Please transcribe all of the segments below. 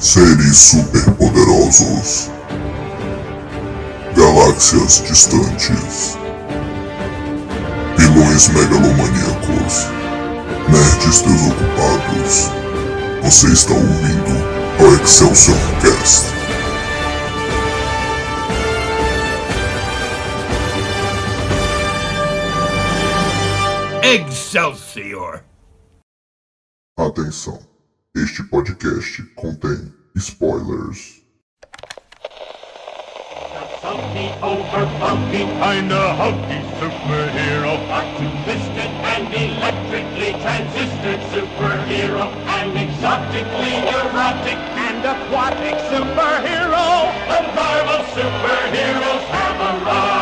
Seres superpoderosos. Galáxias distantes. Vilões megalomaníacos. Nerds desocupados. Você está ouvindo o Excelsior Cast. Excelsior! Atenção, este podcast contém spoilers. Sulky, over funky, kinda hulky superhero. A twisted and electrically transistored superhero. An exotically erotic and aquatic superhero. The Marvel superheroes have arrived.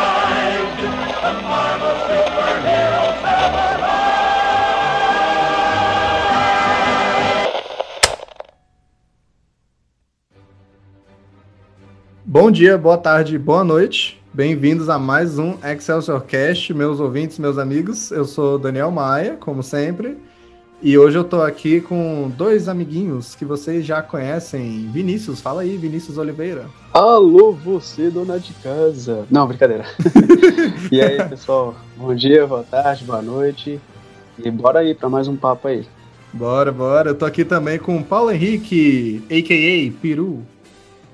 Bom dia, boa tarde, boa noite. Bem-vindos a mais um Excelsior Cast, meus ouvintes, meus amigos. Eu sou Daniel Maia, como sempre, e hoje eu tô aqui com dois amiguinhos que vocês já conhecem. Vinícius, fala aí, Vinícius Oliveira. Alô, você, dona de casa. Não, brincadeira. e aí, pessoal? Bom dia, boa tarde, boa noite. E bora aí pra mais um papo aí. Bora, bora. Eu tô aqui também com Paulo Henrique, a.k.a. Peru.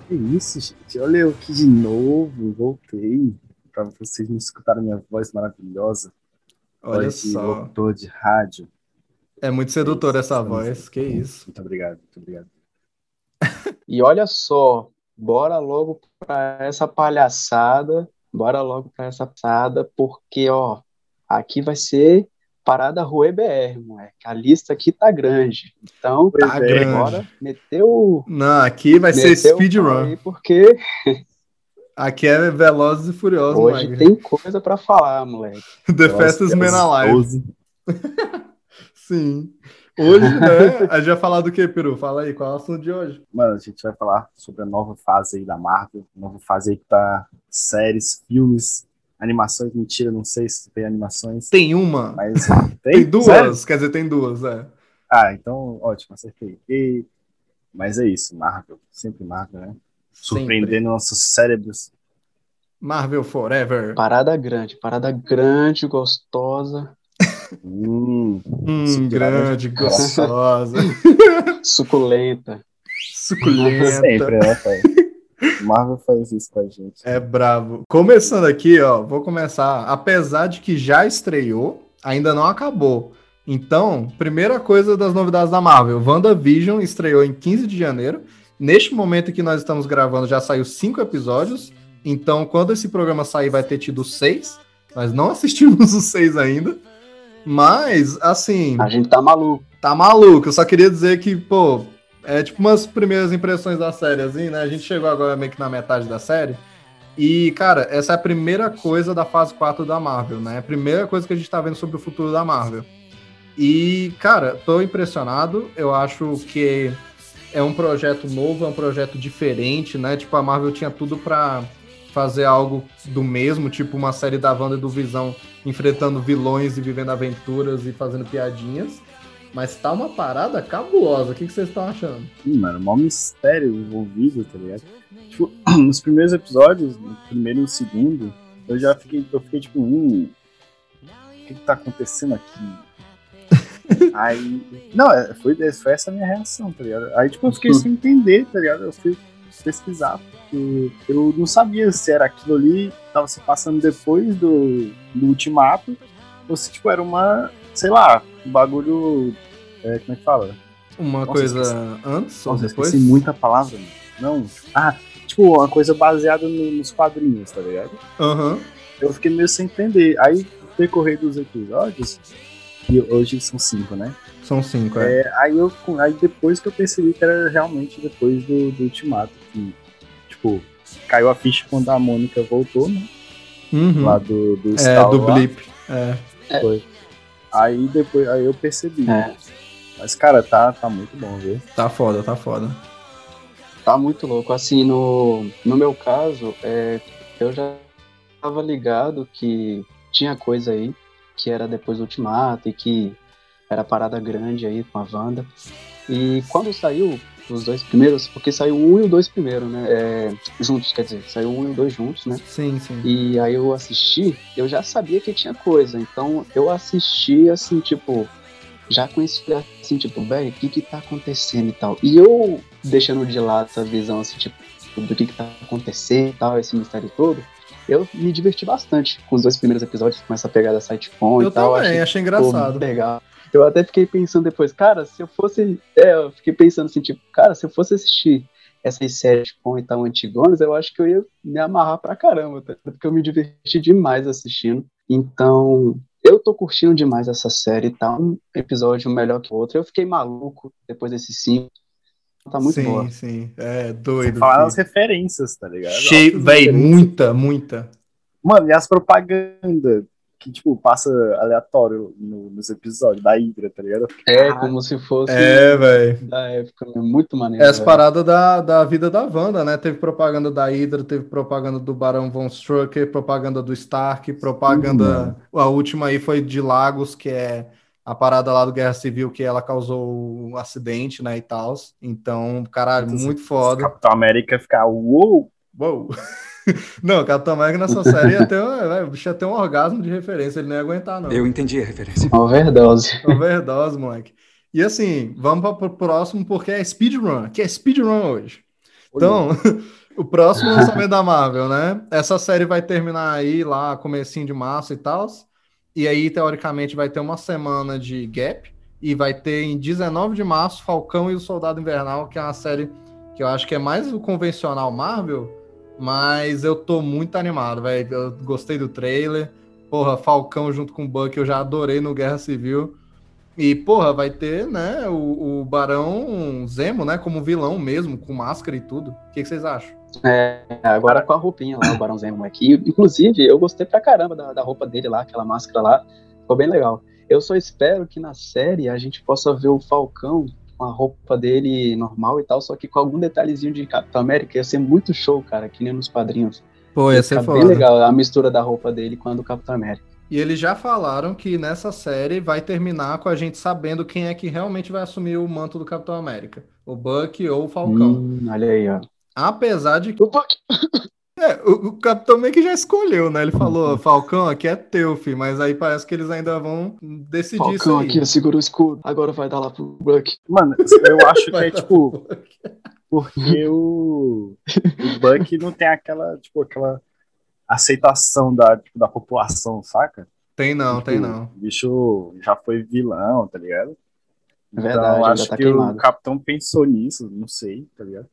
Que isso, gente. Olha eu aqui de novo, voltei para vocês me escutarem minha voz maravilhosa. Olha voz de só. locutor de rádio. É muito sedutora Isso, essa voz, que isso. Muito obrigado, muito obrigado. E olha só, bora logo pra essa palhaçada. Bora logo pra essa palhaçada, porque, ó, aqui vai ser parada Rue BR, moleque. A lista aqui tá grande. Então, Tá grande. bora meter o. Não, aqui vai ser speedrun. porque Aqui é Velozes e Furiosos, hoje moleque. tem coisa pra falar, moleque. The Fastest Man Alive. 12. Sim. Hoje, né? A gente vai falar do que, Peru? Fala aí, qual é o assunto de hoje? Mano, a gente vai falar sobre a nova fase aí da Marvel. Nova fase aí que tá séries, filmes, animações. Mentira, não sei se tem animações. Tem uma. Mas Tem tem, duas, Sério? quer dizer, tem duas, é. Ah, então, ótimo, acertei. E... Mas é isso, Marvel. Sempre Marvel, né? Surpreendendo nossos cérebros. Marvel Forever. Parada grande, parada grande, gostosa, Hum, Hum, grande, gostosa, suculenta. suculenta. sempre, né, pai? Marvel faz isso com a gente. É bravo. Começando aqui, ó, vou começar. Apesar de que já estreou, ainda não acabou. Então, primeira coisa das novidades da Marvel: WandaVision estreou em 15 de janeiro. Neste momento que nós estamos gravando, já saiu cinco episódios. Então, quando esse programa sair, vai ter tido seis. Nós não assistimos os seis ainda. Mas, assim, A gente tá maluco. tá maluco. Eu só queria dizer que, pô, é tipo umas primeiras impressões da série, assim, né? A gente chegou agora meio que na metade da série. E, cara, essa é a primeira coisa da fase 4 da Marvel, né? É a primeira coisa que a gente tá vendo sobre o futuro da Marvel. E, cara, tô impressionado. Eu acho que é um projeto novo, é um projeto diferente, né? Tipo, a Marvel tinha tudo pra fazer algo do mesmo, tipo uma série da Wanda e do Visão enfrentando vilões e vivendo aventuras e fazendo piadinhas. Mas tá uma parada cabulosa. O que, que vocês estão achando? Ih, mano, maior mistério envolvido, tá ligado? Tipo, nos primeiros episódios, no primeiro e no segundo, eu já fiquei, eu fiquei tipo, hum, o que que tá acontecendo aqui? Aí, não, é, foi, foi essa a minha reação, tá ligado? Aí, tipo, eu fiquei sem entender, tá ligado? Eu fui pesquisar, porque eu não sabia se era aquilo ali que tava se passando depois do, do ultimato, ou se, tipo, era uma, sei lá, um bagulho, é, como é que fala? Uma Nossa, coisa esqueci. antes ou Nossa, eu depois? esqueci muita palavra. mano. Não, tipo, ah, tipo, uma coisa baseada no- nos quadrinhos, tá ligado? Aham. Eu fiquei meio sem entender. Aí, decorrer dos episódios, que hoje são cinco, né? São cinco, é. É, aí, eu, aí depois que eu percebi que era realmente depois do, do ultimato, que, tipo, caiu a ficha quando a Mônica voltou, né? Uhum. Lá do, do É, do lá. Blip. É. Foi. Aí depois, aí eu percebi. É. Mas, cara, tá, tá muito bom, viu? Tá foda, tá foda. Tá muito louco. Assim, no, no meu caso, é, eu já tava ligado que tinha coisa aí que era depois do Ultimato e que era parada grande aí com a Wanda. E quando saiu os dois primeiros, porque saiu um e o dois primeiro, né? É, juntos, quer dizer, saiu um e o dois juntos, né? Sim, sim. E aí eu assisti, eu já sabia que tinha coisa, então eu assisti assim, tipo, já conhecia assim, tipo, velho, o que que tá acontecendo e tal. E eu, deixando de lado essa visão assim, tipo, do que que tá acontecendo e tal, esse mistério todo, eu me diverti bastante com os dois primeiros episódios, com essa pegada sitcom Eu e tal. também, achei engraçado. Pô, legal. Eu até fiquei pensando depois, cara, se eu fosse. É, eu fiquei pensando assim, tipo, cara, se eu fosse assistir essas séries com e tal antigonas, eu acho que eu ia me amarrar pra caramba, tá? porque eu me diverti demais assistindo. Então, eu tô curtindo demais essa série, tá um episódio melhor que o outro. Eu fiquei maluco depois desses cinco. Tá muito sim, boa. sim. É doido. Falar as referências, tá ligado? Cheio, referências. muita, muita. Mano, e as propagandas que, tipo, passa aleatório no- nos episódios da Hydra, tá ligado? É, como se fosse É, velho. da época, né? muito maneiro. Essa velho. parada da, da vida da Wanda, né? Teve propaganda da Hydra, teve propaganda do Barão Von Strucker, propaganda do Stark, propaganda. A última aí foi de Lagos, que é a parada lá do Guerra Civil, que ela causou um acidente, né? E tal. Então, caralho, Então, muito foda. Capitão América ficar, uou! Uou! Não, Capitão América nessa série ia ter, um- vai, o bicho ia ter um orgasmo de referência, ele não ia aguentar, não. Eu entendi a referência. Overdose. Overdose, moleque. E assim, vamos para pro próximo, porque é speedrun, que é speedrun hoje. Então, o próximo lançamento da Marvel, né? Essa série vai terminar aí lá, comecinho de março e tal. E aí, teoricamente, vai ter uma semana de gap. E vai ter em 19 de março Falcão e o Soldado Invernal, que é uma série que eu acho que é mais o convencional Marvel. Mas eu tô muito animado, velho. Eu gostei do trailer. Porra, Falcão junto com o Buck eu já adorei no Guerra Civil. E, porra, vai ter, né, o, o Barão Zemo, né, como vilão mesmo, com máscara e tudo. O que, que vocês acham? É, agora com a roupinha lá, o Barão Zemo aqui. Inclusive, eu gostei pra caramba da, da roupa dele lá, aquela máscara lá. Ficou bem legal. Eu só espero que na série a gente possa ver o Falcão com a roupa dele normal e tal, só que com algum detalhezinho de Capitão América. Ia ser muito show, cara, que nem nos quadrinhos. Pô, Ia ficar bem legal a mistura da roupa dele com a do Capitão América. E eles já falaram que nessa série vai terminar com a gente sabendo quem é que realmente vai assumir o manto do Capitão América. O Buck ou o Falcão. Hum, olha aí, ó. Apesar de que O Buck! É, o, o Capitão meio que já escolheu, né? Ele falou, Falcão, aqui é teu, filho. Mas aí parece que eles ainda vão decidir isso Falcão aí. aqui, segura o escudo. Agora vai dar lá pro Buck. Mano, eu acho que é, tipo, porque o, o Buck não tem aquela, tipo, aquela aceitação da, tipo, da população, saca? Tem não, Tipo, tem não. O bicho já foi vilão, tá ligado? É verdade, então, acho tá que queimado. o capitão pensou nisso, não sei, tá ligado?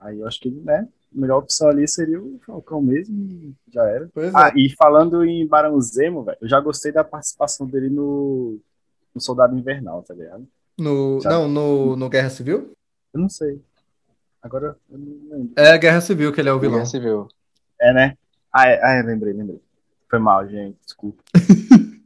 Aí eu acho que, né, melhor opção ali seria o Falcão mesmo e já era. Pois Ah, é. e falando em Barão Zemo, velho, eu já gostei da participação dele no, no Soldado Invernal, tá ligado? No, Já- não, no, no Guerra Civil? Eu não sei. Agora, eu não lembro. É Guerra Civil que ele é o vilão. Guerra Civil. É, né? Ah, é, ah, é, lembrei, lembrei. Foi mal, gente, desculpa.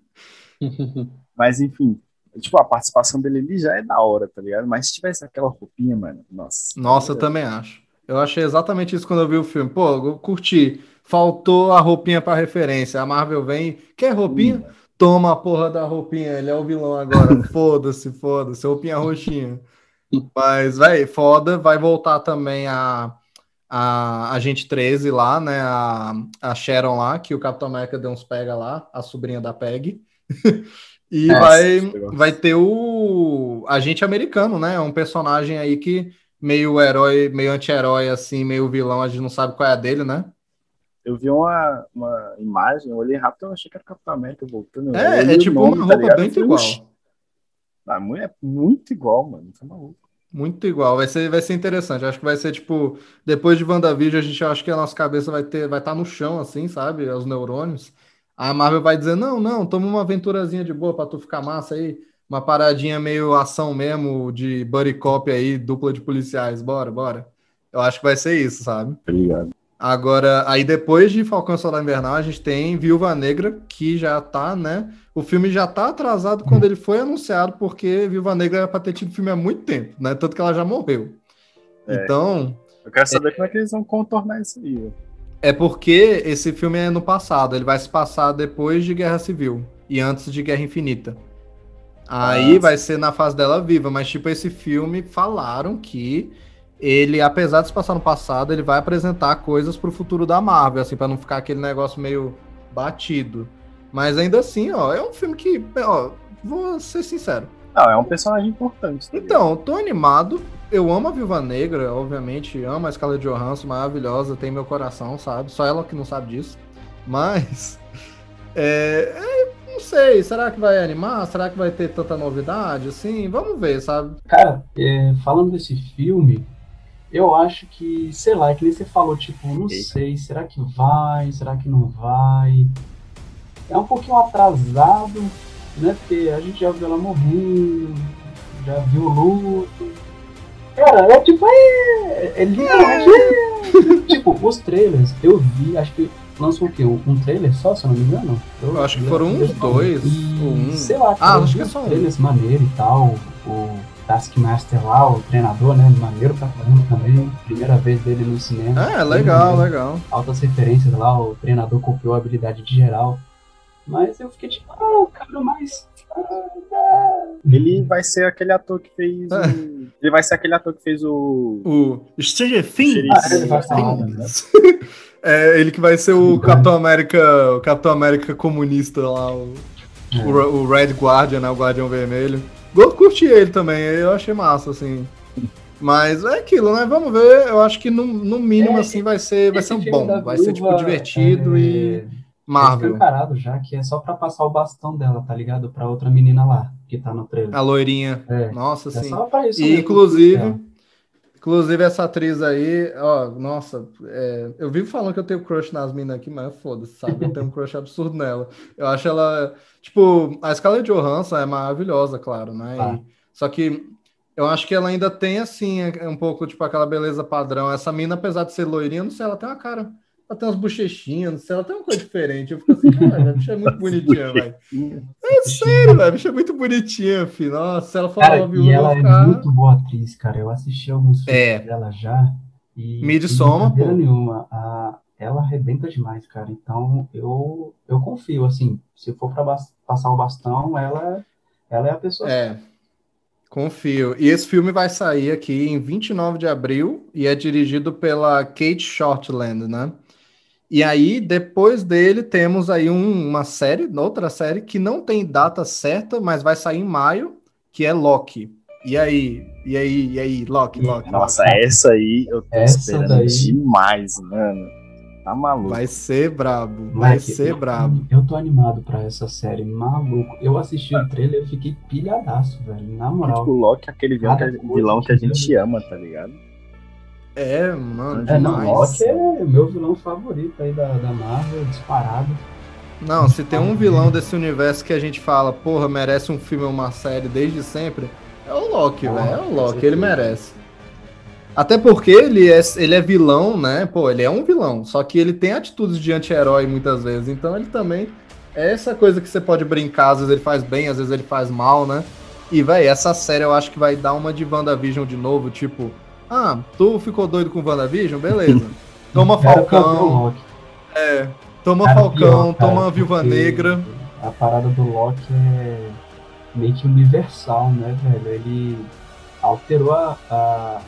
Mas enfim, tipo, a participação dele ali já é da hora, tá ligado? Mas se tivesse aquela roupinha, mano, nossa. Nossa, eu também acho. Eu achei exatamente isso quando eu vi o filme. Pô, eu curti. Faltou a roupinha pra referência. A Marvel vem. Quer roupinha? Toma a porra da roupinha. Ele é o vilão agora. Foda-se, foda-se. Roupinha roxinha. Mas, véi, foda. Vai voltar também a, a Agente 13 lá, né? A, a Sharon lá, que o Capitão América deu uns pega lá. A sobrinha da Peg. E Nossa, vai, vai ter o agente americano, né? É um personagem aí que meio herói, meio anti-herói, assim, meio vilão, a gente não sabe qual é a dele, né? Eu vi uma, uma imagem, eu olhei rápido, eu achei que era Capitão América voltando. É, é tipo nome, uma tá roupa ligado? bem igual. "Oxi, ah, é muito igual, mano. Tá maluco. Muito igual, vai ser, vai ser interessante. Acho que vai ser tipo, depois de WandaVision, a gente acha que a nossa cabeça vai ter, vai estar no chão, assim, sabe? Os neurônios. A Marvel vai dizer: não, não, toma uma aventurazinha de boa pra tu ficar massa aí. Uma paradinha meio ação mesmo, de buddy cop aí, dupla de policiais. Bora, bora. Eu acho que vai ser isso, sabe? Tá ligado? Agora, aí depois de Falcão Soldado Invernal, a gente tem Viúva Negra, que já tá, né? O filme já tá atrasado quando ele foi anunciado, porque Viúva Negra era pra ter tido filme há muito tempo, né? Tanto que ela já morreu. É. Então, Eu quero saber como é que eles vão contornar isso aí, é porque esse filme é no passado, ele vai se passar depois de Guerra Civil e antes de Guerra Infinita. Aí Ah, vai ser na fase dela viva, mas tipo, esse filme falaram que ele, apesar de se passar no passado, ele vai apresentar coisas pro futuro da Marvel, assim, pra não ficar aquele negócio meio batido. Mas ainda assim, ó, é um filme que, ó, vou ser sincero. Não, é um personagem importante. tá? Então, eu tô animado. Eu amo a Viúva Negra, obviamente. Amo a Scarlett Johansson, maravilhosa. Tem meu coração, sabe? Só ela que não sabe disso. Mas. é, é, não sei. Será que vai animar? Será que vai ter tanta novidade? Assim, vamos ver, sabe? Cara, é, falando desse filme, eu acho que, sei lá, é que nem você falou, tipo, não Eita. sei, será que vai, será que não vai? É um pouquinho atrasado, né? Porque a gente já viu ela morrendo, já viu o luto. Cara, é tipo, é, é literalmente, é, tipo, os trailers, eu vi, acho que lançou o quê? Um, um trailer só, se eu não me engano? Eu acho que foram uns dois, E, ou um. Sei lá, Ah, cara, eu acho que é só um. trailers maneiro e tal. O Taskmaster lá, o treinador, né? Maneiro pra caramba também. Primeira vez dele no cinema. É, legal, legal. Altas referências lá, o treinador copiou a habilidade de geral. Mas eu fiquei tipo, ah, cara, mas. ah, Ele vai ser aquele ator que fez. É. o- Ele vai ser aquele ator que fez o. O Stranger Things. Ah, ele vai falar, né? É ele que vai ser o Capitão América, o Capitão América comunista lá, o, É. o, Red Guardian, né, o Guardião Vermelho. Eu curti ele também, eu achei massa, assim. Mas é aquilo, né? Vamos ver. Eu acho que no, no mínimo, É, assim, vai ser, vai ser um bom. Vai ser, tipo, divertido é, e Marvel. escancarado já, que é só pra passar o bastão dela, tá ligado? Pra outra menina lá, que tá no trailer. A loirinha. É, Nossa, é sim. só pra isso E mesmo. inclusive, inclusive essa atriz aí, ó, nossa, é, eu vivo falando que eu tenho crush nas minas aqui, mas foda-se, sabe? Eu tenho um crush absurdo nela. Eu acho ela, tipo, a Scarlett Johansson é maravilhosa, claro, né? E- Ah. só que eu acho que ela ainda tem, assim, é- um pouco, tipo, aquela beleza padrão. Essa mina, apesar de ser loirinha, não sei, ela tem uma cara, ela tem umas bochechinhas, não sei, ela tem uma coisa diferente. Eu fico assim, cara, a bicha é muito bonitinha, velho. É sério, velho, a bicha é muito bonitinha, filho. Nossa, se ela for Cara, uma viúva, e ela é muito boa atriz, cara. Eu assisti alguns filmes É. dela já. E sem brincadeira pô. nenhuma. A, ela arrebenta demais, cara. Então eu, eu confio, assim. Se for pra bas- passar o bastão, ela, ela é a pessoa. É, confio. E esse filme vai sair aqui em 29 de abril e é dirigido pela Kate Shortland, né? E aí, depois dele, temos aí um- uma série, outra série, que não tem data certa, mas vai sair em maio, que é Loki. E aí? E aí? E aí? Loki, Loki. Nossa, Loki. essa aí eu tô Essa esperando daí- demais, mano. Tá maluco. Vai ser brabo, vai ser eu, brabo. eu tô animado pra essa série, maluco. Eu assisti o trailer e fiquei pilhadaço, velho. Na moral. Tipo, o Loki é aquele vilão que, vilão que a gente ama, tá ligado? É, mano, É, não. Loki é meu vilão favorito aí da, da Marvel, disparado. Não, se tem um vilão desse universo que a gente fala, porra, merece um filme ou uma série desde sempre, é o Loki, Ah, velho. É o Loki, ele merece. Até porque ele é, ele é vilão, né? Pô, ele é um vilão. Só que ele tem atitudes de anti-herói muitas vezes. Então ele também é essa coisa que você pode brincar. Às vezes ele faz bem, às vezes ele faz mal, né? E, velho, essa série eu acho que vai dar uma de WandaVision de novo. Tipo, ah, tu ficou doido com WandaVision? Beleza. Toma Falcão, Loki. toma Cara, Falcão, pior, cara, toma Viúva Negra. A parada do Loki é meio que universal, né, velho? Ele alterou a, a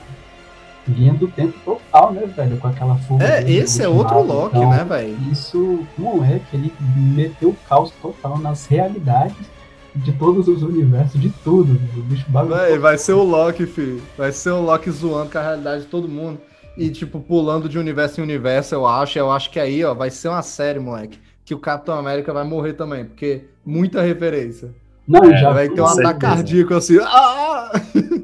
linha do tempo total, né, velho? Com aquela fuga. É, esse é outro. Loki, Então, né, velho? Isso, moleque, ele meteu o caos total nas realidades de todos os universos, de tudo. O bicho. Vai, vai ser o Loki, filho. Vai ser o Loki zoando com a realidade de todo mundo. E, tipo, pulando de universo em universo, eu acho. Eu acho que aí, ó, vai ser uma série, moleque. Que o Capitão América vai morrer também, porque muita referência. Não, É, já vai ter um com ataque cardíaco assim. Ah!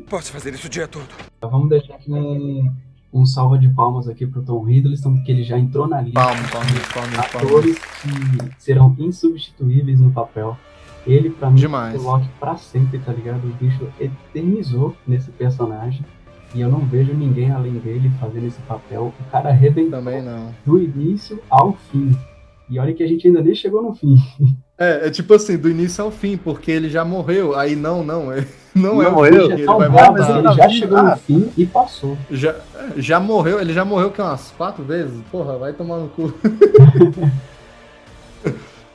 Posso fazer isso o dia todo. Vamos deixar aqui um, um salva de palmas aqui pro Tom Hiddleston, porque ele já entrou na lista. Palmas, palmas, palmas, palmas. atores que serão insubstituíveis no papel. Ele, pra mim, Demais. é o Loki pra sempre, tá ligado? O bicho eternizou nesse personagem. E eu não vejo ninguém além dele fazendo esse papel. O cara arrebentou Também não. do início ao fim. E olha que a gente ainda nem chegou no fim. É, é tipo assim, do início ao fim, porque ele já morreu. Aí não, não. é- Não, é Não o morreu? fim, Ele é tão vai mas ele já chegou no fim e passou. Já, já morreu, ele já morreu que umas quatro vezes? Porra, vai tomar no cu.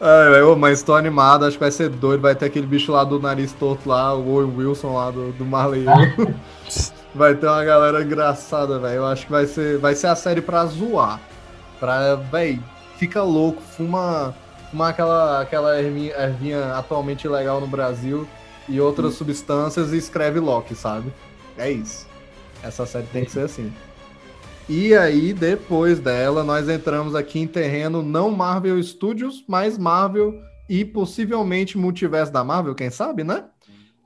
Ai, ô, mas tô animado, acho que vai ser doido. Vai ter aquele bicho lá do nariz torto lá, o Owen Wilson lá do, do Marley. eu. vai ter uma galera engraçada, velho. Eu acho que vai ser, vai ser a série pra zoar. Pra, velho, fica louco, fuma, fuma aquela, aquela ervinha, ervinha atualmente ilegal no Brasil e outras substâncias e escreve Loki, sabe? É isso. Essa série tem que ser assim. E aí, depois dela, nós entramos aqui em terreno não Marvel Studios, mas Marvel e possivelmente multiverso da Marvel, quem sabe, né?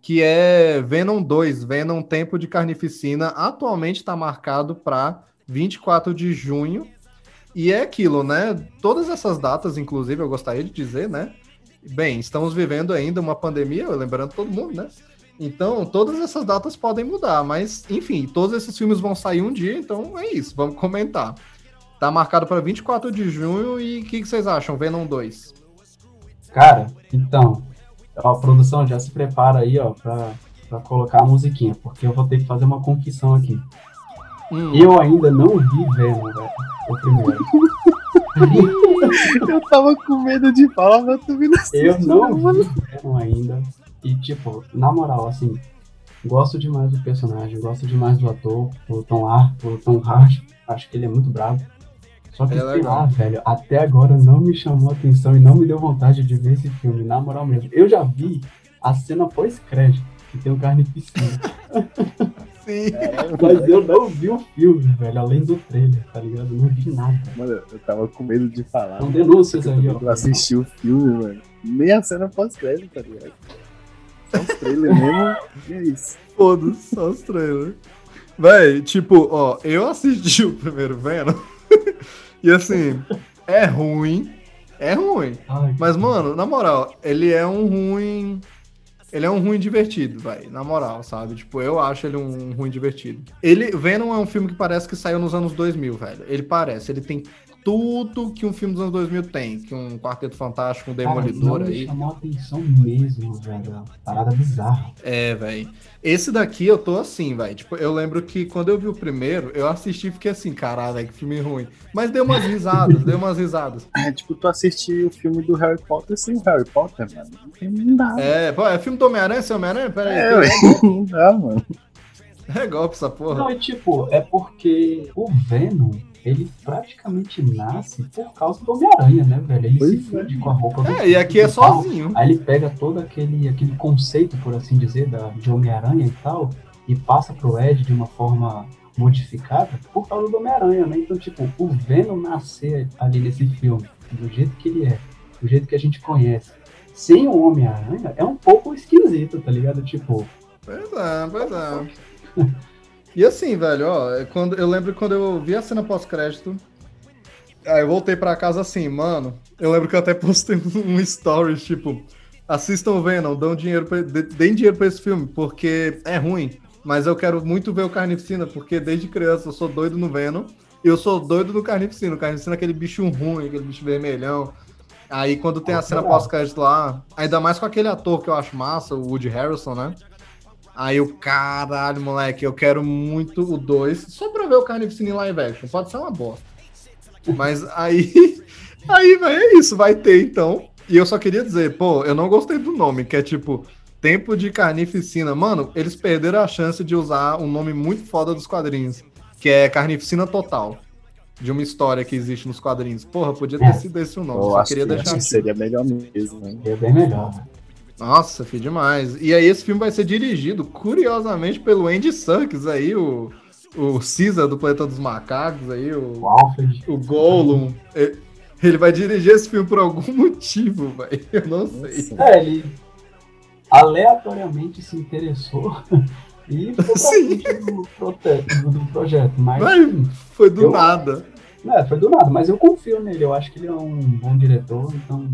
Que é Venom 2, Venom Tempo de Carnificina. Atualmente está marcado para 24 de junho. E é aquilo, né? Todas essas datas, inclusive, eu gostaria de dizer, né? Bem, estamos vivendo ainda uma pandemia, lembrando todo mundo, né? Então, todas essas datas podem mudar, mas, enfim, todos esses filmes vão sair um dia, então é isso, vamos comentar. Tá marcado para 24 de junho e o que, que, vocês acham? Venom 2. Cara, então, a produção já se prepara aí, ó, pra, pra colocar a musiquinha, porque eu vou ter que fazer uma confissão aqui. Hum. Eu ainda não vi Venom, velho, o primeiro. eu tava com medo de falar, mas tu me Eu não vi Venom ainda. E, tipo, na moral, assim, gosto demais do personagem, gosto demais do ator, o Tom, Ar, o Tom Hardy, acho que ele é muito bravo. Só que, é sei lá, velho, até agora não me chamou a atenção e não me deu vontade de ver esse filme, na moral mesmo. Eu já vi a cena pós-crédito, que tem o Carnificina. Sim. Mas eu não vi o filme, velho, além do trailer, tá ligado? Não vi nada. Mano, eu tava com medo de falar. São denúncias aí, ó. Eu assisti o filme, mano. Nem a cena pós-crédito, tá ligado? Só os trailers mesmo. E é isso. Foda-se, só os trailers. Véi, tipo, ó, eu assisti o primeiro Venom. e assim, é ruim. É ruim. Ai, mas, mano, na moral, ele é um ruim. Ele é um ruim divertido, vai. Na moral, sabe? Tipo, eu acho ele um ruim divertido. Ele, Venom é um filme que parece que saiu nos anos 2000, velho. Ele parece. Ele tem tudo que um filme dos anos 2000 tem. Que um Quarteto Fantástico, um Demolidor Cara, não aí. chamou a atenção mesmo, velho. Parada bizarra. É, velho. Esse daqui eu tô assim, velho. Tipo, eu lembro que quando eu vi o primeiro, eu assisti e fiquei assim, caralho, que filme ruim. Mas deu umas risadas, deu umas risadas. É, tipo, tu assistir o filme do Harry Potter sem o Harry Potter, mano. Não dá. É, pô, é filme do Homem-Aranha sem Homem-Aranha? Pera aí. É, não dá, mano. É golpe essa porra. Não, é tipo, é porque o Venom ele praticamente nasce por causa do Homem-Aranha, né, velho? Ele pois se funde é. com a roupa É, e aqui é sozinho. Aí ele pega todo aquele, aquele conceito, por assim dizer, da, de Homem-Aranha e tal, e passa pro Ed de uma forma modificada por causa do Homem-Aranha, né? Então, tipo, o Venom nascer ali nesse filme, do jeito que ele é, do jeito que a gente conhece, sem o Homem-Aranha, é um pouco esquisito, tá ligado? Tipo. Pois é, pois é. E assim, velho, ó, é quando, eu lembro quando eu vi a cena pós-crédito, aí eu voltei pra casa assim, mano, eu lembro que eu até postei um story, tipo, assistam Venom, dão dinheiro pra, deem dinheiro pra esse filme, porque é ruim, mas eu quero muito ver o Carnificina, porque desde criança eu sou doido no Venom, e eu sou doido no Carnificina, o Carnificina é aquele bicho ruim, aquele bicho vermelhão, Aí quando tem a cena pós-crédito lá, ainda mais com aquele ator que eu acho massa, o Woody Harrison, né? Aí o caralho, moleque, eu quero muito o 2, só pra ver o Carnificina em live action. Pode ser uma bosta. Mas aí, aí, velho, é isso, vai ter então. E eu só queria dizer, pô, eu não gostei do nome, que é tipo Tempo de Carnificina. Mano, eles perderam a chance de usar um nome muito foda dos quadrinhos, que é Carnificina Total. De uma história que existe nos quadrinhos. Porra, podia ter sido esse o nome. Eu só queria que, deixar. Que seria melhor mesmo, né? Seria bem melhor. Nossa, filho, demais. E aí esse filme vai ser dirigido, curiosamente, pelo Andy Serkis aí, o, o Caesar do Planeta dos Macacos aí, o, o Gollum. Ele vai dirigir esse filme por algum motivo, velho. Eu não sei. É, ele aleatoriamente se interessou e foi do, proteto, do projeto. Mas, Vai, foi do eu, nada. É, foi do nada, mas eu confio nele. Eu acho que ele é um bom diretor, então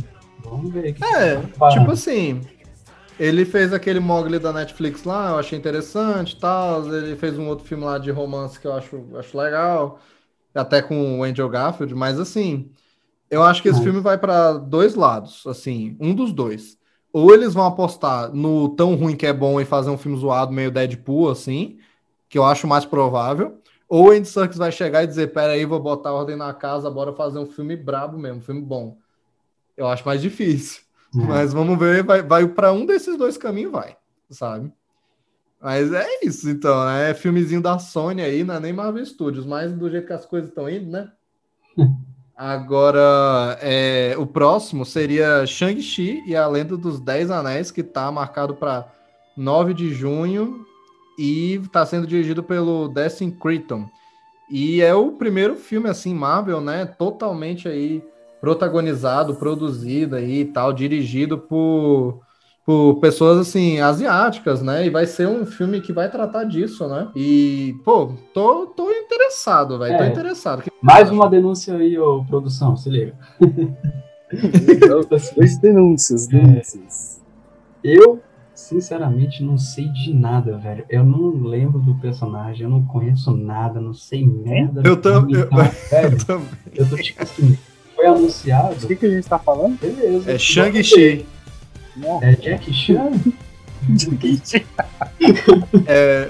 Vamos ver. Que é, tipo assim, ele fez aquele Mogli da Netflix lá, eu achei interessante e tal. Ele fez um outro filme lá de romance que eu acho, acho legal, até com o Angel Garfield, mas assim, eu acho que esse filme vai para dois lados, assim, um dos dois. Ou eles vão apostar no tão ruim que é bom e fazer um filme zoado meio Deadpool, assim, que eu acho mais provável. Ou o Andy Serkis vai chegar e dizer, pera aí, vou botar ordem na casa, bora fazer um filme brabo mesmo, um filme bom. Eu acho mais difícil. É. Mas vamos ver, vai, vai para um desses dois caminhos, vai, sabe? Mas é isso, então. É filmezinho da Sony aí, não é nem Marvel Studios, mas do jeito que as coisas estão indo, né? Agora, é, o próximo seria Shang-Chi e a Lenda dos Dez Anéis, que tá marcado para 9 de junho e está sendo dirigido pelo Destin Creighton. E é o primeiro filme, assim, Marvel, né? Totalmente aí protagonizado, produzido aí e tal, dirigido por, por pessoas, assim, asiáticas, né? E vai ser um filme que vai tratar disso, né? E, pô, tô, tô interessado, velho. Tô É. interessado. Que- Mais uma denúncia aí, ô produção, se liga. Dois denúncias, denúncias. Eu, sinceramente, não sei de nada, velho. Eu não lembro do personagem, eu não conheço nada, não sei merda. Eu do tam- filme, eu- então, velho, Também. eu tô tipo assim, foi O anunciado, que, que a gente tá falando? beleza. É Shang-Chi. Não. É Jack Chan? É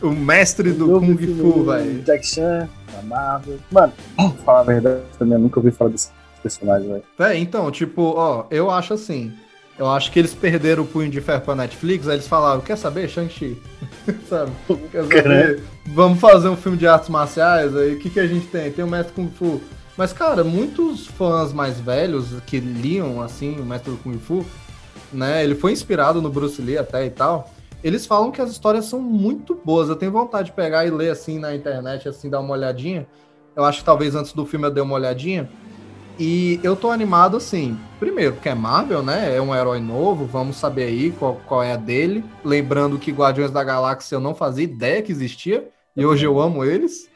o mestre do Kung Fu, velho. Jack Chan, da Marvel. Mano, pra falar a verdade, também eu nunca ouvi falar desse personagem, velho. É, então, tipo, ó, eu acho assim. Eu acho que eles perderam o punho de ferro pra Netflix, aí eles falaram, quer saber, Shang-Chi? Sabe? Quer saber? Vamos fazer um filme de artes marciais, aí o que, que a gente tem? Tem o Mestre Kung Fu. Mas, cara, muitos fãs mais velhos que liam, assim, o Mestre do Kung Fu, né, ele foi inspirado no Bruce Lee até e tal, eles falam que as histórias são muito boas. Eu tenho vontade de pegar e ler, assim, na internet, assim, dar uma olhadinha. Eu acho que talvez antes do filme eu dê uma olhadinha. E eu tô animado assim, primeiro, porque é Marvel, né? É um herói novo, vamos saber aí qual, qual é a dele. Lembrando que Guardiões da Galáxia eu não fazia ideia que existia, e hoje eu amo eles.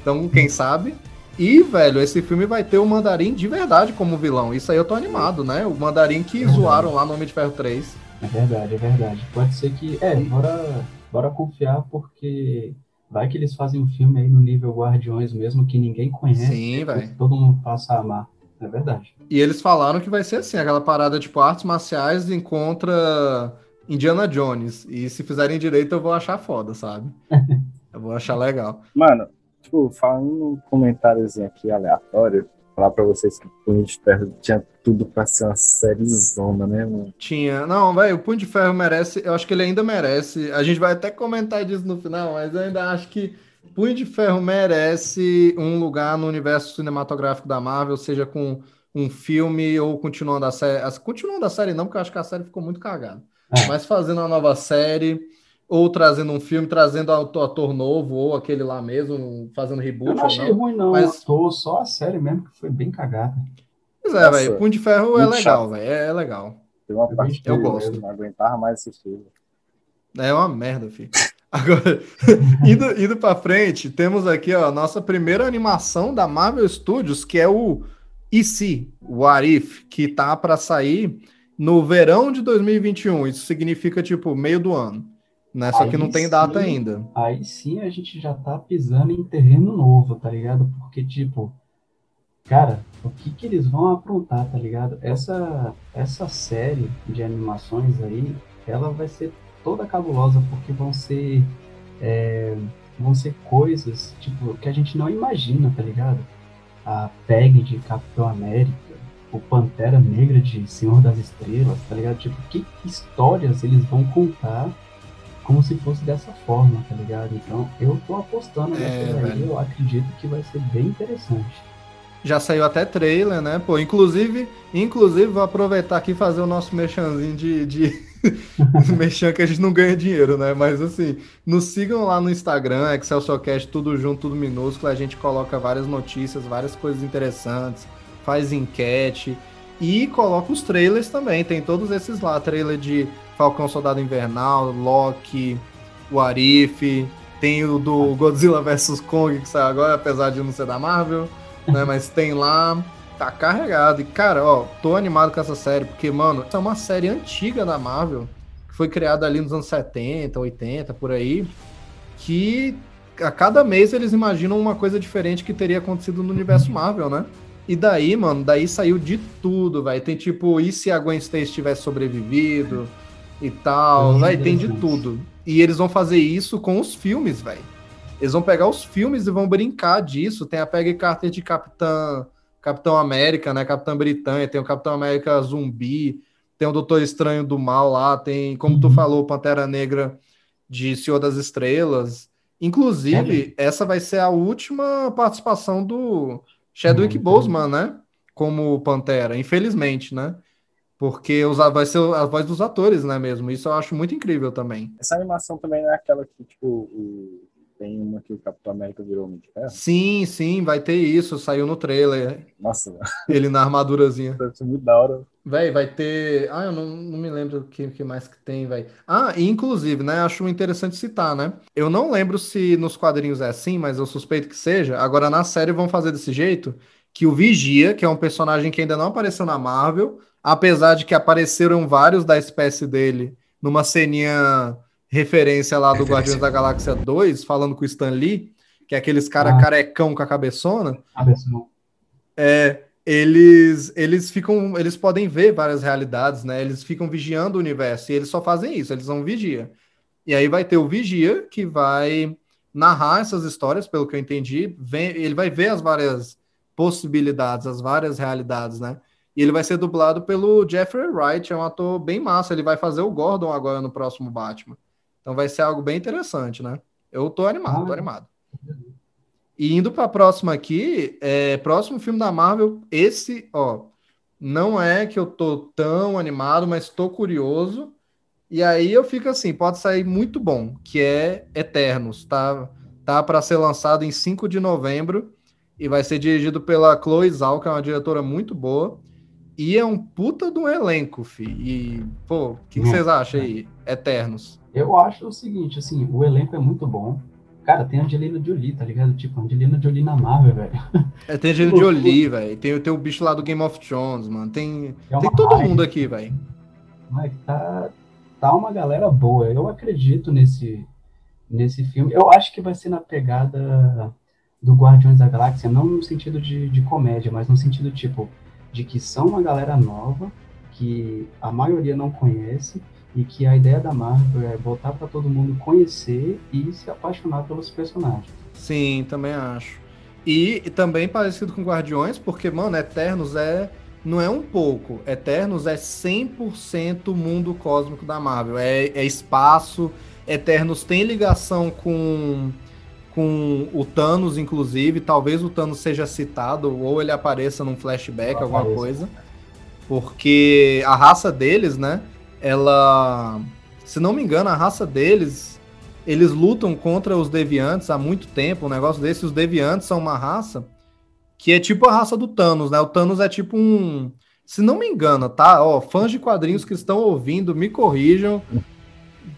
Então, quem sabe? E, velho, esse filme vai ter o Mandarim de verdade como vilão. Isso aí eu tô animado, né? O Mandarim que Uhum. zoaram lá no Homem de Ferro 3. É verdade, é verdade. Pode ser que. É, bora, bora confiar, porque vai que eles fazem um filme aí no nível Guardiões mesmo, que ninguém conhece. Sim, velho. Todo mundo passa a amar. É verdade. E eles falaram que vai ser assim, aquela parada tipo artes marciais encontra Indiana Jones. E se fizerem direito eu vou achar foda, sabe? Eu vou achar legal. Mano, tipo, falando num comentáriozinho aqui aleatório, falar pra vocês que o Punho de Ferro tinha tudo pra ser uma série zona, né, mano? Tinha. Não, velho, o Punho de Ferro merece. Eu acho que ele ainda merece. A gente vai até comentar disso no final, mas eu ainda acho que Punho de Ferro merece um lugar no universo cinematográfico da Marvel, seja com um filme ou continuando a série. as- Continuando a série, não, porque eu acho que a série ficou muito cagada. É. Mas fazendo uma nova série, ou trazendo um filme, trazendo ator, ator novo, ou aquele lá mesmo, fazendo Eu reboot não ou achei não. ruim, não. mas- Tô só a série mesmo, que foi bem cagada. Pois é, velho. Punho de Ferro é legal, velho. É, é legal. Uma Eu parte eu eu gosto. não aguentava mais assistir. É uma merda, filho. Agora, indo, indo pra frente, temos aqui ó, a nossa primeira animação da Marvel Studios, que é o EC, o Arif, que tá pra sair no verão de 2021. Isso significa, tipo, meio do ano. Né? Só que Aí não tem data sim. ainda. Aí sim a gente já tá pisando em terreno novo, tá ligado? Porque, tipo, cara, o que que eles vão aprontar, tá ligado? Essa, essa série de animações aí, ela vai ser toda cabulosa, porque vão ser, é, vão ser coisas, tipo, que a gente não imagina, tá ligado? A Peg de Capitão América, o Pantera Negra de Senhor das Estrelas, tá ligado? Tipo, que histórias eles vão contar como se fosse dessa forma, tá ligado? Então, eu tô apostando É, nessa daí, velho. eu acredito que vai ser bem interessante. Já saiu até trailer, né? Pô, inclusive, inclusive, vou aproveitar aqui e fazer o nosso merchanzinho de, de... merchan que a gente não ganha dinheiro, né? Mas assim, nos sigam lá no Instagram, ExcelSorCast, tudo junto, tudo minúsculo. A gente coloca várias notícias, várias coisas interessantes, faz enquete e coloca os trailers também. Tem todos esses lá, trailer de Falcão Soldado Invernal, Loki, o Arif, tem o do Godzilla vs Kong que saiu agora, apesar de não ser da Marvel né? Mas tem lá, tá carregado. E, cara, ó, tô animado com essa série, porque, mano, essa é uma série antiga da Marvel, que foi criada ali nos anos 70, 80, por aí, que a cada mês eles imaginam uma coisa diferente que teria acontecido no universo Marvel, né? E daí, mano, daí saiu de tudo, vai. Tem tipo, e se a Gwen Stacy tivesse sobrevivido e tal, vai, tem de tudo. E eles vão fazer isso com os filmes, velho. Eles vão pegar os filmes e vão brincar disso. Tem a Peggy Carter de Capitã Capitão América, né? Capitão Britânia, tem o Capitão América Zumbi, tem o Doutor Estranho do Mal lá, tem, como tu falou, Pantera Negra de Senhor das Estrelas. Inclusive, essa vai ser a última participação do Chadwick Hum, Boseman, né? Como Pantera, infelizmente, né? Porque os, vai ser a voz dos atores, né, mesmo? Isso eu acho muito incrível também. Essa animação também não é aquela que, tipo, o- tem uma que o Capitão América virou Homem de Ferro. Sim, sim, vai ter isso, saiu no trailer, Nossa, ele na armadurazinha. deve ser muito da hora. Véi, vai ter. Ah, eu não, não me lembro o que, que mais que tem, véi. Ah, e inclusive, né? Acho interessante citar, né? Eu não lembro se nos quadrinhos é assim, mas eu suspeito que seja. Agora na série vão fazer desse jeito que o Vigia, que é um personagem que ainda não apareceu na Marvel, apesar de que apareceram vários da espécie dele numa ceninha referência lá do Guardiões da Galáxia 2, falando com o Stan Lee, que é aqueles cara Ah. carecão com a cabeçona. Cabeção. É, eles eles ficam, eles podem ver várias realidades, né? Eles ficam vigiando o universo e eles só fazem isso, eles são vigia. E aí vai ter o vigia que vai narrar essas histórias, pelo que eu entendi, vem- ele vai ver as várias possibilidades, as várias realidades, né? E ele vai ser dublado pelo Jeffrey Wright, é um ator bem massa, ele vai fazer o Gordon agora no próximo Batman. Então vai ser algo bem interessante, né? Eu tô animado, tô animado. E indo para a próxima aqui, é, próximo filme da Marvel, esse, ó, não é que eu tô tão animado, mas tô curioso. E aí eu fico assim, pode sair muito bom, que é Eternos, tá? Tá para ser lançado em 5 de novembro e vai ser dirigido pela Chloe Zhao, que é uma diretora muito boa. E é um puta de um elenco, fi. E, pô, o que, que vocês acham aí? Eternos. Eu acho o seguinte, assim, o elenco é muito bom. Cara, tem a Angelina Jolie, tá ligado? Tipo, Angelina Jolie na Marvel, velho. É, tem de Jolie, velho. Tem, tem o bicho lá do Game of Thrones, mano. Tem, É tem todo mundo aqui, velho. Mas tá, tá uma galera boa. Eu acredito nesse, nesse filme. Eu acho que vai ser na pegada do Guardiões da Galáxia, não no sentido de, de comédia, mas no sentido, tipo, de que são uma galera nova, que a maioria não conhece, e que a ideia da Marvel é botar pra todo mundo conhecer e se apaixonar pelos personagens. Sim, também acho. E, e também parecido com Guardiões, porque, mano, Eternos é. Não é um pouco. Eternos é 100% mundo cósmico da Marvel. É, é espaço. Eternos tem ligação com, com o Thanos, inclusive. Talvez o Thanos seja citado, ou ele apareça num flashback, Ou alguma apareça. coisa. Porque a raça deles, né? Ela. Se não me engano, a raça deles eles lutam contra os deviantes há muito tempo. Um negócio desse, os deviantes são uma raça que é tipo a raça do Thanos, né? O Thanos é tipo um. Se não me engano, tá? Ó, fãs de quadrinhos que estão ouvindo, me corrijam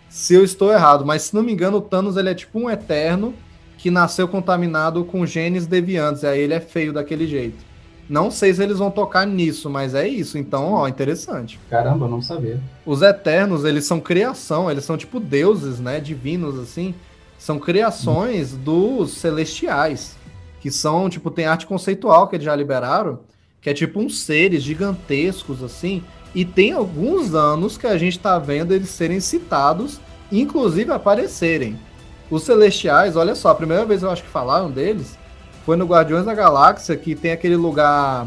se eu estou errado, mas se não me engano, o Thanos ele é tipo um eterno que nasceu contaminado com genes deviantes, e aí ele é feio daquele jeito. Não sei se eles vão tocar nisso, mas é isso. Então, ó, interessante. Caramba, eu não sabia. Os Eternos, eles são criação, eles são tipo deuses, né? Divinos, assim. São criações dos celestiais. Que são, tipo, tem arte conceitual que eles já liberaram, que é tipo uns seres gigantescos, assim. E tem alguns anos que a gente tá vendo eles serem citados, inclusive aparecerem. Os celestiais, olha só, a primeira vez eu acho que falaram deles foi no Guardiões da Galáxia, que tem aquele lugar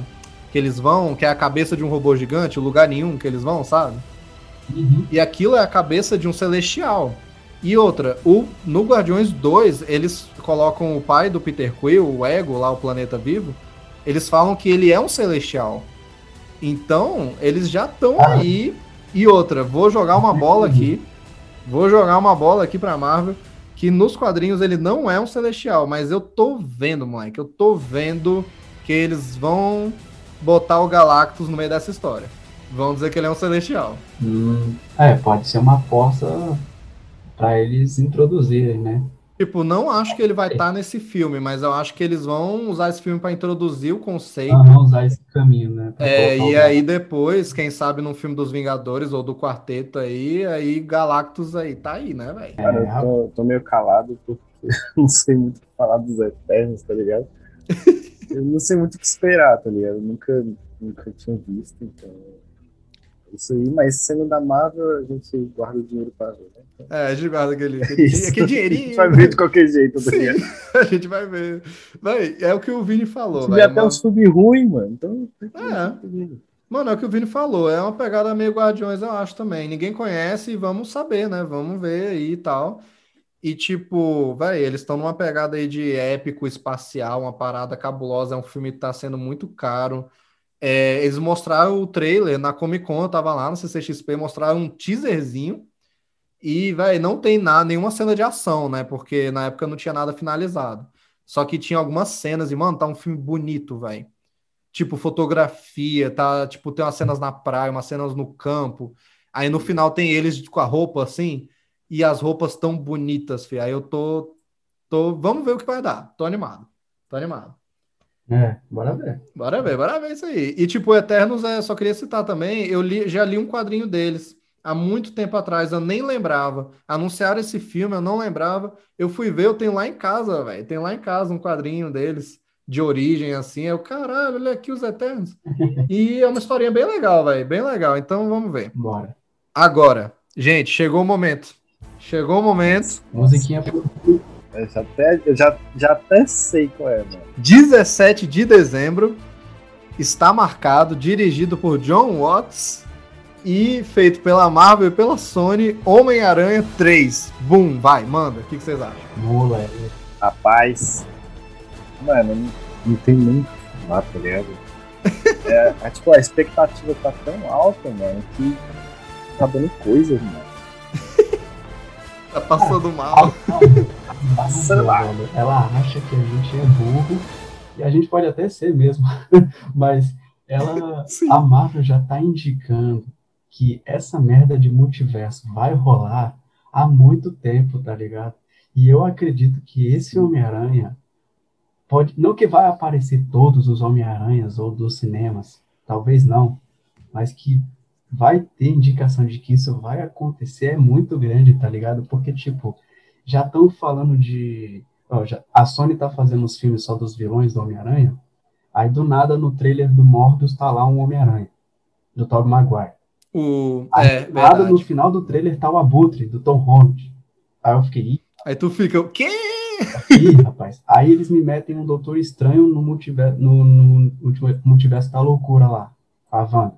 que eles vão, que é a cabeça de um robô gigante, o lugar nenhum que eles vão, sabe? Uhum. E aquilo é a cabeça de um celestial. E outra, o, no Guardiões 2, eles colocam o pai do Peter Quill, o Ego, lá o planeta vivo, eles falam que ele é um celestial. Então, eles já estão aí. E outra, vou jogar uma bola aqui. Vou jogar uma bola aqui pra Marvel. Que nos quadrinhos ele não é um celestial, mas eu tô vendo, moleque. Eu tô vendo que eles vão botar o Galactus no meio dessa história. Vão dizer que ele é um celestial. Hum, é, pode ser uma aposta pra eles introduzirem, né? Tipo, não acho que ele vai estar nesse filme, mas eu acho que eles vão usar esse filme pra introduzir o conceito. Aham, usar esse caminho, né? É, e o- aí depois, quem sabe no filme dos Vingadores ou do Quarteto aí, aí Galactus aí, tá aí, né, velho? Cara, É, eu tô, tô meio calado porque eu não sei muito o que falar dos Eternos, tá ligado? Eu não sei muito o que esperar, tá ligado? Eu nunca, nunca tinha visto, então. Isso aí, mas sendo da Marvel, a gente guarda o dinheiro pra ver. Né? É, a gente guarda aquele, aquele, Isso. aquele A dinheirinho. gente vai ver de qualquer jeito, tá Sim, a gente vai ver. Vai, é o que o Vini falou. Se vai, até mano. um sub ruim, mano. Então. É. Mano, é o que o Vini falou. É uma pegada meio Guardiões, eu acho também. Ninguém conhece e vamos saber, né? Vamos ver aí e tal. E tipo, vai, eles estão numa pegada aí de épico espacial, uma parada cabulosa. É um filme que tá sendo muito caro. É, eles mostraram o trailer na Comic Con, eu tava lá no CCXP, mostraram um teaserzinho. E, vai, não tem nada, nenhuma cena de ação, né? Porque na época não tinha nada finalizado. Só que tinha algumas cenas e, mano, tá um filme bonito, velho. Tipo, fotografia, tá? Tipo, tem umas cenas na praia, umas cenas no campo. Aí no final tem eles com a roupa assim, e as roupas tão bonitas, filho. Aí eu tô, tô. Vamos ver o que vai dar. Tô animado. Tô animado. É, bora ver. Bora ver, bora ver isso aí. E tipo, Eternos, é, só queria citar também, eu li, já li um quadrinho deles há muito tempo atrás, eu nem lembrava. Anunciaram esse filme, eu não lembrava. Eu fui ver, eu tenho lá em casa, velho. Tem lá em casa um quadrinho deles de origem assim. Eu, caralho, olha aqui os Eternos. E é uma historinha bem legal, velho, bem legal. Então vamos ver. Bora. Agora, gente, chegou o momento. Chegou o momento. Musiquinha pro Eu já até, eu já, já até sei qual é, mano. 17 de dezembro está marcado, dirigido por John Watts e feito pela Marvel e pela Sony, Homem-Aranha 3. Boom, vai, manda. O que, que vocês acham? moleque. Rapaz. Mano, não, não tem nem o que falar, tá ligado? É, é, tipo, a expectativa tá tão alta, mano, que tá dando coisas, mano. Tá passando mal. Passando lá. Velho, Ela acha que a gente é burro e a gente pode até ser mesmo, mas ela, Sim. a Marvel já tá indicando que essa merda de multiverso vai rolar há muito tempo, tá ligado? E eu acredito que esse Homem-Aranha pode, não que vai aparecer todos os Homem-Aranhas ou dos cinemas, talvez não, mas que vai ter indicação de que isso vai acontecer é muito grande, tá ligado? Porque, tipo, já estão falando de. ó, já- a Sony tá fazendo os filmes só dos vilões do Homem-Aranha. Aí do nada no trailer do Morbius tá lá um Homem-Aranha, do Tobey Maguire. O... Aí É, do nada no final do trailer tá o Abutre, do Tom Holland. Aí eu fiquei, "Ih, Aí tu fica, o quê? Ih, rapaz. Aí eles me metem um Doutor Estranho no multiverso, no, no multiverso da loucura lá, a Wanda.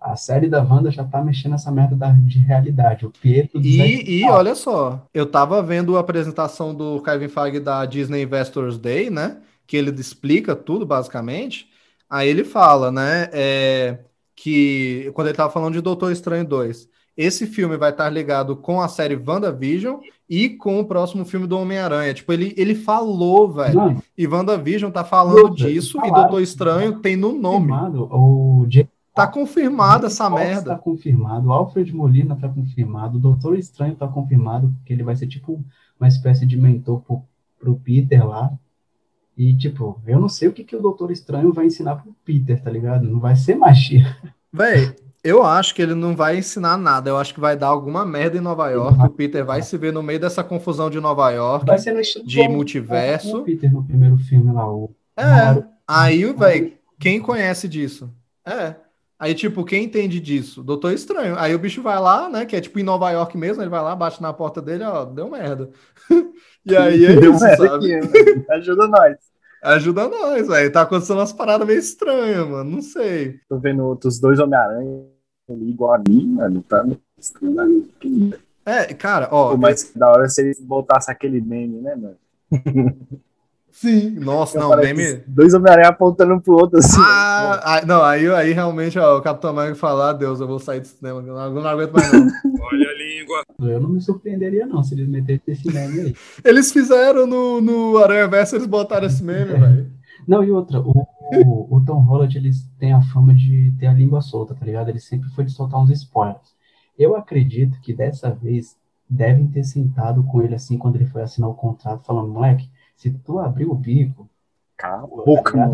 A série da Wanda já tá mexendo essa merda da- de realidade. O Pietro E, e olha só, eu tava vendo a apresentação do Kevin Feige da Disney Investors Day, né? Que ele explica tudo, basicamente. Aí ele fala, né? é, que quando ele tava falando de Doutor Estranho 2, esse filme vai estar ligado com a série WandaVision e com o próximo filme do Homem-Aranha. Tipo, ele, ele falou, velho. Mano, E WandaVision tá falando disso e. Doutor Estranho tem no nome. O James Tá confirmada essa Fox merda. Tá confirmado. O Alfred Molina tá confirmado. O Doutor Estranho tá confirmado. Que ele vai ser tipo uma espécie de mentor pro, pro Peter lá. E, tipo, eu não sei o que, que o Doutor Estranho vai ensinar pro Peter, tá ligado? Não vai ser magia. Véi, eu acho que ele não vai ensinar nada. Eu acho que vai dar alguma merda em Nova York. O Peter vai se ver no meio dessa confusão de Nova York. Vai ser no De do- multiverso. do Peter no primeiro filme lá. O, É. Aí, véi, quem conhece disso? É. Aí, tipo, quem entende disso? Doutor Estranho. Aí o bicho vai lá, né? Que é tipo em Nova York mesmo. Ele vai lá, bate na porta dele, ó, deu merda. e aí é Deu isso, merda aqui. Ajuda nós. Ajuda nós, velho. Tá acontecendo umas paradas meio estranhas, mano. Não sei. Tô vendo outros dois Homem-Aranha ali igual a mim, mano. Tá estranho ali. É, cara, ó. Pô, mas da hora se eles voltassem aquele meme, né, mano? Sim. Nossa, não, meme. Dois Homem-Aranha apontando um pro outro assim. Ah, ah, não, aí, aí realmente ó, o Capitão América fala, ah, Deus, eu vou sair do cinema, eu não, eu não aguento mais não. Olha a língua. eu não me surpreenderia, não, se eles metessem esse meme aí. Eles fizeram no, no Aranha Verso, eles botaram esse meme, velho. Não, e outra, o, o, o Tom Holland, eles têm a fama de ter a língua solta, tá ligado? Ele sempre foi de soltar uns spoilers. Eu acredito que dessa vez devem ter sentado com ele assim quando ele foi assinar o contrato, falando, moleque, se tu abrir o bico, Cala a boca, mano.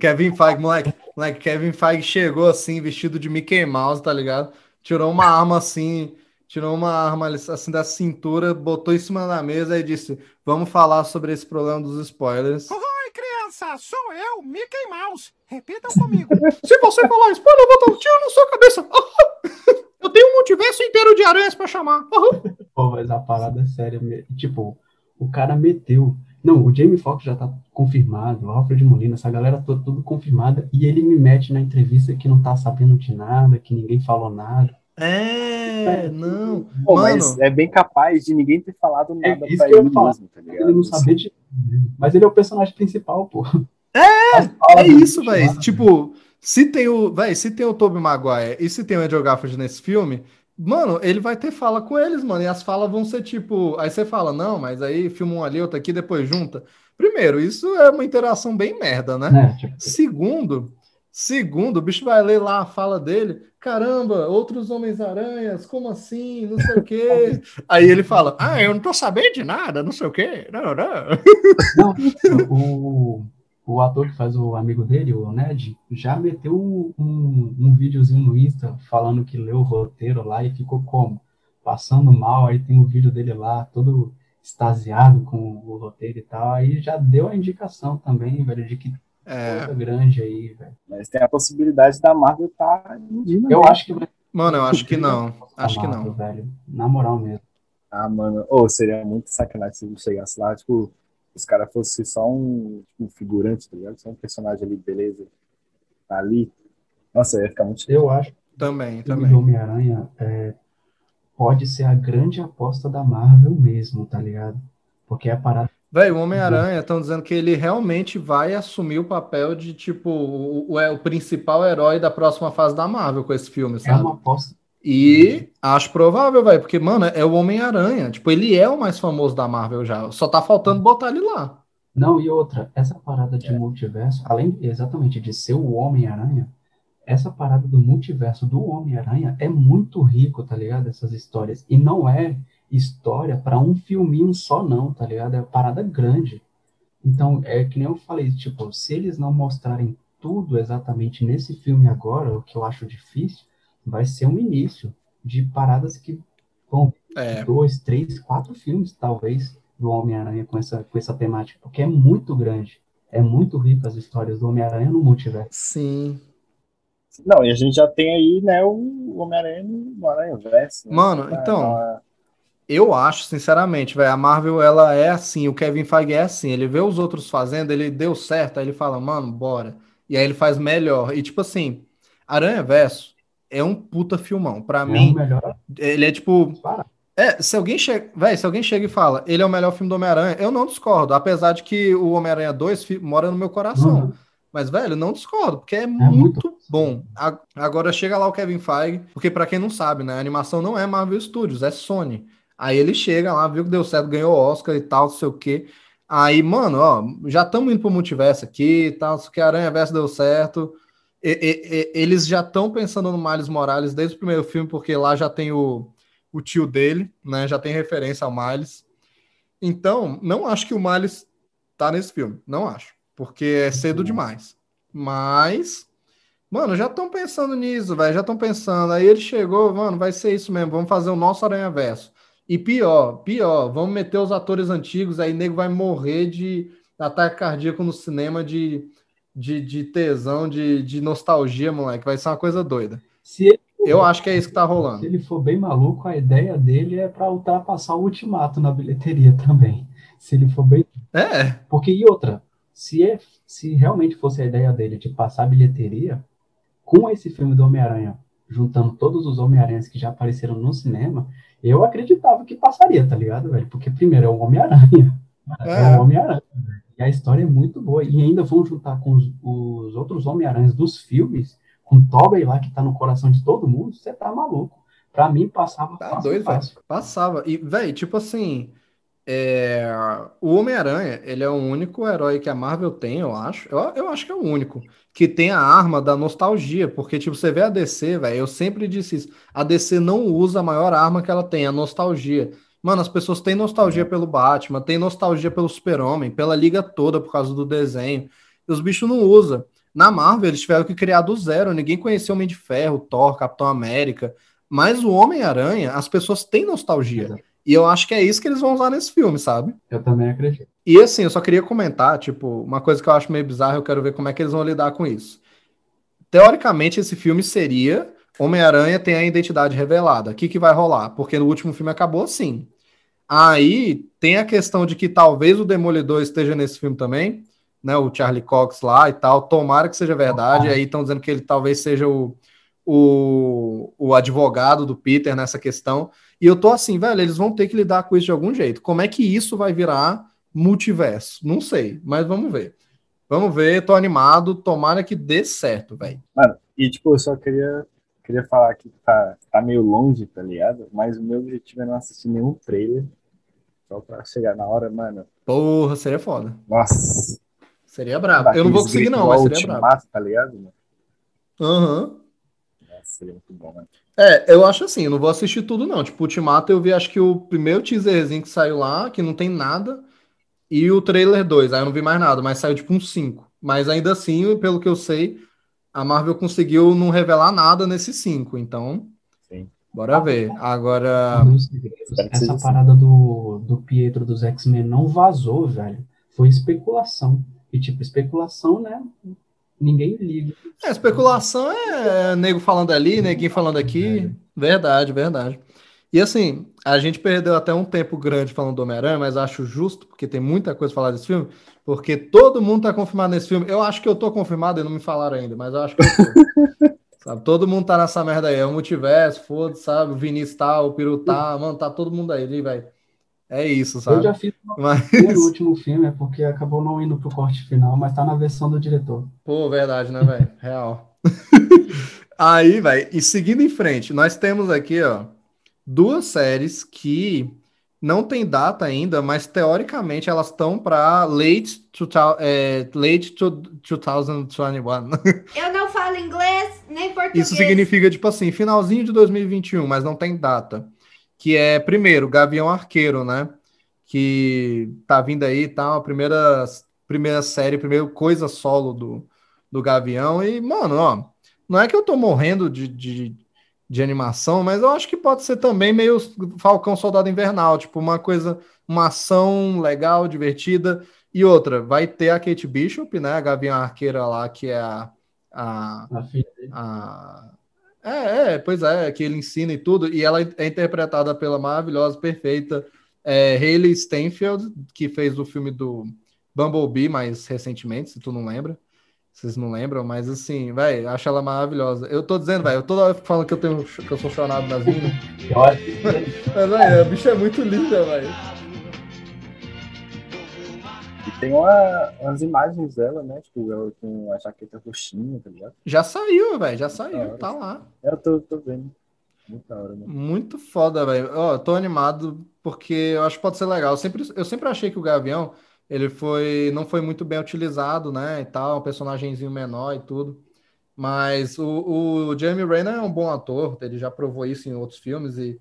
Kevin Feige, moleque, moleque, Kevin Feige chegou assim, vestido de Mickey Mouse, tá ligado? Tirou uma arma assim, tirou uma arma assim da cintura, botou em cima da mesa e disse, vamos falar sobre esse problema dos spoilers. Oi, criança, sou eu, Mickey Mouse. Repitam comigo. Se você falar spoiler, eu vou dar um tiro na sua cabeça. tenho um multiverso inteiro de aranhas pra chamar. Pô, mas a parada é séria. me- Tipo, o cara meteu. Não, o Jamie Foxx já tá confirmado, o Alfred Molina, essa galera toda, tudo confirmada, e ele me mete na entrevista que não tá sabendo de nada, que ninguém falou nada. É, não. Pô, Mano. mas é bem capaz de ninguém ter falado É nada isso pra que eu ele falar. mesmo, tá ligado? Ele não saber de Mas ele é o personagem principal, pô. É, É isso, velho. Tipo, se tem o, véi, se tem o Tobey Maguire e se tem o Andrew Garfield nesse filme, mano, ele vai ter fala com eles, mano, e as falas vão ser tipo, aí você fala, não, mas aí filma um ali, outro aqui, depois junta. Primeiro, isso é uma interação bem merda, né? né? Tipo, Segundo, segundo, o bicho vai ler lá a fala dele, caramba, outros Homens-Aranhas, como assim? Não sei o quê. Aí ele fala, ah, eu não tô sabendo de nada, não sei o quê. Não, não. Não, o, o ator que faz o amigo dele, o Ned, já meteu um, um videozinho no Insta falando que leu o roteiro lá e ficou como? Passando mal, aí tem o vídeo dele lá, todo extasiado com o roteiro e tal, aí já deu a indicação também, velho, de que É, grande aí, velho. Mas tem a possibilidade da Marvel estar iludindo. Eu né? acho que vai mano, eu acho que não. Acho que Marvel, não. velho. Na moral mesmo. Ah, mano. Ou seria muito sacanagem se ele chegasse lá, tipo, os caras fossem só um, tipo, um figurante, tá ligado? Só um personagem ali, beleza. Tá ali. Nossa, ia ficar muito. Eu acho Também, O também. do Homem-Aranha é, pode ser a grande aposta da Marvel mesmo, tá ligado? Porque é a parada. Velho, o Homem-Aranha estão dizendo que ele realmente vai assumir o papel de, tipo, o, o, o principal herói da próxima fase da Marvel com esse filme, É sabe? uma aposta. E acho provável, velho, porque, mano, é o Homem-Aranha. Tipo, ele é o mais famoso da Marvel já. Só tá faltando botar ele lá. Não, e outra, essa parada É. de multiverso, além exatamente de ser o Homem-Aranha, essa parada do multiverso do Homem-Aranha é muito rico, tá ligado? Essas histórias. E não é história pra um filminho só, não, tá ligado? É parada grande. Então, é que nem eu falei, tipo, se eles não mostrarem tudo exatamente nesse filme agora, o que eu acho difícil, vai ser um início de paradas que vão É. dois, três, quatro filmes, talvez, do Homem-Aranha com essa, com essa temática, porque é muito grande. É muito rico as histórias do Homem-Aranha no multiverso. Sim. Não, e a gente já tem aí, né, o Homem-Aranha no Aranha Verso. Né? Mano, Pra então, Eu acho, sinceramente, velho, a Marvel, ela é assim, o Kevin Feige é assim, ele vê os outros fazendo, ele deu certo, aí ele fala, mano, bora. E aí ele faz melhor. E tipo assim, Aranha Verso é um puta filmão. Pra É mim, ele é tipo, para. é, se alguém chega, velho, se alguém chega e fala, ele é o melhor filme do Homem-Aranha, eu não discordo, apesar de que o Homem-Aranha 2 fi- mora no meu coração. Uhum. Mas, velho, não discordo, porque é, muito muito bom. A- Agora chega lá o Kevin Feige, porque pra quem não sabe, né, a animação não é Marvel Studios, é Sony. Aí ele chega lá, viu que deu certo, ganhou Oscar e tal, não sei o quê. Aí, mano, ó, já estamos indo pro multiverso aqui e tal, que, Aranha Verso deu certo. E- e- eles já estão pensando no Miles Morales desde o primeiro filme, porque lá já tem o, o tio dele, né? Já tem referência ao Miles. Então, não acho que o Miles tá nesse filme. Não acho. Porque é cedo demais. Mas, mano, já estão pensando nisso, velho. Já estão pensando. Aí ele chegou, mano, vai ser isso mesmo. Vamos fazer o nosso Aranha Verso. E pior, pior, vamos meter os atores antigos, aí nego vai morrer de ataque cardíaco no cinema de, de, de tesão, de, de nostalgia, moleque. Vai ser uma coisa doida. Se Eu acho que é isso que tá se rolando. ele for bem maluco, a ideia dele é para ultrapassar o ultimato na bilheteria também. Se ele for bem. É, Porque, e outra, se, é, se realmente fosse a ideia dele de passar a bilheteria, com esse filme do Homem-Aranha, juntando todos os Homem-Aranhas que já apareceram no cinema, eu acreditava que passaria, tá ligado, velho? Porque, primeiro, é o Homem-Aranha. É, É. o Homem-Aranha. A história é muito boa. E ainda vão juntar com os, os outros Homem-Aranhas dos filmes, com Tobey lá, que tá no coração de todo mundo, você tá maluco. Pra mim, passava Tá fácil, doido, fácil. Passava. E, velho, tipo assim, é, o Homem-Aranha, ele é o único herói que a Marvel tem, eu acho. Eu, eu acho que é o único. Que tem a arma da nostalgia. Porque, tipo, você vê a DC, velho, eu sempre disse isso. A DC não usa a maior arma que ela tem, a nostalgia. Mano, as pessoas têm nostalgia pelo Batman, têm nostalgia pelo Super-Homem, pela Liga toda por causa do desenho. E os bichos não usam. Na Marvel, eles tiveram que criar do zero. Ninguém conhecia Homem de Ferro, Thor, Capitão América. Mas o Homem-Aranha, as pessoas têm nostalgia. E eu acho que é isso que eles vão usar nesse filme, sabe? Eu também acredito. E assim, eu só queria comentar, tipo, uma coisa que eu acho meio bizarra, eu quero ver como é que eles vão lidar com isso. Teoricamente, esse filme seria Homem-Aranha tem a identidade revelada. O que, que vai rolar? Porque no último filme acabou assim. Aí tem a questão de que talvez o Demolidor esteja nesse filme também, né? O Charlie Cox lá e tal. Tomara que seja verdade. Aí estão dizendo que ele talvez seja o, o, o advogado do Peter nessa questão. E eu tô assim, velho, eles vão ter que lidar com isso de algum jeito. Como é que isso vai virar multiverso? Não sei, mas vamos ver. Vamos ver, tô animado, tomara que dê certo, velho. Mano, e tipo, eu só queria, queria falar que tá, tá meio longe, tá ligado? Mas o meu objetivo é não assistir nenhum trailer. Só pra chegar na hora, mano. Porra, seria foda. Nossa. Seria brabo. Eu não vou conseguir, não, mas seria brabo. Ultimato, tá ligado, mano? Aham. Nossa, seria muito bom, mano. É, eu acho assim, eu não vou assistir tudo, não. Tipo, Ultimato eu vi, acho que o primeiro teaserzinho que saiu lá, que não tem nada, e o trailer 2, aí eu não vi mais nada, mas saiu tipo um 5. Mas ainda assim, pelo que eu sei, a Marvel conseguiu não revelar nada nesses 5, então. Sim. Bora ver. Agora. Essa parada do, do Pietro dos X-Men não vazou, velho. Foi especulação. E, tipo, especulação, né? Ninguém liga. É, especulação é nego falando ali, neguinho falando aqui. Verdade, verdade. E assim, a gente perdeu até um tempo grande falando do Homem-Aranha, mas acho justo, porque tem muita coisa pra falar desse filme, porque todo mundo tá confirmado nesse filme. Eu acho que eu tô confirmado e não me falaram ainda, mas eu acho que eu tô. sabe? Todo mundo tá nessa merda aí. É o multiverso, foda sabe? O Vinícius tá, o Peru tá, mano, tá todo mundo aí, velho. É isso, sabe? Eu já fiz Mas... o último filme, é porque acabou não indo pro corte final, mas tá na versão do diretor. Pô, verdade, né, velho? Real. Aí, velho, e seguindo em frente, nós temos aqui, ó, duas séries que não tem data ainda, mas teoricamente elas estão para late, to, é, late to, 2021. Eu não falo inglês nem português. Isso significa, tipo assim, finalzinho de 2021, mas não tem data. Que é, primeiro, Gavião Arqueiro, né? Que tá vindo aí, tá? A primeira, primeira série, primeira coisa solo do, do Gavião. E, mano, ó, não é que eu tô morrendo de, de, de animação, mas eu acho que pode ser também meio Falcão Soldado Invernal, tipo, uma coisa, uma ação legal, divertida. E outra, vai ter a Kate Bishop, né? A Gavião Arqueira lá, que é a. a, a é, é, pois é, que ele ensina e tudo, e ela é interpretada pela maravilhosa, perfeita é, Hayley Steinfeld, que fez o filme do Bumblebee mais recentemente, se tu não lembra. Vocês não lembram, mas assim, velho, acho ela maravilhosa. Eu tô dizendo, velho, eu toda hora fico que eu tenho que eu sou chorado das minas. mas, velho, a bicha é muito linda, velho. E tem uma, umas imagens dela, né? Tipo, ela com a jaqueta roxinha, tá ligado? Já saiu, velho, já saiu, tá lá. Eu tô, tô vendo. Muito hora, né? Muito foda, velho. Ó, tô animado porque eu acho que pode ser legal. Eu sempre, eu sempre achei que o Gavião ele foi não foi muito bem utilizado, né, e tal, um personagemzinho menor e tudo. Mas o, o Jeremy Renner é um bom ator, ele já provou isso em outros filmes e,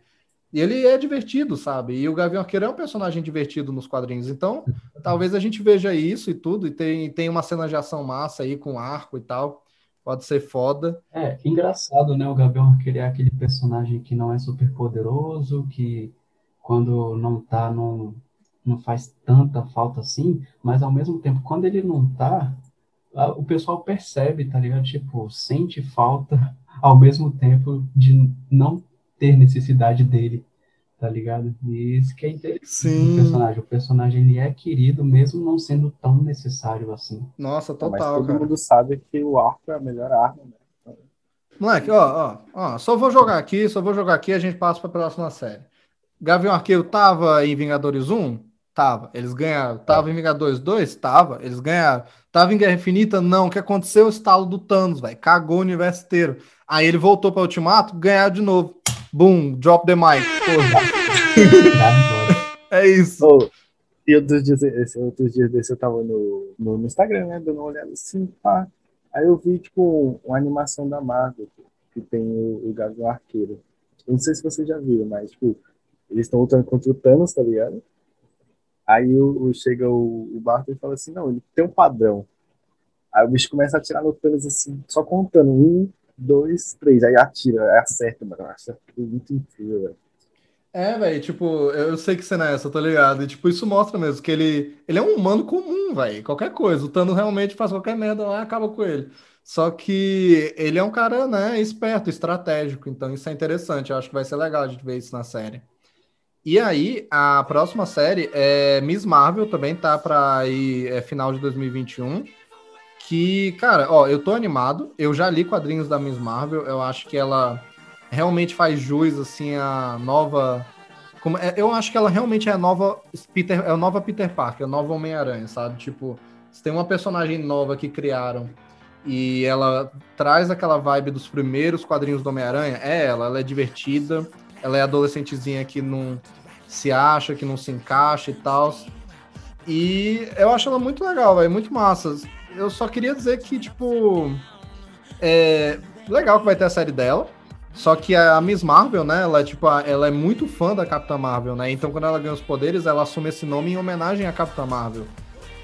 e ele é divertido, sabe? E o Gavião Arqueiro é um personagem divertido nos quadrinhos, então talvez a gente veja isso e tudo, e tem, tem uma cena de ação massa aí com arco e tal, pode ser foda. É, engraçado, né? O Gavião Arqueiro é aquele personagem que não é super poderoso, que quando não tá num, não faz tanta falta assim, mas ao mesmo tempo, quando ele não tá, o pessoal percebe, tá ligado? Tipo, sente falta ao mesmo tempo de não ter necessidade dele, tá ligado? E isso que é interessante Sim. personagem. O personagem ele é querido mesmo não sendo tão necessário assim. Nossa, total, Mas todo cara. mundo sabe que o arco é a melhor arma, né? Moleque, ó, ó, ó, só vou jogar aqui, só vou jogar aqui e a gente passa para a próxima série. Gavião Arqueiro tava em Vingadores 1? Tava. Eles ganharam. Tava em Vingadores 2? Tava. Eles ganharam. Tava em Guerra Infinita? Não. O que aconteceu? O estalo do Thanos, velho. Cagou o universo inteiro. Aí ele voltou para Ultimato, ganharam de novo. Boom, drop the mic. É isso. Oh, e outros dias, esse, outros dias desse eu tava no, no, no Instagram, né? Dando uma olhada assim, pá. Aí eu vi, tipo, uma animação da Marvel, que tem o, o Gavião Arqueiro. Eu não sei se vocês já viram, mas, tipo, eles estão lutando contra o Thanos, tá ligado? Aí o, o- chega o, o Barton e fala assim, não, ele tem um padrão. Aí o bicho começa a atirar no Thanos assim, só contando. Um, dois, três. Aí atira, aí acerta, mano. Acho muito incrível, velho. É, velho, tipo, eu, sei que cena é essa, tô ligado. E, tipo, isso mostra mesmo que ele, ele é um humano comum, velho. Qualquer coisa. O Thanos realmente faz qualquer merda lá acaba com ele. Só que ele é um cara, né, esperto, estratégico. Então isso é interessante. Eu acho que vai ser legal a gente ver isso na série. E aí, a próxima série é Miss Marvel, também tá pra ir é, final de 2021. Que, cara, ó, eu tô animado. Eu já li quadrinhos da Miss Marvel. Eu acho que ela realmente faz jus, assim, a nova. Como, é, eu acho que ela realmente é a nova Peter, é a nova Peter Parker, a nova Homem-Aranha, sabe? Tipo, se tem uma personagem nova que criaram e ela traz aquela vibe dos primeiros quadrinhos do Homem-Aranha, é ela, ela é divertida, ela é adolescentezinha que não se acha, que não se encaixa e tal. E eu acho ela muito legal, é muito massa. Eu só queria dizer que, tipo, é legal que vai ter a série dela. Só que a Miss Marvel, né, ela é, tipo, ela é muito fã da Capitã Marvel, né? Então quando ela ganha os poderes, ela assume esse nome em homenagem à Capitã Marvel.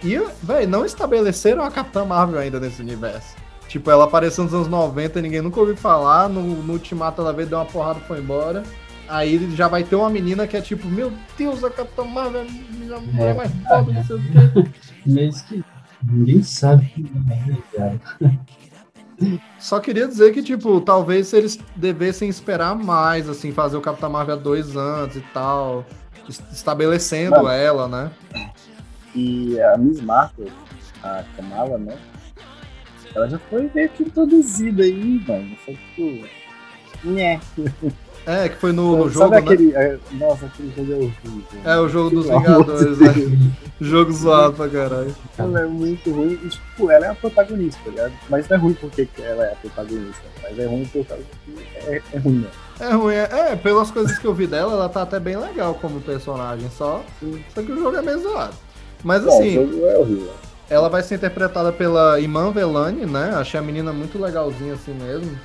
E, velho, não estabeleceram a Capitã Marvel ainda nesse universo. Tipo, ela apareceu nos anos 90 e ninguém nunca ouviu falar. No, no Ultimato ela veio, deu uma porrada e foi embora. Aí já vai ter uma menina que é tipo, meu Deus, a Capitã Marvel é a menina é, mais foda, não sei o quê. Mas que ninguém sabe que é, cara. Só queria dizer que, tipo, talvez eles devessem esperar mais, assim, fazer o Capitão Marvel dois anos e tal, estabelecendo Mano, ela, né? E a Miss Marvel, a Kamala, né? Ela já foi meio que introduzida aí, mano. Só tipo. Nhé. É, que foi no, no jogo. Sabe né? aquele. Né? Nossa, aquele jogo é horrível. É, o jogo dos Vingadores, né? jogo zoado pra caralho. Ela é muito ruim. E, tipo, ela é a protagonista, tá ligado? Mas não é ruim porque ela é a protagonista. Mas é ruim por causa que é, é ruim, né? É ruim, é, é, pelas coisas que eu vi dela, ela tá até bem legal como personagem, só, só que o jogo é meio zoado. Mas assim. O jogo é horrível. Ela vai ser interpretada pela Iman Velani, né? Achei a menina muito legalzinha assim mesmo.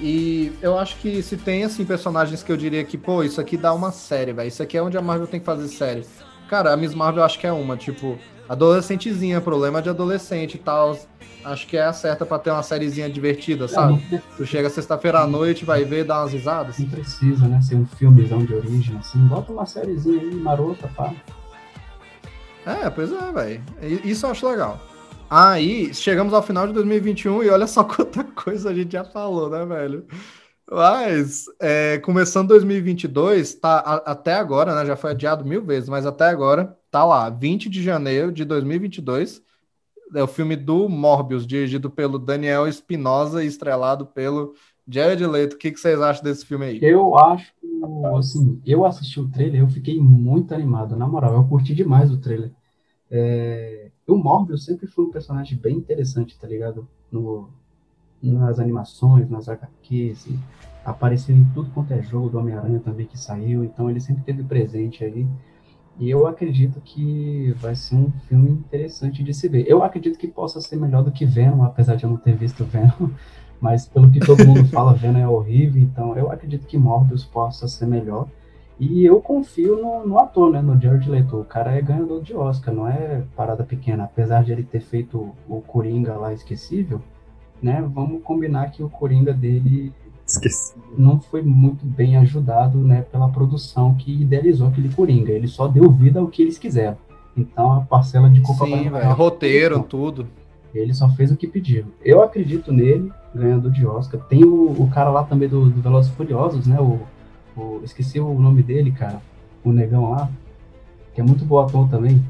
E eu acho que se tem, assim, personagens que eu diria que, pô, isso aqui dá uma série, velho. Isso aqui é onde a Marvel tem que fazer série. Cara, a Miss Marvel eu acho que é uma, tipo, adolescentezinha, problema de adolescente e tal. Acho que é a certa pra ter uma sériezinha divertida, sabe? Tu chega sexta-feira à noite, vai ver, dá umas risadas. Não precisa, né? Ser um filmezão de origem, assim. Bota uma sériezinha aí, marota, pá. É, pois é, velho. Isso eu acho legal. Aí, chegamos ao final de 2021 e olha só quanta coisa a gente já falou, né, velho? Mas, é, começando 2022, tá a, até agora, né? Já foi adiado mil vezes, mas até agora, tá lá, 20 de janeiro de 2022. É o filme do Morbius, dirigido pelo Daniel Espinosa e estrelado pelo Jared Leto. O que, que vocês acham desse filme aí? Eu acho, assim, eu assisti o trailer, eu fiquei muito animado, na moral, eu curti demais o trailer. É, o Morbius sempre foi um personagem bem interessante, tá ligado? No, nas animações, nas HQs, apareceu em tudo quanto é jogo do Homem-Aranha também que saiu, então ele sempre teve presente aí. E eu acredito que vai ser um filme interessante de se ver. Eu acredito que possa ser melhor do que Venom, apesar de eu não ter visto Venom, mas pelo que todo mundo fala, Venom é horrível, então eu acredito que Morbius possa ser melhor. E eu confio no, no, ator, né? No Jared Leto. O cara é ganhador de Oscar, não é parada pequena. Apesar de ele ter feito o Coringa lá esquecível, né? Vamos combinar que o Coringa dele Esqueci. não foi muito bem ajudado, né? Pela produção que idealizou aquele Coringa. Ele só deu vida ao que eles quiseram. Então a parcela de culpa Sim, vai roteiro, tudo. Ele só fez o que pediram. Eu acredito nele, ganhador de Oscar. Tem o, o cara lá também do, do Velozes Furiosos, né? O o, esqueci o nome dele, cara. O negão lá. Que é muito bom ator também.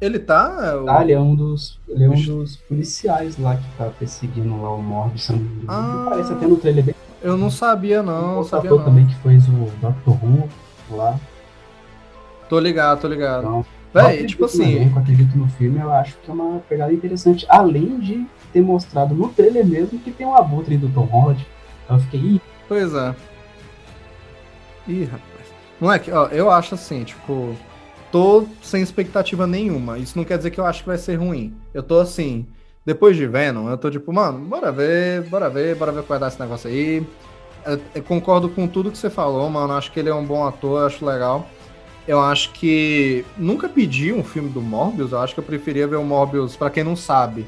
Ele tá. O... Ah, ele é um dos. Ele é um dos policiais lá que tá perseguindo lá o Morbius. Ah, Parece até no trailer bem. Eu não sabia, não. O sabia ator não. também que fez o Dr. Who lá. Tô ligado, tô ligado. Então, Véi, tipo assim. Eu acredito no filme, eu acho que é uma pegada interessante. Além de ter mostrado no trailer mesmo que tem um abutre do Tom Holland. Então eu fiquei. Ih, Pois é. Ih, rapaz. Moleque, ó, eu acho assim, tipo, tô sem expectativa nenhuma. Isso não quer dizer que eu acho que vai ser ruim. Eu tô assim, depois de Venom, eu tô tipo, mano, bora ver, bora ver, bora ver qual vai dar esse negócio aí. Eu, eu concordo com tudo que você falou, mano. Acho que ele é um bom ator, acho legal. Eu acho que nunca pedi um filme do Morbius, eu acho que eu preferia ver o Morbius, para quem não sabe,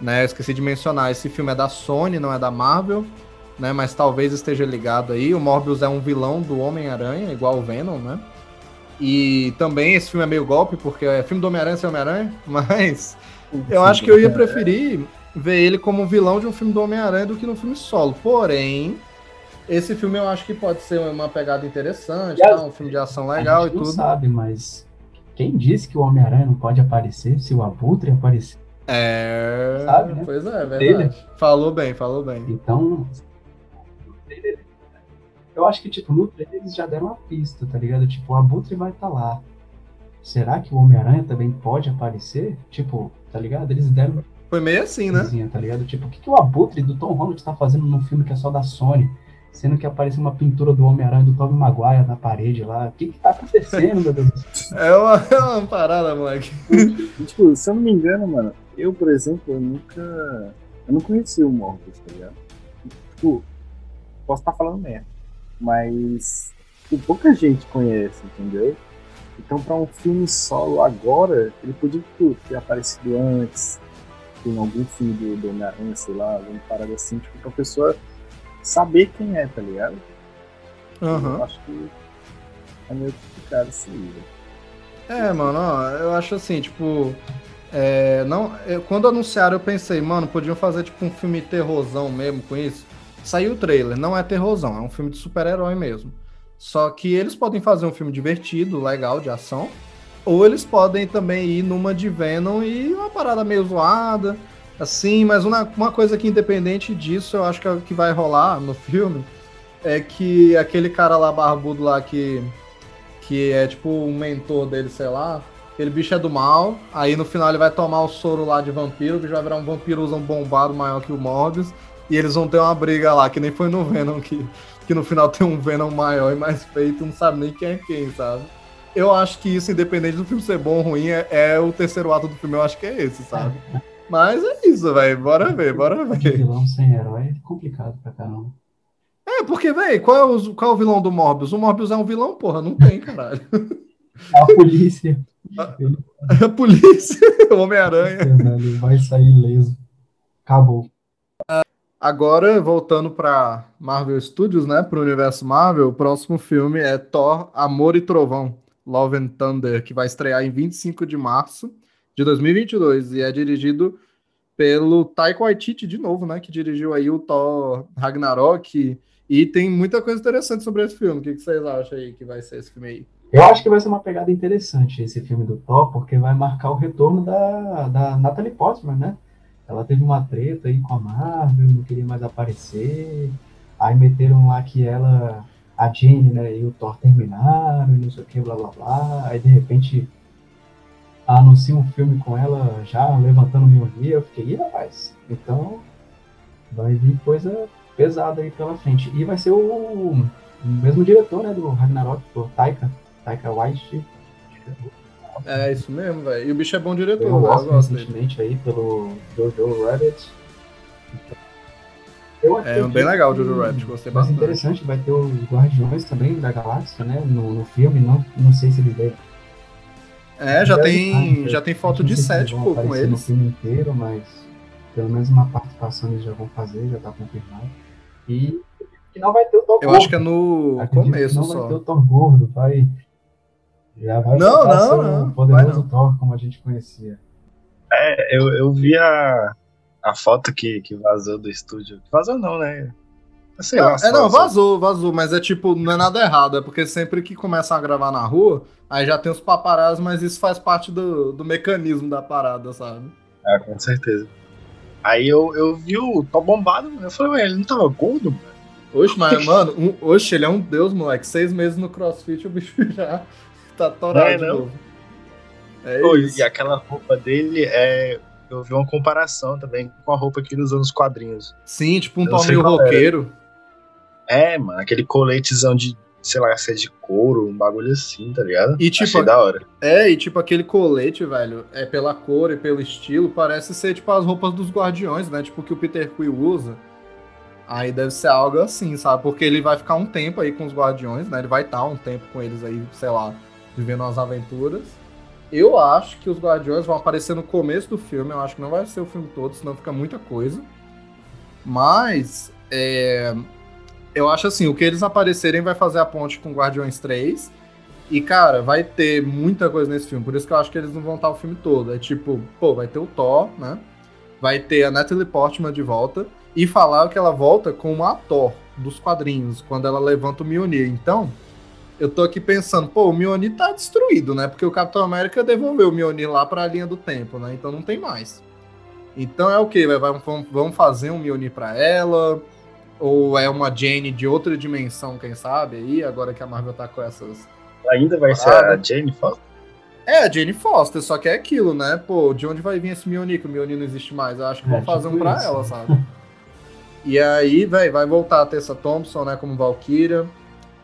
né? Eu esqueci de mencionar, esse filme é da Sony, não é da Marvel. Né? Mas talvez esteja ligado aí. O Morbius é um vilão do Homem-Aranha, igual o Venom, né? E também esse filme é meio golpe, porque é filme do Homem-Aranha sem Homem-Aranha, mas eu acho que eu ia preferir ver ele como vilão de um filme do Homem-Aranha do que num filme solo. Porém, esse filme eu acho que pode ser uma pegada interessante, tá? um filme de ação legal a e gente não tudo. sabe, mas quem disse que o Homem-Aranha não pode aparecer se o Abutre aparecer? É, Sabe, né? pois é, é verdade. Falou bem, falou bem. Então, eu acho que, tipo, no trailer eles já deram uma pista, tá ligado? Tipo, o Abutre vai estar lá. Será que o Homem-Aranha também pode aparecer? Tipo, tá ligado? Eles deram Foi meio assim, né? tá ligado? Tipo, o que, que o Abutre do Tom Holland tá fazendo num filme que é só da Sony? Sendo que apareceu uma pintura do Homem-Aranha do Tobey Maguire na parede lá. O que que tá acontecendo, meu Deus? do céu? É uma, é uma parada, moleque. Tipo, se eu não me engano, mano, eu, por exemplo, eu nunca. Eu não conheci o Morbius, tá ligado? Tipo, posso estar falando merda. Mas tipo, pouca gente conhece, entendeu? Então, pra um filme solo agora, ele podia ter aparecido antes, em algum filme do, do Homem-Aranha, sei lá, alguma parada assim, tipo, pra pessoa saber quem é, tá ligado? Aham. Eu acho que é meio complicado isso aí, velho. É, mano, ó, eu acho assim, tipo. é, não, eu- quando anunciaram, eu pensei, mano, podiam fazer tipo um filme terrorzão mesmo com isso. Saiu o trailer, não é terrorzão, é um filme de super-herói mesmo. Só que eles podem fazer um filme divertido, legal, de ação. Ou eles podem também ir numa de Venom e uma parada meio zoada, assim, mas uma, uma coisa que, independente disso, eu acho que é que vai rolar no filme é que aquele cara lá barbudo lá que que é tipo um mentor dele, sei lá. Aquele bicho é do mal, aí no final ele vai tomar o soro lá de vampiro, o bicho vai virar um vampirozão bombado maior que o Morbius, e eles vão ter uma briga lá, que nem foi no Venom, que, que no final tem um Venom maior e mais feito, não sabe nem quem é quem, sabe? Eu acho que isso, independente do filme ser bom ou ruim, é, é o terceiro ato do filme, eu acho que é esse, sabe? Mas é isso, velho, bora ver, bora De ver. vilão sem herói é complicado pra caramba. É, porque, velho, qual, é o- qual é o vilão do Morbius? O Morbius é um vilão, porra, não tem, caralho. A polícia, A polícia, o Homem-Aranha. velho, vai sair ileso. Acabou. Agora, voltando para Marvel Studios, né, para o universo Marvel, o próximo filme é Thor, Amor e Trovão, Love and Thunder, que vai estrear em 25 de março de 2022 e é dirigido pelo Taika Waititi de novo, né, que dirigiu aí o Thor Ragnarok e tem muita coisa interessante sobre esse filme. O que vocês acham aí que vai ser esse filme aí? Eu acho que vai ser uma pegada interessante esse filme do Thor, porque vai marcar o retorno da, da Natalie Portman, né? Ela teve uma treta aí com a Marvel, não queria mais aparecer. Aí meteram lá que ela, a Jane, né, e o Thor terminaram, e não sei o que, blá blá blá. Aí de repente anuncia um filme com ela já levantando Mjolnir. Eu fiquei, ih, rapaz, então vai vir coisa pesada aí pela frente. E vai ser o, o mesmo diretor, né, do Ragnarok, o Taika, Taika Waititi. É isso mesmo, velho. E o bicho é bom diretor, Eu eu gosto gosto recentemente aí pelo Jojo Rabbit. Eu É bem legal o Jojo Rabbit, gostei bastante. interessante, vai ter os Guardiões também da Galáxia, né? No, no filme, não, não sei se eles devem. É, já tem, estar, já tem não foto de se eles set, vão pô, com aparecer No eles. filme inteiro, mas pelo menos uma participação eles já vão fazer, já tá confirmado. E que não vai ter o Thor Eu gordo. acho que é no Acredito começo não vai ter só. o Thor gordo, vai. Já vai Não, não, não, o poderoso vai Thor como a gente conhecia. É, eu, eu vi a, a foto que, que vazou do estúdio. Vazou não, né? Sei lá. É, não, vazou, vazou, mas é tipo, não é nada errado, é porque sempre que começam a gravar na rua, aí já tem os paparazzi, mas isso faz parte do, do mecanismo da parada, sabe? É, com certeza. Aí eu, eu vi o Tô bombado, eu falei, ué, ele não tava gordo, mano? Oxe, mas, mano, um, oxe, ele é um deus, moleque. Seis meses no crossfit, o bicho já tá torado É, de não? novo. É Pô, isso. e aquela roupa dele é. Eu vi uma comparação também com a roupa que ele usou nos quadrinhos. Sim, tipo um Eu não tom sei meio qual era. roqueiro. É, mano, aquele coletezão de, sei lá, se é de couro, um bagulho assim, tá ligado? E, tipo, Achei da hora. É, e tipo, aquele colete, velho, é pela cor e pelo estilo, parece ser tipo as roupas dos guardiões, né? Tipo o que o Peter Quill usa. Aí deve ser algo assim, sabe? Porque ele vai ficar um tempo aí com os guardiões, né? Ele vai estar um tempo com eles aí, sei lá, vivendo as aventuras. Eu acho que os guardiões vão aparecer no começo do filme, eu acho que não vai ser o filme todo, senão fica muita coisa. Mas é, eu acho assim, o que eles aparecerem vai fazer a ponte com Guardiões 3. E, cara, vai ter muita coisa nesse filme. Por isso que eu acho que eles não vão estar o filme todo. É tipo, pô, vai ter o Thor, né? Vai ter a Natalie Portman de volta. E falar que ela volta com uma Thor dos quadrinhos, quando ela levanta o Mjolnir. Então, eu tô aqui pensando, pô, o Mjolnir tá destruído, né? Porque o Capitão América devolveu o Mjolnir lá pra linha do tempo, né? Então não tem mais. Então é o quê? Vamos fazer um Mjolnir pra ela? Ou é uma Jane de outra dimensão, quem sabe? Aí, agora que a Marvel tá com essas. Ainda vai ser a Jane Foster? É, a Jane Foster, só que é aquilo, né? Pô, de onde vai vir esse Mjolnir? Que o Mjolnir não existe mais. Eu acho que é, vão fazer tipo um pra isso. ela, sabe? e aí, velho, vai voltar a Tessa Thompson, né, como Valkyria.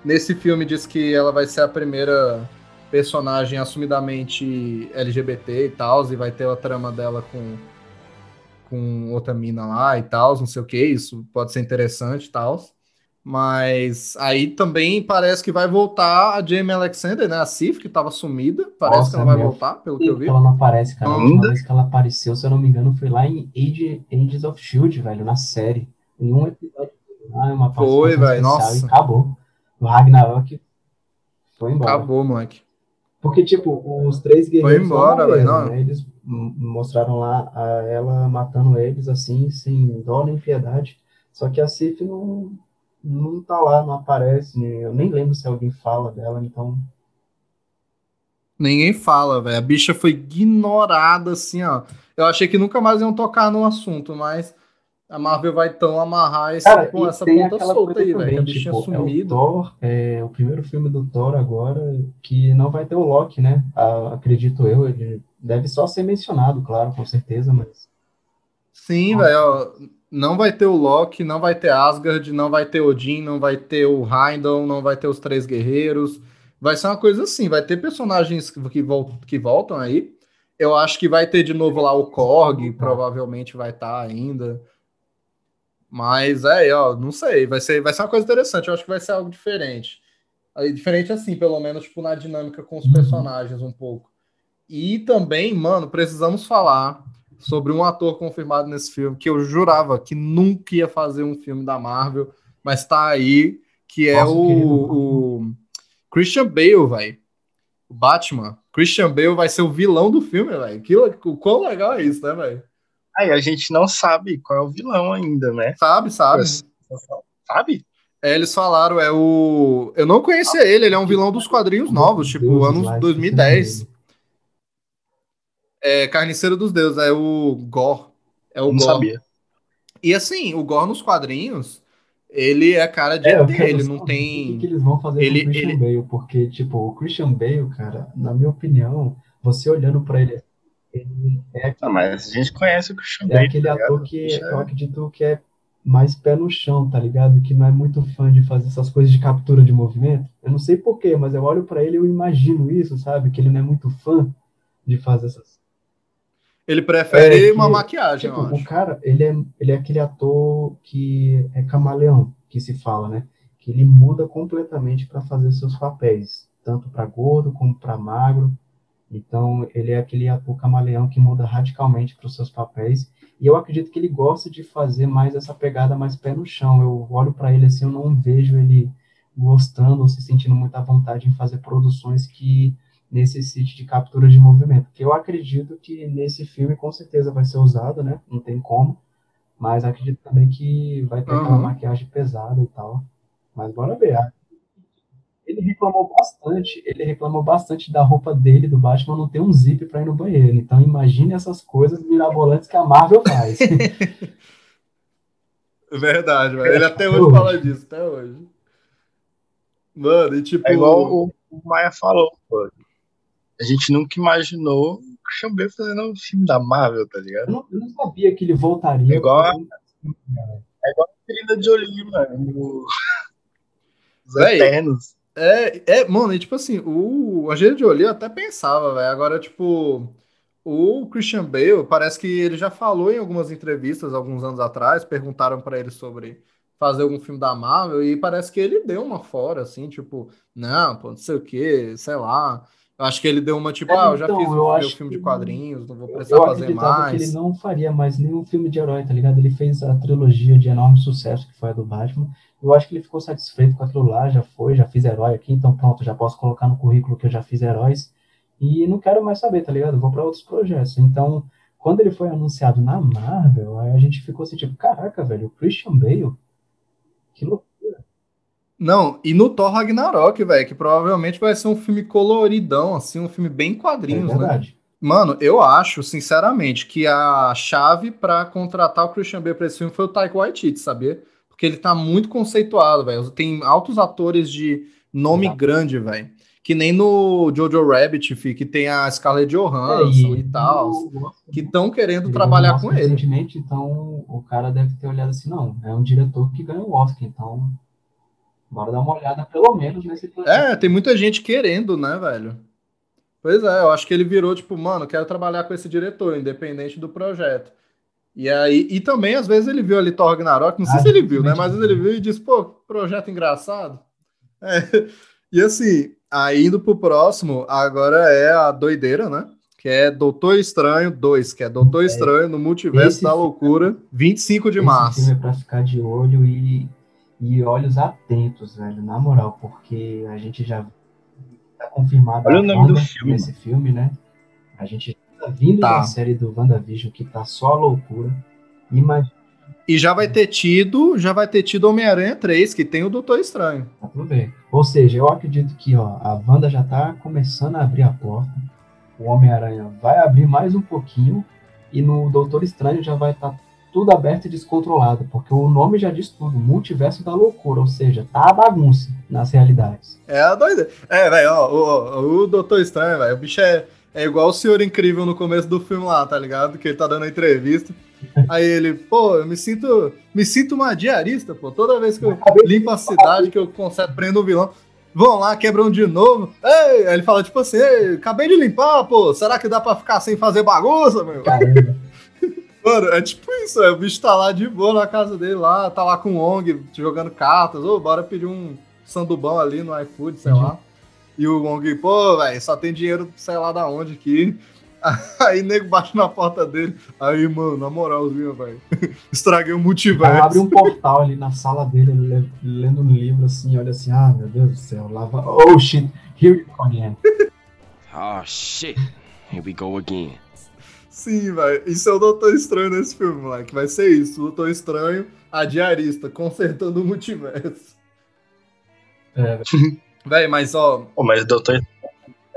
Nesse filme diz que ela vai ser a primeira personagem assumidamente LGBT e tal, e vai ter a trama dela com, com outra mina lá e tal, não sei o que, isso pode ser interessante e tal. Mas aí também parece que vai voltar a Jamie Alexander, né? A Sif, que tava sumida. Parece Nossa, que ela vai voltar, pelo que eu vi. Ela não aparece, cara. A última vez que ela apareceu, se eu não me engano, foi lá em Age, Ages of Shield, velho, na série. Em um episódio. Ah, uma foi, velho. Nossa. acabou o Ragnarok foi embora. Acabou, moleque. Porque, tipo, os três guerreiros. Foi embora, velho. Né? Eles mostraram lá ela matando eles, assim, sem dó nem piedade. Só que a Sif não, não tá lá, não aparece. Eu nem lembro se alguém fala dela, então. Ninguém fala, velho. A bicha foi ignorada, assim, ó. Eu achei que nunca mais iam tocar no assunto, mas a Marvel vai tão amarrar esse, Cara, com essa ponta solta aí, velho. A bichinha tipo, sumido. É o, Thor, é o primeiro filme do Thor agora que não vai ter o Loki, né? Ah, acredito eu. Ele deve só ser mencionado, claro, com certeza, mas. Sim, velho. Não vai ter o Loki, não vai ter Asgard, não vai ter Odin, não vai ter o Heimdall, não vai ter os Três Guerreiros. Vai ser uma coisa assim, vai ter personagens que, vol que voltam aí. Eu acho que vai ter de novo lá o Korg, provavelmente vai estar tá ainda. Mas é, ó, não sei, vai ser, vai ser uma coisa interessante, eu acho que vai ser algo diferente. Diferente assim, pelo menos, tipo, na dinâmica com os uhum. personagens um pouco. E também, mano, precisamos falar sobre um ator confirmado nesse filme, que eu jurava que nunca ia fazer um filme da Marvel, mas tá aí, que é Nossa, o, o, Christian Bale, velho. O Batman. Christian Bale vai ser o vilão do filme, velho. O quão legal é isso, né, velho? Aí a gente não sabe qual é o vilão ainda, né? Sabe, sabe. Sabe? É, eles falaram, é o. Eu não conhecia ele, ele é um vilão dos quadrinhos novos, tipo, Deus anos 2010. É Carniceiro dos Deuses, é o Gore. É o não Gore. sabia. E assim, o Gore nos quadrinhos, ele é cara de é, ET, ele não tem. O que, eles vão fazer ele, com o Christian ele... Bale? Porque, tipo, o Christian Bale, cara, na minha opinião, você olhando para ele ele é aquele, ah, mas a gente conhece o Christian Bale. É aquele tá ator que eu acredito que é mais pé no chão, tá ligado? Que não é muito fã de fazer essas coisas de captura de movimento. Eu não sei porquê, mas eu olho para ele e eu imagino isso, sabe? Que ele não é muito fã de fazer essas. Ele prefere é, uma maquiagem, tipo, O cara, ele é, ele é aquele ator que é camaleão, que se fala, né? Que ele muda completamente para fazer seus papéis, tanto para gordo como para magro. Então, ele é aquele ator camaleão que muda radicalmente para os seus papéis. E eu acredito que ele gosta de fazer mais essa pegada mais pé no chão. Eu olho para ele assim, eu não vejo ele gostando ou se sentindo muita vontade em fazer produções que necessite de captura de movimento. Que eu acredito que nesse filme com certeza vai ser usado, né? Não tem como. Mas acredito também que vai ter uhum. aquela maquiagem pesada e tal. Mas bora ver ele reclamou bastante, ele reclamou bastante da roupa dele, do Batman, não ter um zip para ir no banheiro. Então imagine essas coisas mirabolantes que a Marvel faz. Verdade, velho. Ele até hoje fala disso, até hoje. Mano, e tipo. É igual o, o Maia falou, pô. A gente nunca imaginou o Christian Bale fazendo um filme da Marvel, tá ligado? Eu não, eu não sabia que ele voltaria. É igual a, é igual a querida Jolie, mano. Os Eternos. É, é, mano, e tipo assim, o Angelina Jolie eu até pensava, velho. Agora, tipo, o Christian Bale, parece que ele já falou em algumas entrevistas alguns anos atrás, perguntaram para ele sobre fazer algum filme da Marvel e parece que ele deu uma fora, assim, tipo, não, pô, não sei o que, sei lá. Eu acho que ele deu uma tipo, É, ah, eu já então, fiz o meu filme de que- quadrinhos, não vou precisar Eu fazer acreditava que mais. ele não faria mais nenhum filme de herói, tá ligado? Ele fez a trilogia de enorme sucesso, que foi a do Batman. Eu acho que ele ficou satisfeito com aquilo lá, já foi, já fiz herói aqui, então pronto, já posso colocar no currículo que eu já fiz heróis. E não quero mais saber, tá ligado? Vou pra outros projetos. Então, quando ele foi anunciado na Marvel, aí a gente ficou assim, tipo, caraca, velho, o Christian Bale. Que loucura. Não, e no Thor Ragnarok, velho, que provavelmente vai ser um filme coloridão, assim, um filme bem É quadrinhos, né? verdade. Mano, eu acho, sinceramente, que a chave pra contratar o Christian Bale pra esse filme foi o Taika Waititi, sabia? Porque ele tá muito conceituado, velho. Tem altos atores de nome grande, velho. Que nem no Jojo Rabbit, fi, que tem a Scarlett Johansson e tal, o- que estão querendo Ele trabalhar com ele. Recentemente, então o cara deve ter olhado assim, não, é um diretor que ganhou o Oscar, então bora dar uma olhada pelo menos nesse projeto. É, tem muita gente querendo, né, velho? Pois é, eu acho que ele virou, tipo, mano, quero trabalhar com esse diretor, independente do projeto. E aí, e também, às vezes, ele viu ali Thor Ragnarok, não sei Ah, se ele viu, né? Mas às vezes ele viu e disse, pô, projeto engraçado. É. E assim, aí indo pro próximo, agora é a doideira, né? Que é Doutor Estranho 2, que é Doutor Estranho no Multiverso Esse da Loucura, 25 de Esse março. filme é pra ficar de olho e, e olhos atentos, velho, na moral, porque a gente já tá confirmado Olha o nome do filme, nesse filme, né? A gente tá vindo Tá. da série do WandaVision, que tá só loucura. Imagina, E já vai ter tido, já vai ter tido Homem-Aranha 3, que tem o Doutor Estranho. Tá tudo bem. Ou seja, eu acredito que ó, a Wanda já tá começando a abrir a porta. O Homem-Aranha vai abrir mais um pouquinho. E no Doutor Estranho já vai estar tudo aberto e descontrolado. Porque o nome já diz tudo: multiverso da loucura. Ou seja, tá a bagunça nas realidades. É a doida. É, velho, ó, o, o, o Doutor Estranho, velho, o bicho é, é igual o Senhor Incrível no começo do filme lá, tá ligado? Que ele tá dando a entrevista. Aí ele, pô, eu me sinto, me sinto uma diarista, pô. Toda vez que eu limpo a cidade, que eu conserto, prendo um vilão, vão lá, quebram de novo. Ei! Aí ele fala, tipo assim, Ei, acabei de limpar, pô. Será que dá pra ficar sem fazer bagunça, meu? Caramba. Mano, é tipo isso, é, o bicho tá lá de boa na casa dele, lá, tá lá com o ONG jogando cartas, ô, bora pedir um sandubão ali no iFood, sei Uhum. lá. E o ONG, pô, velho, só tem dinheiro, sei lá da onde aqui. Aí nego bate na porta dele. Aí, mano, na moralzinha, velho. Estraguei o multiverso. abre um portal ali na sala dele, ele le- lendo um livro assim, olha assim, ah, meu Deus do céu, lá vai. Oh shit, here you go again. Oh shit. Here we go again. Sim, velho. Isso é o Doutor Estranho nesse filme, moleque. Vai ser isso. O Doutor Estranho, a diarista, consertando o multiverso. É, Velho, mas ó, Pô, mas o Doutor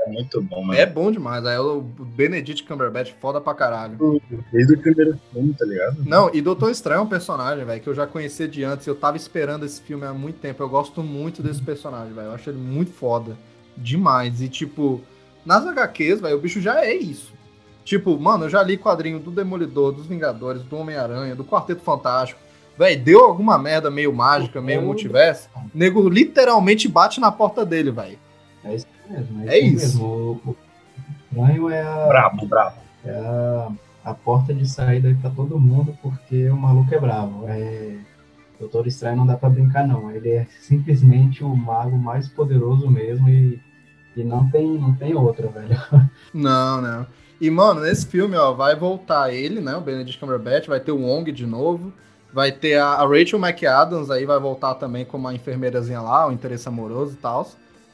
é muito bom, mano. É bom demais, é o Benedict Cumberbatch foda pra caralho. Desde o primeiro filme, tá ligado? Não, e Doutor Estranho é um personagem, velho, que eu já conhecia de antes, eu tava esperando esse filme há muito tempo. Eu gosto muito desse personagem, velho. Eu acho ele muito foda. Demais. E tipo, nas HQs, velho, o bicho já é isso. Tipo, mano, eu já li quadrinho do Demolidor, dos Vingadores, do Homem-Aranha, do Quarteto Fantástico. Velho, deu alguma merda meio mágica, meio multiverso. O nego literalmente bate na porta dele, velho. é isso mesmo. É isso. mesmo. O, o estranho é a, Brabo, brabo. é a, a porta de saída aí pra todo mundo, porque o maluco é bravo. É, Doutor Estranho não dá pra brincar, não. Ele é simplesmente o mago mais poderoso mesmo e, e não, tem, não tem outro, velho. Não, não. E, mano, nesse filme, ó, vai voltar ele, né? O Benedict Cumberbatch, vai ter o Wong de novo. Vai ter a, a Rachel McAdams aí, vai voltar também como a enfermeirazinha lá, o interesse amoroso e tal.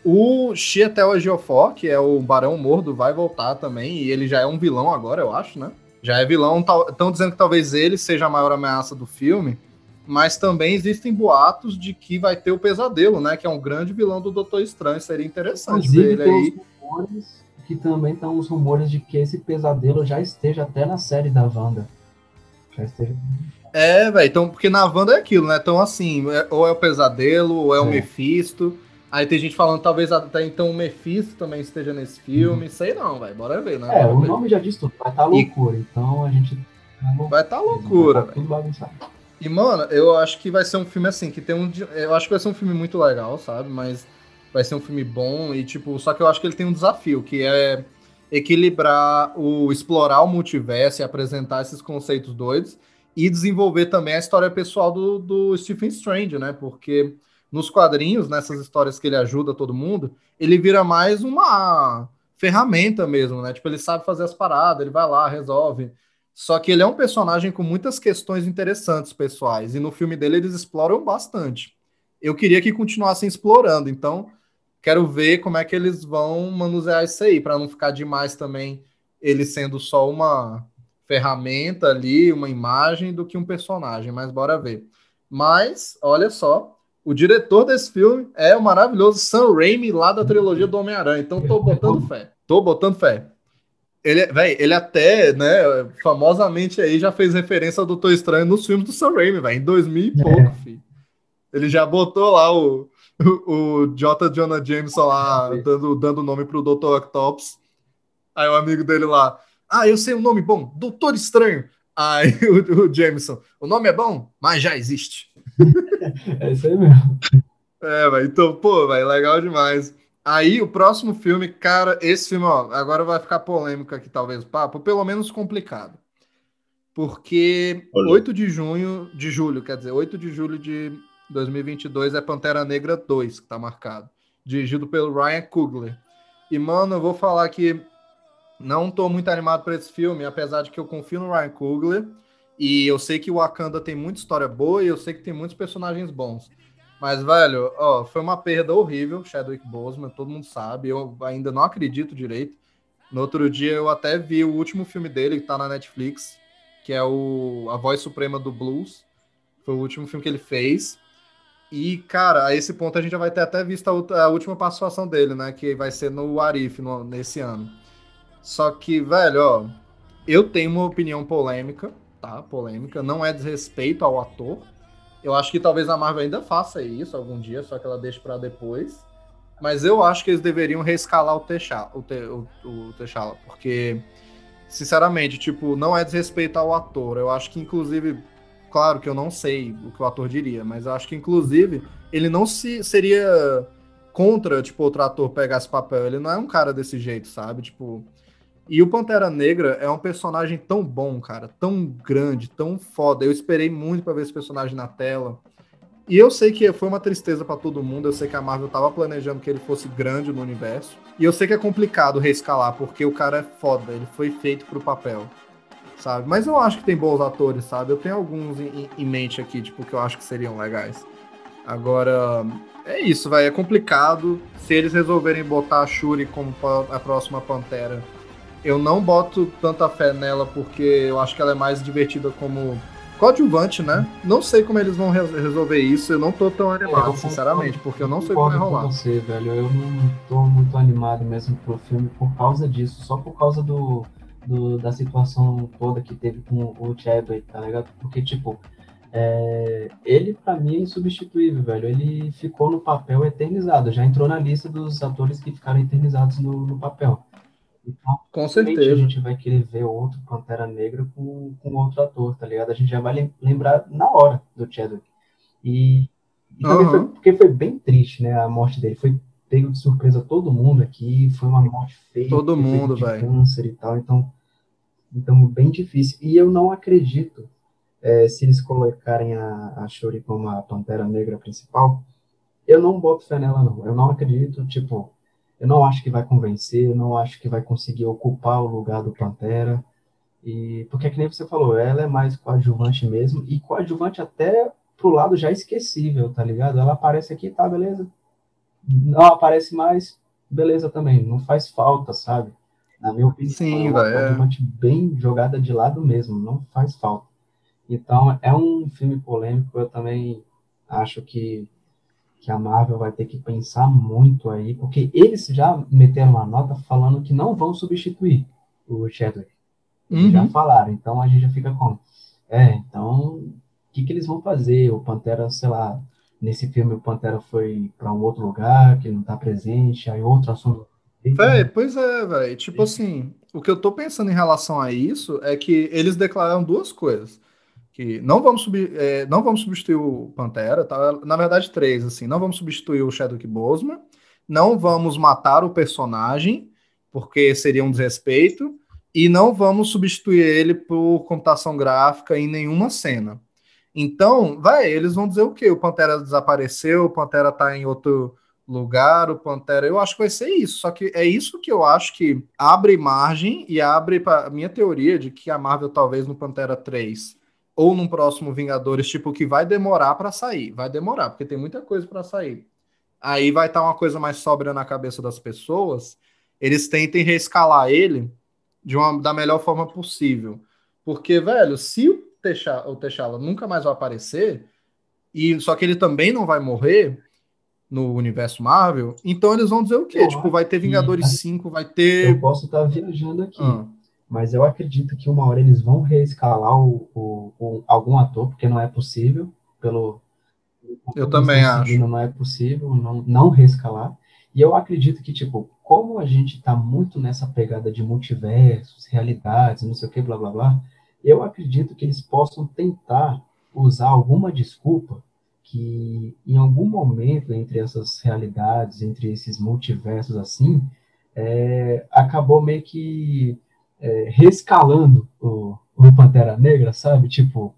O Chiwetel Ejiofor, que é o Barão Mordo, vai voltar também. E ele já é um vilão agora, eu acho, né? Já é vilão. Estão dizendo que talvez ele seja a maior ameaça do filme. Mas também existem boatos de que vai ter o Pesadelo, né? Que é um grande vilão do Doutor Estranho. Seria interessante ver Inclusive, ele tem aí. rumores que também estão os rumores de que esse pesadelo já esteja até na série da Wanda. Já esteja. É, velho, então, porque na Wanda é aquilo, né? Então, assim, é- ou é o Pesadelo, ou é o É. Mephisto. Aí tem gente falando, talvez até então o Mephisto também esteja nesse filme. Sei não, velho, bora ver, né? É, Bora o ver. nome já diz tudo, vai estar E- loucura. Então a gente. Vai tá loucura, Vai tá tudo bagunçado. E, mano, eu acho que vai ser um filme assim, que tem um. Eu acho que vai ser um filme muito legal, sabe? Mas vai ser um filme bom e, tipo, só que eu acho que ele tem um desafio, que é equilibrar o explorar o multiverso e apresentar esses conceitos doidos e desenvolver também a história pessoal do, do Stephen Strange, né? Porque nos quadrinhos, nessas histórias que ele ajuda todo mundo, ele vira mais uma ferramenta mesmo, né? Tipo, ele sabe fazer as paradas, ele vai lá, resolve. Só que ele é um personagem com muitas questões interessantes pessoais, e no filme dele eles exploram bastante. Eu queria que continuassem explorando, então quero ver como é que eles vão manusear isso aí, para não ficar demais também ele sendo só uma ferramenta ali, uma imagem do que um personagem, mas bora ver. Mas, olha só, o diretor desse filme é o maravilhoso Sam Raimi lá da trilogia do Homem-Aranha, então tô botando fé. Tô botando fé. Ele, véi, ele até, né, famosamente aí já fez referência ao Doutor Estranho nos filmes do Sam Raimi, velho, em 2000 e pouco, é. filho. Ele já botou lá o, o, o J. Jonah Jameson lá, dando, dando nome pro Doutor Octopus. Aí o amigo dele lá, ah, eu sei o um nome bom, Doutor Estranho. Aí o, o Jameson, o nome é bom, mas já existe. É isso aí mesmo. É, velho, então, pô, velho, legal demais. Aí, o próximo filme, cara, esse filme, ó, agora vai ficar polêmico aqui, talvez, o papo, pelo menos complicado. Porque Olha. 8 de junho, de julho, quer dizer, 8 de julho de 2022 é Pantera Negra 2, que tá marcado. Dirigido pelo Ryan Coogler. E, mano, eu vou falar que não tô muito animado para esse filme, apesar de que eu confio no Ryan Coogler. E eu sei que o Wakanda tem muita história boa e eu sei que tem muitos personagens bons. Mas, velho, ó, foi uma perda horrível, Chadwick Boseman, todo mundo sabe. Eu ainda não acredito direito. No outro dia eu até vi o último filme dele, que tá na Netflix, que é o A Voz Suprema do Blues. Foi o último filme que ele fez. E, cara, a esse ponto a gente já vai ter até visto a, a última participação dele, né? Que vai ser no Arif no, nesse ano. Só que, velho, ó, eu tenho uma opinião polêmica, tá? Polêmica. Não é desrespeito ao ator eu acho que talvez a Marvel ainda faça isso algum dia, só que ela deixe para depois. Mas eu acho que eles deveriam reescalar o T'Challa, o, Te, o, porque, sinceramente, tipo, não é desrespeito ao ator. Eu acho que, inclusive, claro que eu não sei o que o ator diria, mas eu acho que, inclusive, ele não se seria contra, tipo, outro ator pegar esse papel. Ele não é um cara desse jeito, sabe? Tipo, e o Pantera Negra é um personagem tão bom, cara, tão grande, tão foda. Eu esperei muito para ver esse personagem na tela. E eu sei que foi uma tristeza para todo mundo. Eu sei que a Marvel tava planejando que ele fosse grande no universo. E eu sei que é complicado reescalar, porque o cara é foda, ele foi feito pro papel, sabe? Mas eu acho que tem bons atores, sabe? Eu tenho alguns em, em mente aqui, tipo, que eu acho que seriam legais. Agora, é isso, vai. É complicado. Se eles resolverem botar a Shuri como a próxima Pantera eu não boto tanta fé nela porque eu acho que ela é mais divertida como coadjuvante, né? Não sei como eles vão re resolver isso, eu não tô tão animado, é, sinceramente, porque eu não sei como vai rolar. Com você, velho, eu não tô muito animado mesmo pro filme por causa disso, só por causa do, do da situação toda que teve com o Chadwick, tá ligado? Porque, tipo, é, ele para mim é insubstituível, velho. Ele ficou no papel eternizado, já entrou na lista dos atores que ficaram eternizados no, no papel. Então, com certeza. A gente vai querer ver outro Pantera Negra com, com outro ator, tá ligado? A gente já vai lembrar na hora do Chadwick. E, e também uhum. foi, porque foi bem triste, né? A morte dele. Foi pego de surpresa todo mundo aqui. Foi uma morte feia. Todo mundo, velho. câncer e tal. Então, então, bem difícil. E eu não acredito, é, se eles colocarem a, a Shuri como a Pantera Negra principal, eu não boto fé nela, não. Eu não acredito, tipo, eu não acho que vai convencer, eu não acho que vai conseguir ocupar o lugar do Pantera. E porque que nem você falou, ela é mais coadjuvante mesmo e coadjuvante até pro lado já esquecível, tá ligado? Ela aparece aqui, tá, beleza. Não aparece mais, beleza também, não faz falta, sabe? Na minha opinião, Sim, é uma coadjuvante bem jogada de lado mesmo, não faz falta. Então, é um filme polêmico, eu também acho que que a Marvel vai ter que pensar muito aí, porque eles já meteram uma nota falando que não vão substituir o Chadwick. Uhum. Já falaram, então a gente já fica com. É, então, o que, que eles vão fazer? O Pantera, sei lá, nesse filme o Pantera foi para um outro lugar, que não tá presente, aí outro assunto. Véi, pois é, velho. Tipo assim, o que eu tô pensando em relação a isso é que eles declararam duas coisas que não vamos, sub, é, não vamos substituir o Pantera, tá? na verdade três, assim, não vamos substituir o Chadwick Boseman, não vamos matar o personagem, porque seria um desrespeito, e não vamos substituir ele por computação gráfica em nenhuma cena. Então, vai, eles vão dizer o quê? O Pantera desapareceu, o Pantera tá em outro, lugar, o Pantera. Eu acho que vai ser isso. Só que é isso que eu acho que abre margem e abre para minha teoria de que a Marvel talvez no Pantera 3 ou num próximo Vingadores, tipo, que vai demorar para sair. Vai demorar, porque tem muita coisa para sair. Aí vai estar tá uma coisa mais sóbria na cabeça das pessoas. Eles tentem reescalar ele de uma, da melhor forma possível. Porque, velho, se o T'Challa, o T'Challa nunca mais vai aparecer, e só que ele também não vai morrer no universo Marvel, então eles vão dizer o quê? Eu tipo, vai ter Vingadores 5, vai ter. Eu posso estar viajando aqui, Ah, mas eu acredito que uma hora eles vão reescalar o, o- o- algum ator, porque não é possível, pelo. Eu também acho. seguindo, Não é possível não, não reescalar. E eu acredito que, tipo, como a gente tá muito nessa pegada de multiversos, realidades, não sei o que, blá blá blá, eu acredito que eles possam tentar usar alguma desculpa que em algum momento entre essas realidades, entre esses multiversos assim, é, acabou meio que é, rescalando o, o Pantera Negra, sabe? Tipo,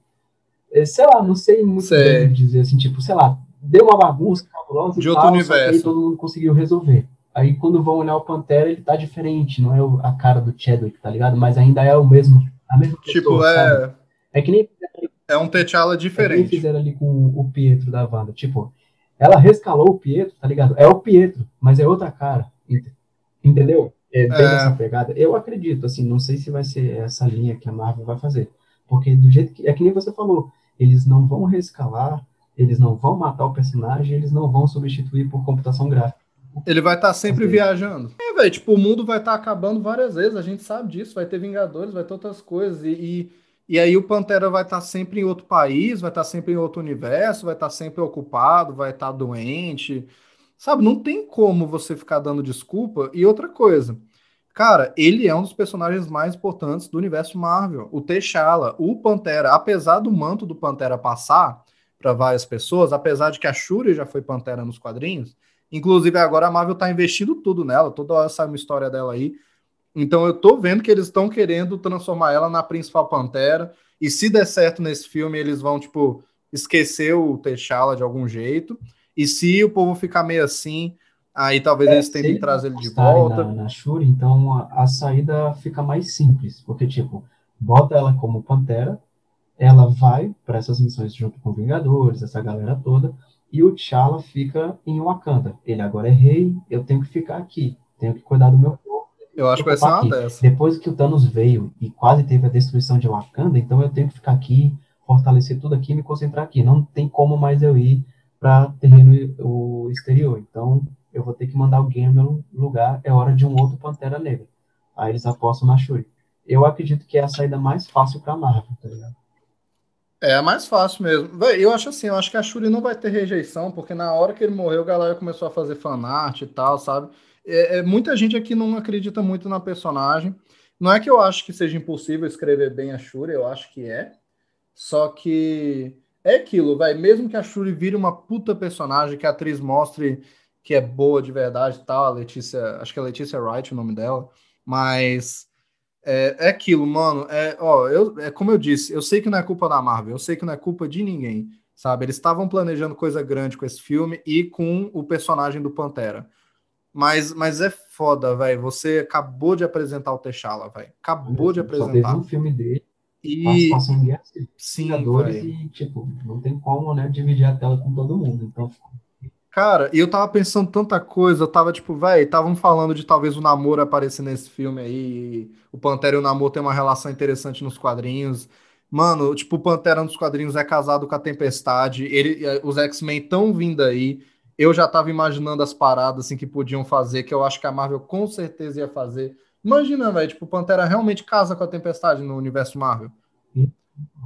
é, sei lá, não sei muito Sei. dizer assim, tipo, sei lá, deu uma bagunça cabulosa De e outro tal, universo. todo mundo conseguiu resolver. Aí quando vão olhar o Pantera, ele tá diferente, não é a cara do Chadwick, tá ligado? Mas ainda é o mesmo, a mesma tipo, pessoa, sabe? é, É que nem é um T'Challa é que nem diferente. fizeram ali com o Pietro da Wanda. Tipo, ela rescalou o Pietro, tá ligado? É o Pietro, mas é outra cara. ent- Entendeu? É bem É. essa pegada. Eu acredito, assim, não sei se vai ser essa linha que a Marvel vai fazer. Porque do jeito que. É que nem você falou, eles não vão rescalar, eles não vão matar o personagem, eles não vão substituir por computação gráfica. Ele vai estar sempre Ok. viajando. É, velho, tipo, o mundo vai estar acabando várias vezes, a gente sabe disso. Vai ter Vingadores, vai ter outras coisas. E, e, e aí o Pantera vai estar sempre em outro país, vai estar sempre em outro universo, vai estar sempre ocupado, vai estar doente. Sabe, não tem como você ficar dando desculpa. E outra coisa, cara, ele é um dos personagens mais importantes do universo Marvel. O T'Challa, o Pantera, apesar do manto do Pantera passar para várias pessoas, apesar de que a Shuri já foi Pantera nos quadrinhos, Inclusive, agora a Marvel tá investindo tudo nela, toda sai uma história dela aí. Então eu tô vendo que eles estão querendo transformar ela na principal Pantera. E se der certo nesse filme, eles vão, tipo, esquecer o T'Challa de algum jeito. E se o povo ficar meio assim, aí talvez eles É, se tentem eles trazer ele de volta. Na, na Shuri, então a, a saída fica mais simples, porque, tipo, bota ela como Pantera, ela vai para essas missões junto com Vingadores, essa galera toda, e o T'Challa fica em Wakanda. Ele agora é rei, eu tenho que ficar aqui, tenho que cuidar do meu povo. Eu acho que vai ser uma aqui. dessa. Depois que o Thanos veio e quase teve a destruição de Wakanda, então eu tenho que ficar aqui, fortalecer tudo aqui e me concentrar aqui. Não tem como mais eu ir para terreno o exterior. Então eu vou ter que mandar alguém no meu lugar. É hora de um outro Pantera Negra. Aí eles apostam na Shuri. Eu acredito que é a saída mais fácil para Marvel, tá ligado? É mais fácil mesmo. Eu acho assim, eu acho que a Shuri não vai ter rejeição, porque na hora que ele morreu, a galera começou a fazer fanart e tal, sabe? É, é, muita gente aqui não acredita muito na personagem. Não é que eu acho que seja impossível escrever bem a Shuri, eu acho que é. Só que é aquilo, vai. Mesmo que a Shuri vire uma puta personagem, que a atriz mostre que é boa de verdade e tal, a Letícia, acho que é Letícia Wright o nome dela, mas é, é aquilo, mano. É, ó, eu, é como eu disse, eu sei que não é culpa da Marvel, eu sei que não é culpa de ninguém, sabe? Eles estavam planejando coisa grande com esse filme e com o personagem do Pantera. Mas, mas é foda, velho. Você acabou de apresentar o T'Challa, velho. Acabou de Só teve apresentar. um filme dele, E Civil, sim, e, tipo, não tem como, né, dividir a tela com todo mundo. Então, Cara, e eu tava pensando tanta coisa, eu tava tipo, velho, estavam falando de talvez o namoro aparecer nesse filme aí, o Pantera e o Namor tem uma relação interessante nos quadrinhos. Mano, tipo, o Pantera nos quadrinhos é casado com a Tempestade, ele, eh, os X-Men estão vindo aí. Eu já tava imaginando as paradas assim que podiam fazer, que eu acho que a Marvel com certeza ia fazer. Imagina, velho, tipo, o Pantera realmente casa com a Tempestade no universo Marvel.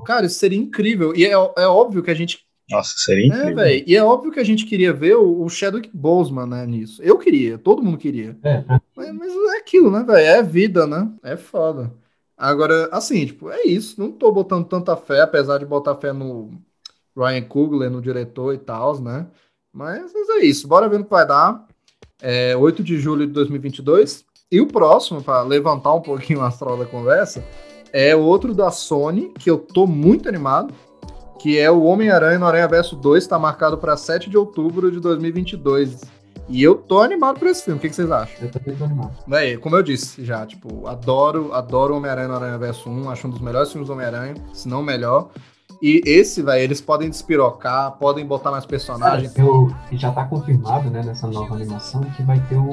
Cara, isso seria incrível. E é, é óbvio que a gente Nossa, seria é, incrível. velho. E é óbvio que a gente queria ver o, o Chadwick Boseman, né, nisso. Eu queria, todo mundo queria. é, pra Mas, mas é aquilo, né, velho? É vida, né? É foda. Agora, assim, tipo, é isso. Não tô botando tanta fé, apesar de botar fé no Ryan Coogler, no diretor e tal, né? Mas, mas é isso. Bora ver no que vai dar. É 8 de julho de 2022. E o próximo, para levantar um pouquinho o astral da conversa, é outro da Sony, que eu tô muito animado que é o Homem-Aranha no Aranha Verso 2, está marcado para 7 de outubro de 2022. E eu tô animado pra esse filme. O que, que vocês acham? Eu também tô animado. Véi, como eu disse já, tipo, adoro, adoro Homem-Aranha no Aranha Verso 1, acho um dos melhores filmes do Homem-Aranha, se não o melhor. E esse, velho, eles podem despirocar, podem botar mais personagens. Já tá confirmado, né, nessa nova animação, que vai ter o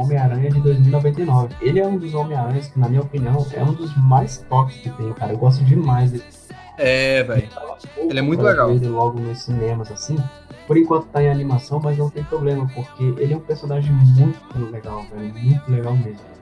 Homem-Aranha de 2099. Ele é um dos Homem-Aranhas que, na minha opinião, é um dos mais tops que tem, cara. Eu gosto demais dele. É, velho. Ele é muito legal. Ele logo nos cinemas, assim. Por enquanto tá em animação, mas não tem problema, porque ele é um personagem muito legal, velho. Muito legal mesmo.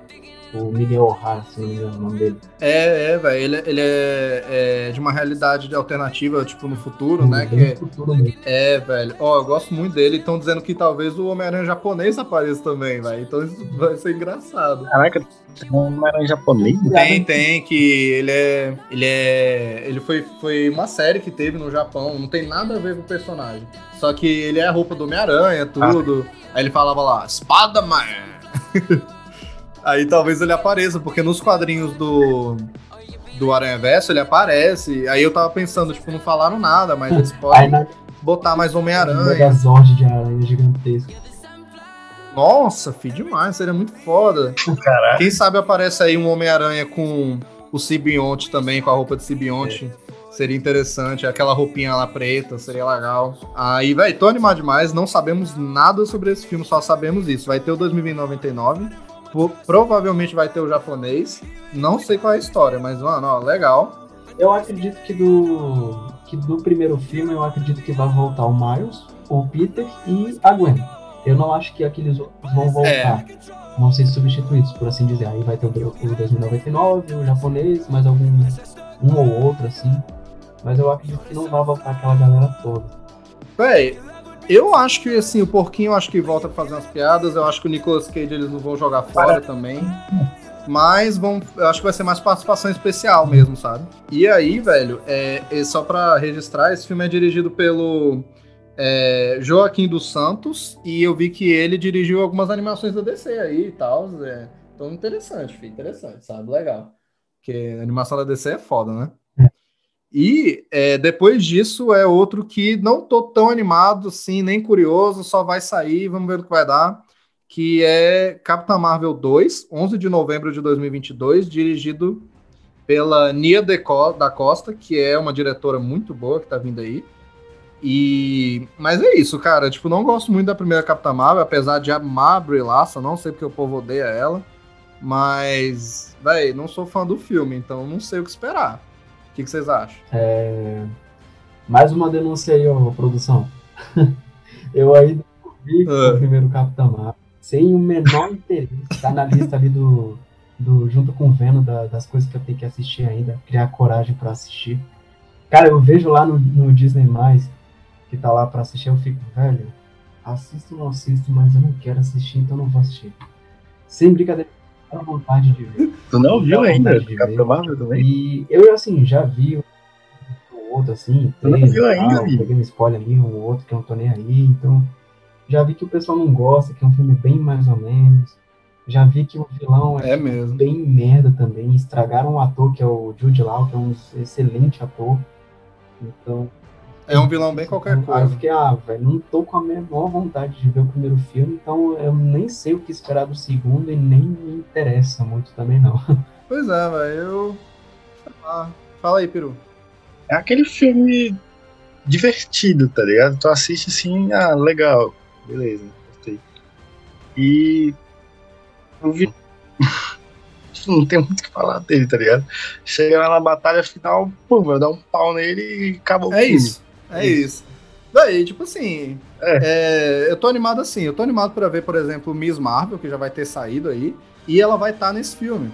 O Miguel O'Hara, se não me engano o nome dele. É, é, velho. Ele, ele é, é de uma realidade alternativa, tipo, no futuro, né? Que é, futuro mesmo. é, velho. Ó, eu gosto muito dele. Estão dizendo que talvez o Homem-Aranha japonês apareça também, velho. Então isso vai ser engraçado. Caraca, tem um aranha japonês? Tem, tem, que ele é. Ele é. Ele foi, foi uma série que teve no Japão, não tem nada a ver com o personagem. Só que ele é a roupa do Homem-Aranha, tudo. Aí ele falava lá, Espada-Man! Aí talvez ele apareça, porque nos quadrinhos do. Do Aranha Verso ele aparece. Aí eu tava pensando, tipo, não falaram nada, mas eles podem na botar mais um Homem-Aranha. Megazord de aranha gigantesco. Nossa, fi, demais, seria muito foda. Caraca. Quem sabe aparece aí um Homem-Aranha com o Sibionte também, com a roupa de Sibionte. Seria interessante, aquela roupinha lá preta, seria legal. Aí, velho, tô animado demais, não sabemos nada sobre esse filme, só sabemos isso. Vai ter o 2099, pro- provavelmente vai ter o japonês, não sei qual é a história, mas, mano, ó, legal. Eu acredito que do, que do primeiro filme, eu acredito que vai voltar o Miles, o Peter e a Gwen. Eu não acho que aqueles outros vão voltar. Vão ser substituídos, por assim dizer. Aí vai ter o, o 2099, o japonês, mais algum um ou outro, assim. Mas eu acredito que não vai voltar aquela galera toda. Véi, eu acho que, assim, o Porquinho eu acho que volta pra fazer umas piadas, eu acho que o Nicolas Cage eles não vão jogar fora também. Mas vão, eu acho que vai ser mais participação especial mesmo, sabe? E aí, velho, é, é só pra registrar, esse filme é dirigido pelo é, Joaquim dos Santos e eu vi que ele dirigiu algumas animações da DC aí e tal. É, então, interessante, filho, interessante, sabe? Legal. Porque a animação da DC é foda, né? E é, depois disso é outro que não tô tão animado assim, nem curioso, só vai sair, vamos ver o que vai dar, que é Capitã Marvel 2, 11 de novembro de 2022, dirigido pela Nia Co- da Costa, que é uma diretora muito boa que tá vindo aí. E mas é isso, cara, tipo, não gosto muito da primeira Capitã Marvel, apesar de amar a não sei porque o povo odeia ela, mas, véi, não sou fã do filme, então não sei o que esperar. O que, que vocês acham? É, Mais uma denúncia aí, ó, produção. eu ainda vi Ah. o primeiro Capitão Marvel, sem o menor interesse. Tá na lista ali do, do junto com o Venom, da- das coisas que eu tenho que assistir ainda, criar coragem pra assistir. Cara, eu vejo lá no, no Disney+, que tá lá pra assistir, eu fico, velho, assisto ou não assisto, mas eu não quero assistir, então não vou assistir. Sem brincadeira, vontade de ver. Tu não viu ainda? ver. Marvel também? E eu, assim, já vi um ou outro, assim, não viu ainda, tal, peguei um spoiler ali, um ou outro que eu não tô nem aí, então já vi que o pessoal não gosta, que é um filme bem mais ou menos. Já vi que o vilão é, É mesmo. bem merda também, estragaram o ator, que é o Jude Law, que é um excelente ator. Então, É um vilão bem qualquer Aí eu coisa. fiquei, ah, velho, não tô com a menor vontade de ver o primeiro filme, então eu nem sei o que esperar do segundo e nem me interessa muito também, não. Pois é, velho, eu. sei lá. Fala aí, Peru. É aquele filme divertido, tá ligado? Tu assiste assim, ah, legal, beleza, gostei. E eu vi. Não tem muito o que falar dele, tá ligado? Chega lá na batalha final, pô, vai dar um pau nele e acabou o É filme. isso. É isso. Daí, tipo assim. é, eu tô animado assim. Eu tô animado pra ver, por exemplo, Miss Marvel, que já vai ter saído aí. E ela vai estar nesse filme.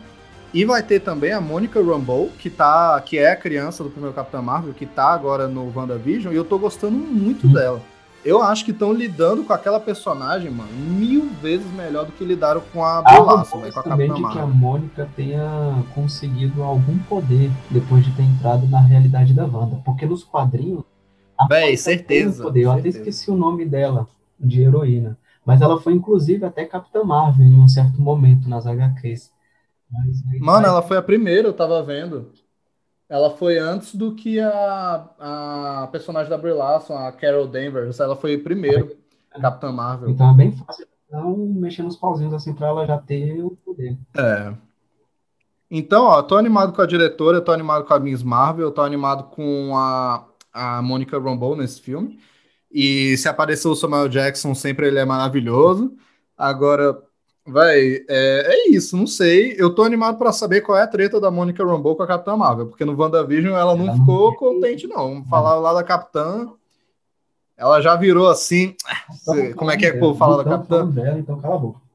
E vai ter também a Monica Rambeau, que, tá, que é a criança do primeiro Capitão Marvel, que tá agora no WandaVision, e eu tô gostando muito dela. Eu acho que estão lidando com aquela personagem, mano, mil vezes melhor do que lidaram com a rumores velho, com a Capitã de que a Marvel. Mônica tenha conseguido algum poder depois de ter entrado na realidade da Wanda. Porque nos quadrinhos. Véi, certeza, poder. Eu até certeza. esqueci o nome dela, de heroína. Mas ela foi, inclusive, até Capitã Marvel em um certo momento nas HQs. Mas Mano, vai- ela foi a primeira, eu tava vendo. Ela foi antes do que a, a personagem da Brie Larson, a Carol Danvers. Ela foi primeiro. Capitã Marvel. Então é bem fácil não mexer nos pauzinhos assim pra ela já ter o poder. É. Então, ó, tô animado com a diretora, tô animado com a Miss Marvel, tô animado com a, a Monica Rambeau nesse filme. E se aparecer o Samuel Jackson, sempre ele é maravilhoso. Agora, vai, é, é isso, não sei. Eu tô animado pra saber qual é a treta da Monica Rambeau com a Capitã Marvel, porque no WandaVision ela não ficou contente, não. Falaram lá da Capitã, ela já virou assim. Tamo Como é que é que o povo fala da dela, Capitã? dela, então cala a boca.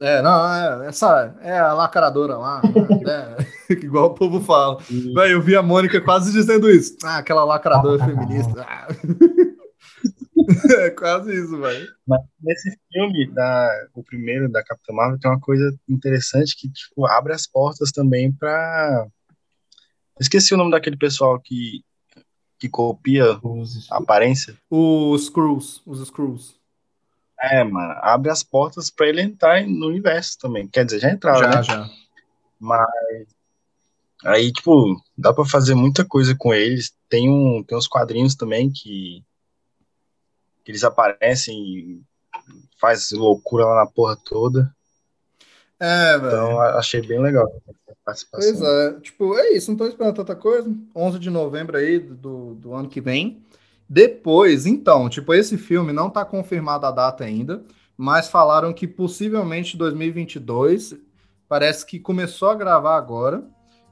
É, não, é, essa é a lacradora lá, né? Igual o povo fala. Véi, eu vi a Mônica quase dizendo isso. Ah, aquela lacradora feminista. Ah. É quase isso, velho. Mas nesse filme, da, o primeiro da Capitã Marvel, tem uma coisa interessante que, tipo, abre as portas também pra... Esqueci o nome daquele pessoal que, que copia Os- a aparência. Os Screws, os Screws. É, mano, abre as portas pra ele entrar no universo também. Quer dizer, já entrava, Já, né? já. Mas aí, tipo, dá pra fazer muita coisa com eles. Tem, um, tem uns quadrinhos também que, que eles aparecem e faz loucura lá na porra toda. É, velho. Então, achei bem legal a participação. Pois é, tipo, é isso, não tô esperando tanta coisa. 11 de novembro aí do, do ano que vem. Depois, então, tipo, esse filme não tá confirmada a data ainda, mas falaram que possivelmente 2022, parece que começou a gravar agora.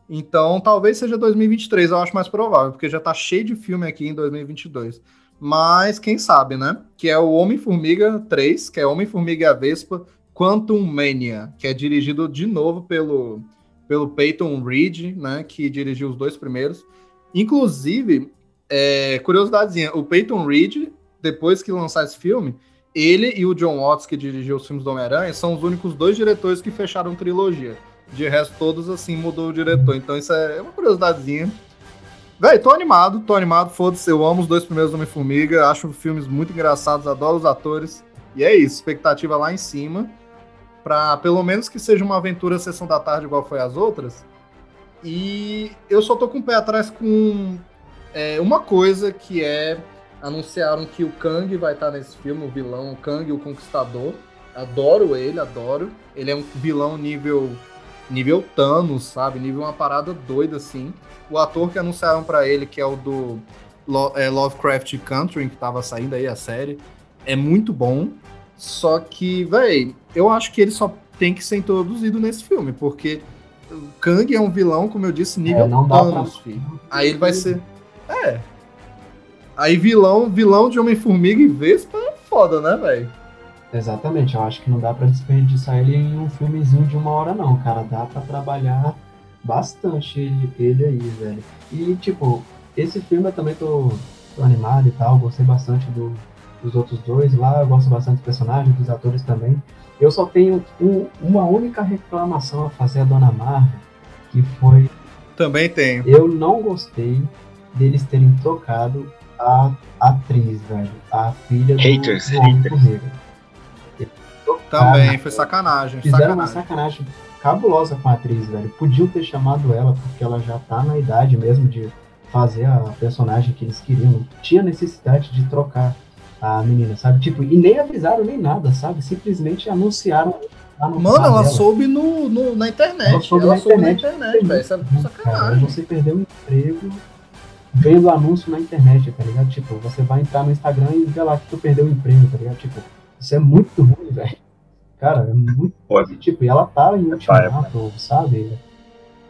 Então, talvez seja 2023, eu acho mais provável, porque já tá cheio de filme aqui em 2022. Mas quem sabe, né? Que é o Homem-Formiga 3, que é Homem-Formiga e a Vespa, Quantum Mania, que é dirigido de novo pelo pelo Peyton Reed, né, que dirigiu os dois primeiros. Inclusive, é, curiosidadezinha, o Peyton Reed, depois que lançar esse filme, ele e o John Watts, que dirigiu os filmes do Homem-Aranha, são os únicos dois diretores que fecharam trilogia. De resto, todos, assim, mudou o diretor. Então, isso é uma curiosidadezinha. Véi, tô animado, tô animado, foda-se, eu amo os dois primeiros Homem-Formiga, acho filmes muito engraçados, adoro os atores. E é isso, expectativa lá em cima para pelo menos que seja uma aventura sessão da tarde igual foi as outras. E eu só tô com o pé atrás com é, uma coisa que é anunciaram que o Kang vai estar nesse filme, o vilão o Kang, o Conquistador. Adoro ele, adoro. Ele é um vilão nível nível Thanos, sabe? Nível uma parada doida assim. O ator que anunciaram para ele, que é o do é, Lovecraft Country, que tava saindo aí a série, é muito bom. Só que, véi, eu acho que ele só tem que ser introduzido nesse filme, porque o Kang é um vilão, como eu disse, nível É, não dá pra- Thanos, filho. Aí ele vai ser. É. Aí vilão, vilão de Homem-Formiga e Vespa é foda, né, velho? Exatamente, eu acho que não dá pra desperdiçar ele em um filmezinho de uma hora, não, cara. Dá pra trabalhar bastante ele, ele aí, velho. E, tipo, esse filme eu também tô, tô animado e tal, gostei bastante do- dos outros dois lá, eu gosto bastante dos personagens, dos atores também. Eu só tenho um- uma única reclamação a fazer a Dona Marvel, que foi Também tenho. eu não gostei deles terem trocado a atriz, velho. A filha do, Haters, do haters. Também, Ah, foi sacanagem. Fizeram uma sacanagem. sacanagem cabulosa com a atriz, velho. Podiam ter chamado ela, porque ela já tá na idade mesmo de fazer a personagem que eles queriam. Não tinha necessidade de trocar a menina, sabe? Tipo, e nem avisaram nem nada, sabe? Simplesmente anunciaram. Mano, ela dela. soube no, no- na internet. Ela soube ela na soube na internet. internet, velho. Isso é Cara, sacanagem. você perdeu o emprego vendo anúncio na internet, tá ligado? Tipo, você vai entrar no Instagram e vê lá que tu perdeu o emprego, tá ligado? Tipo, isso é muito ruim, velho. Cara, é muito Pode. Tipo, e ela tá em ultimato, sabe?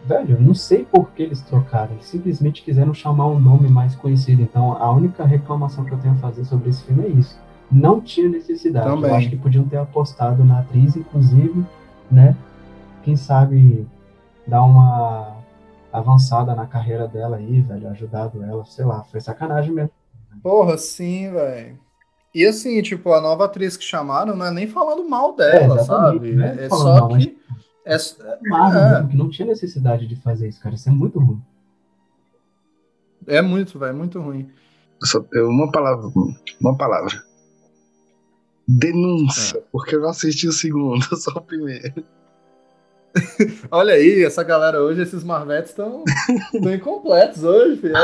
Velho, eu não sei por que eles trocaram. Eles simplesmente quiseram chamar um nome mais conhecido. Então, a única reclamação que eu tenho a fazer sobre esse filme é isso. Não tinha necessidade. Também. Eu acho que podiam ter apostado na atriz, inclusive, né? Quem sabe dar uma avançada na carreira dela aí, velho, ajudado ela, sei lá, foi sacanagem mesmo. Porra, sim, velho. E assim, tipo, a nova atriz que chamaram não é nem falando mal dela, É, sabe? né? É só mal, que. É, Marvel É. mesmo, que não tinha necessidade de fazer isso, cara. Isso é muito ruim. é muito, velho, muito ruim. Só uma palavra. Uma palavra. Denúncia. Porque eu não assisti o segundo, só o primeiro. Olha aí, essa galera hoje, esses Marvetes estão incompletos hoje, filho.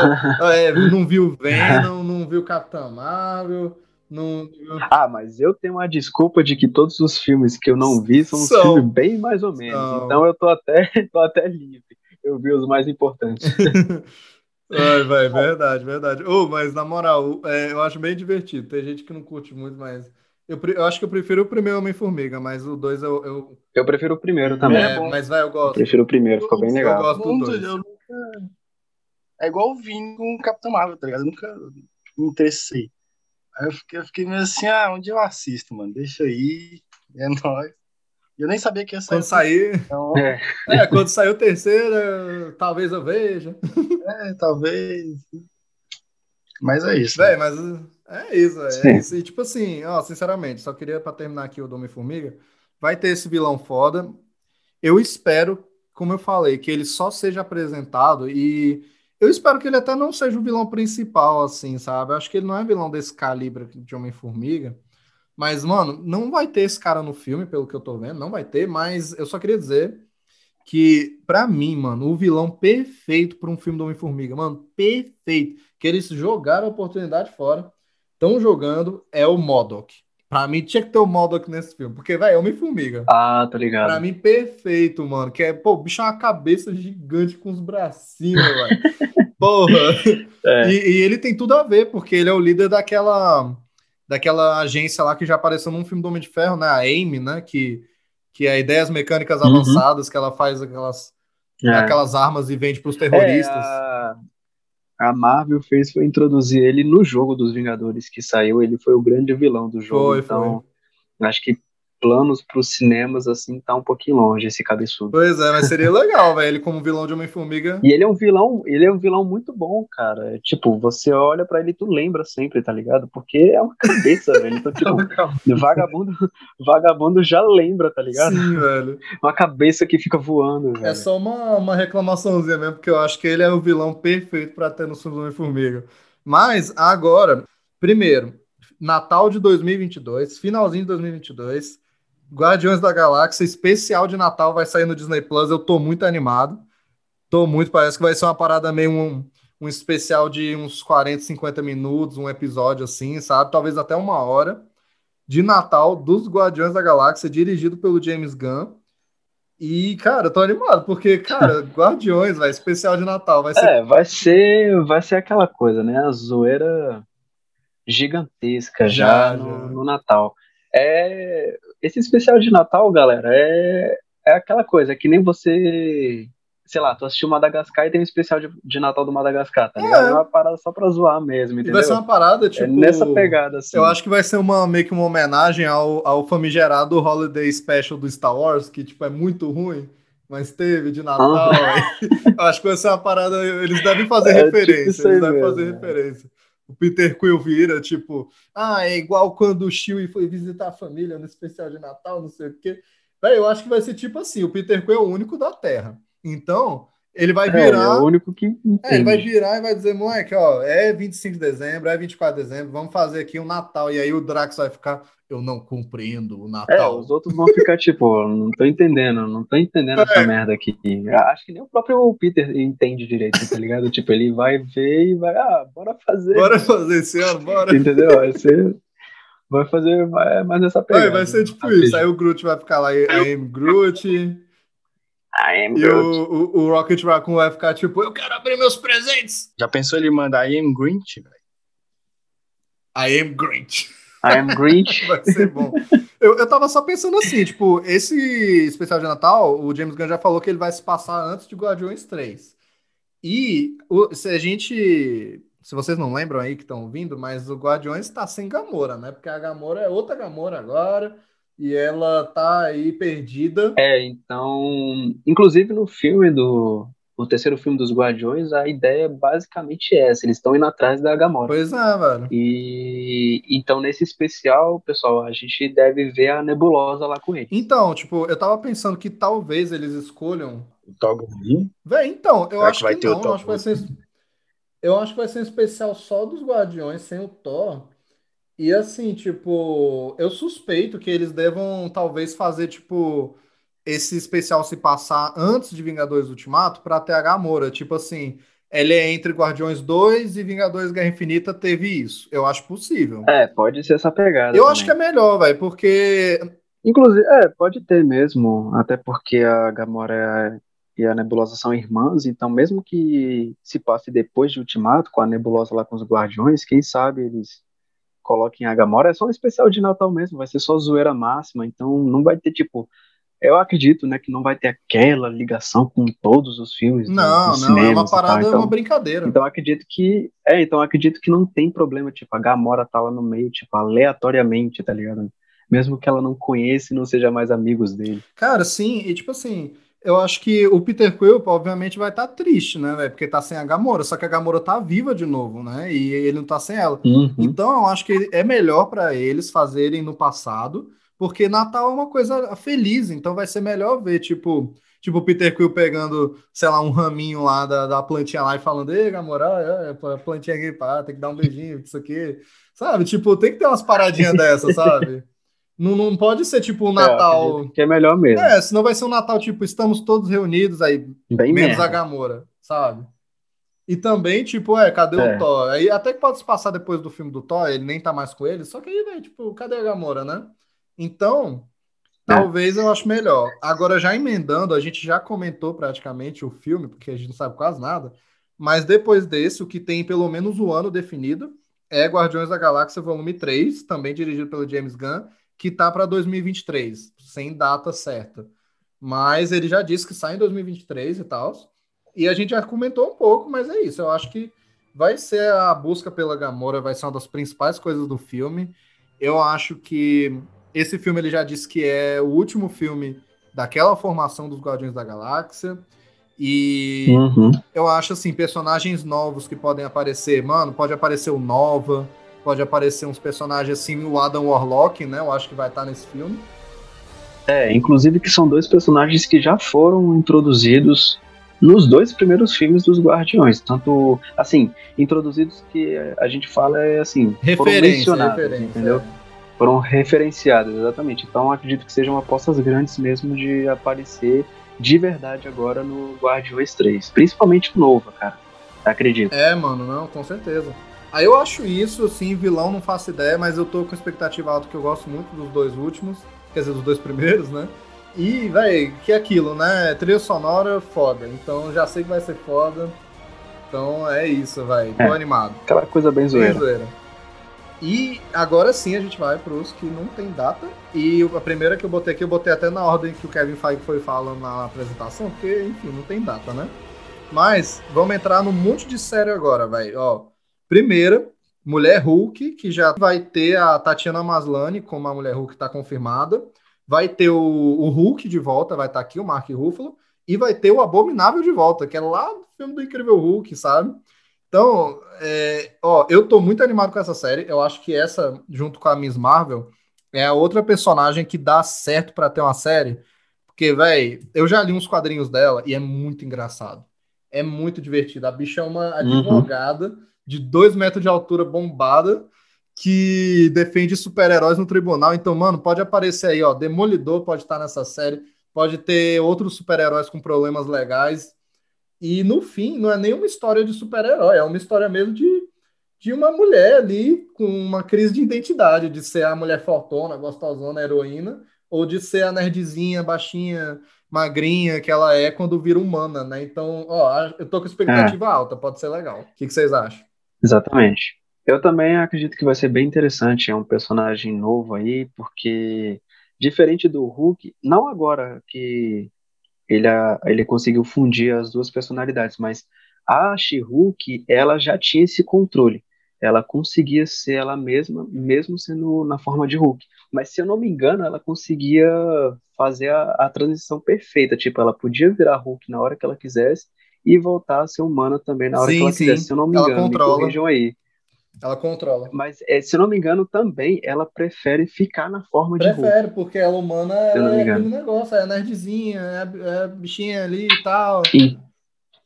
É, não viu Venom, não viu Capitã Marvel, Não, Ah, mas eu tenho uma desculpa de que todos os filmes que eu não vi são São. filmes bem mais ou menos. São. Então eu tô até, tô até livre. Eu vi os mais importantes. Ai, vai, verdade, verdade. Ô, mas na moral, é, eu acho bem divertido. Tem gente que não curte muito, mas eu, eu acho que eu prefiro o primeiro Homem-Formiga, mas o dois eu, eu Eu prefiro o primeiro também. é, bom. mas vai, eu Eu gosto. prefiro o primeiro, ficou bem Eu legal. gosto do dois. eu nunca. É igual o Vini com o Capitão Marvel, tá ligado? Eu nunca me interessei. Aí eu fiquei, eu fiquei meio assim, ah, onde eu assisto, mano? Deixa aí, é nóis. Eu nem sabia que ia sair. Quando sair, Então, É, é, quando sair o terceiro, eu- talvez eu veja. é, talvez. Mas é isso. Véi, mas é isso, é Sim. isso. E tipo assim, ó, sinceramente, só queria pra terminar aqui o do Homem-Formiga, vai ter esse vilão foda. Eu espero, como eu falei, que ele só seja apresentado e eu espero que ele até não seja o vilão principal, assim, sabe? Eu acho que ele não é vilão desse calibre de Homem-Formiga. Mas, mano, não vai ter esse cara no filme, pelo que eu tô vendo, não vai ter, mas eu só queria dizer que, pra mim, mano, o vilão perfeito pra um filme do Homem-Formiga, mano, perfeito, que eles jogaram a oportunidade fora, estão jogando, é o MODOK. Pra mim, tinha que ter o MODOK nesse filme, porque, velho, é Homem-Formiga. Ah, Pra ligado. mim, perfeito, mano. Que é, pô, o bicho é uma cabeça gigante com os bracinhos, velho. Porra. É. E, e ele tem tudo a ver, porque ele é o líder daquela, daquela agência lá que já apareceu num filme do Homem de Ferro, né? A AIM, né? Que, que é ideias mecânicas Uhum. avançadas, que ela faz aquelas, É. aquelas armas e vende pros É, terroristas. a, a Marvel fez foi introduzir ele no jogo dos Vingadores que saiu. Ele foi o grande vilão do jogo. Foi, então, acho que planos pros cinemas, assim, tá um pouquinho longe esse cabeçudo. Pois é, mas seria legal, velho. Ele como vilão de Homem-Formiga. E ele é um vilão, ele é um vilão muito bom, cara. Tipo, você olha pra ele e tu lembra sempre, tá ligado? Porque é uma cabeça, velho. Então, tipo, vagabundo, vagabundo já lembra, tá ligado? Sim, velho. Uma cabeça que fica voando, velho. É só uma, uma reclamaçãozinha mesmo, porque eu acho que ele é o vilão perfeito pra ter no filme do Homem-Formiga. Mas agora, primeiro, Natal de 2022, finalzinho de 2022, Guardiões da Galáxia, especial de Natal vai sair no Disney Plus. Eu tô muito animado. Tô muito, parece que vai ser uma parada meio um, um especial de uns 40, 50 minutos, um episódio assim, sabe? Talvez até uma hora de Natal dos Guardiões da Galáxia, dirigido pelo James Gunn. E, cara, eu tô animado, porque, cara, Guardiões, vai, especial de Natal, vai ser. É, vai ser, vai ser aquela coisa, né? A zoeira gigantesca já, Já, no, já. no Natal. É, esse especial de Natal, galera, é, é aquela coisa, é que nem você, sei lá, tu assistiu Madagascar e tem um especial de, de Natal do Madagascar, tá ligado? É. É uma parada só pra zoar mesmo, entendeu? vai ser uma parada, É tipo. nessa pegada, assim. Eu acho que vai ser uma, meio que uma homenagem ao, ao famigerado Holiday Special do Star Wars, que, tipo, é muito ruim, mas teve de Natal. Ah. acho que vai ser uma parada. Eles devem fazer É, tipo referência. aí eles devem mesmo, fazer é. referência. O Peter Quill vira, tipo, ah, é igual quando o Chewie foi visitar a família no especial de Natal, não sei o quê. Eu acho que vai ser tipo assim: o Peter Quill é o único da Terra. Então, ele vai É, é virar. o único que É, ele vai virar e vai dizer, moleque, ó, é 25 de dezembro, é 24 de dezembro, vamos fazer aqui um Natal. E aí o Drax vai ficar, eu não compreendo o É, Natal. os outros vão ficar tipo, não tô entendendo, não tô entendendo essa É. merda aqui. Acho que nem o próprio Peter entende direito, tá ligado? Tipo, ele vai ver e vai, ah, bora fazer. Bora fazer esse ano, bora. Entendeu? Vai ser. Vai fazer vai, mais nessa Vai, pegada. vai ser tipo isso. Aí o Groot vai ficar lá, am Groot. E I am o, Groot. o, o Rocket Raccoon vai ficar tipo, eu quero abrir meus presentes. Já pensou ele mandar I am Grinch, velho? I am Grinch. I am Grinch. Vai ser bom. Eu, eu tava só pensando assim, tipo, esse especial de Natal, o James Gunn já falou que ele vai se passar antes de Guardiões 3. E o- se a gente. Se vocês não lembram aí que estão ouvindo, mas o Guardiões tá sem Gamora, né? Porque a Gamora é outra Gamora agora. E ela tá aí perdida. É, então. Inclusive no filme do. O terceiro filme dos Guardiões, a ideia é basicamente essa. Eles estão indo atrás da Gamora. Pois é, velho. E então, nesse especial, pessoal, a gente deve ver a nebulosa lá com ele. Então, tipo, eu tava pensando que talvez eles escolham O Togolin? Véi, então, eu Será acho que vai que ter o não. Eu acho que vai ser, eu acho que vai ser um especial só dos Guardiões, sem o Thor. E assim, tipo, eu suspeito que eles devam talvez fazer, tipo, esse especial se passar antes de Vingadores Ultimato pra ter a Gamora. Tipo assim, ele é entre Guardiões 2 e Vingadores Guerra Infinita teve isso. Eu acho possível. É, pode ser essa pegada. Eu também. acho que é melhor, velho, porque Inclusive, é, pode ter mesmo, até porque a Gamora e a Nebulosa são irmãs, então mesmo que se passe depois de Ultimato, com a Nebulosa lá com os Guardiões, quem sabe eles coloquem a Gamora, é só um especial de Natal mesmo, vai ser só zoeira máxima, então não vai ter, tipo, eu acredito, né, que não vai ter aquela ligação com todos os filmes do- não, dos não, é uma parada, é então- uma brincadeira. então acredito que. É, então acredito que não tem problema, tipo, a Gamora tá lá no meio, tipo, aleatoriamente, tá ligado? Mesmo que ela não conheça e não seja mais amigos dele. Cara, sim, e tipo assim, eu acho que o Peter Quill, obviamente, vai estar triste, né, velho? Porque tá sem a Gamora, só que a Gamora tá viva de novo, né? E ele não tá sem ela. Uhum. Então, eu acho que é melhor pra eles fazerem no passado, porque Natal é uma coisa feliz, então vai ser melhor ver, tipo, tipo o Peter Quill pegando, sei lá, um raminho lá da, da plantinha lá e falando, ei, Gamora, é, é, a plantinha aqui, pá, tem que dar um beijinho, isso aqui, sabe? Tipo, tem que ter umas paradinhas dessas, sabe? Não, não pode ser tipo um É, Natal. acredito que é melhor mesmo. É, senão vai ser um Natal, tipo, estamos todos reunidos aí, Bem menos a merda. Gamora, sabe? E também, tipo, é, cadê É. o Thor? Aí até que pode se passar depois do filme do Thor, ele nem tá mais com ele, só que aí, velho, tipo, cadê a Gamora, né? Então, É. talvez eu acho melhor. Agora, já emendando, a gente já comentou praticamente o filme, porque a gente não sabe quase nada, mas depois desse, o que tem pelo menos um ano definido é Guardiões da Galáxia Volume 3, também dirigido pelo James Gunn, que tá para 2023, sem data certa. Mas ele já disse que sai em 2023 e tal. E a gente já comentou um pouco, mas é isso. Eu acho que vai ser a busca pela Gamora, vai ser uma das principais coisas do filme. Eu acho que esse filme ele já disse que é o último filme daquela formação dos Guardiões da Galáxia. E Uhum. eu acho assim, personagens novos que podem aparecer, mano, pode aparecer o Nova, pode aparecer uns personagens assim, o Adam Warlock, né? Eu acho que vai estar nesse filme. É, inclusive que são dois personagens que já foram introduzidos nos dois primeiros filmes dos Guardiões. Tanto, assim, introduzidos que a gente fala é assim, foram Referência, mencionados, referência. entendeu? Foram referenciados, exatamente. Então acredito que sejam apostas grandes mesmo de aparecer de verdade agora no Guardiões 3. Principalmente o Nova, cara. Acredito. É, mano, não, com certeza. Aí eu acho isso, assim, vilão não faço ideia, mas eu tô com expectativa alta que eu gosto muito dos dois últimos, quer dizer, dos dois primeiros, né? E, véi, que é aquilo, né? Trilha sonora foda, então já sei que vai ser foda. Então é isso, véi, tô É. animado. Aquela coisa bem Bem zoeira. zoeira. E agora sim a gente vai pros que não tem data. E a primeira que eu botei aqui, eu botei até na ordem que o Kevin Feige foi falando na apresentação, porque, enfim, não tem data, né? Mas vamos entrar num monte de série agora, velho. Ó, primeira, Mulher Hulk, que já vai ter a Tatiana Maslany como a Mulher Hulk tá confirmada. Vai ter o, o Hulk de volta, vai estar aqui, o Mark Ruffalo. E vai ter o Abominável de volta, que é lá do filme do Incrível Hulk, sabe? Então, é, ó, eu tô muito animado com essa série. Eu acho que essa, junto com a Miss Marvel, é a outra personagem que dá certo pra ter uma série. Porque, velho, eu já li uns quadrinhos dela e é muito engraçado. É muito divertido. A bicha é uma advogada de dois metros de altura, bombada, que defende super-heróis no tribunal. Então, mano, pode aparecer aí, ó. Demolidor pode estar nessa série. Pode ter outros super-heróis com problemas legais. E no fim, não é nenhuma história de super-herói, é uma história mesmo de, de uma mulher ali com uma crise de identidade, de ser a mulher fortuna, gostosona, heroína, ou de ser a nerdzinha, baixinha, magrinha que ela é quando vira humana, né? Então, ó, eu tô com expectativa alta, pode ser legal. O que, que vocês acham? Exatamente. Eu também acredito que vai ser bem interessante. É um personagem novo aí, porque diferente do Hulk, não agora que ele, ele conseguiu fundir as duas personalidades, mas a She-Hulk, ela já tinha esse controle. Ela conseguia ser ela mesma, mesmo sendo na forma de Hulk. Mas se eu não me engano, ela conseguia fazer a, a transição perfeita. Tipo, ela podia virar Hulk na hora que ela quisesse e voltar a ser humana também na hora que Sim, ela sim. quisesse. Se eu não me Ela engano, me controla. corrijam aí. Ela controla. Mas, é, se eu não me engano, também ela prefere ficar na forma de Hulk. Prefere, porque ela humana me é aquele negócio, é nerdzinha, é, é bichinha ali e tal. E-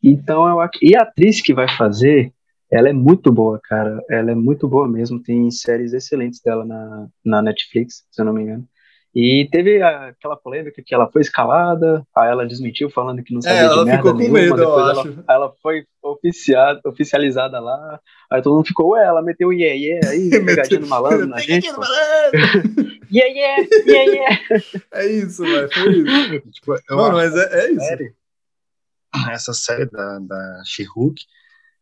então, eu, e a atriz que vai fazer, ela é muito boa, cara. Ela é muito boa mesmo. Tem séries excelentes dela na, na Netflix, se eu não me engano. E teve aquela polêmica que ela foi escalada, aí ela desmentiu falando que não sabia É, ela de merda ficou com nenhuma, medo, eu ela, acho. ela foi oficiada, oficializada lá, aí todo mundo ficou, ué, ela meteu o yeah, yeah aí, pegadinha no malandro na gente, pô. yeah, yeah, yeah, yeah. É isso, velho. Foi isso. Tipo, Mano, mas é, é isso. série, essa série da, da She-Hulk,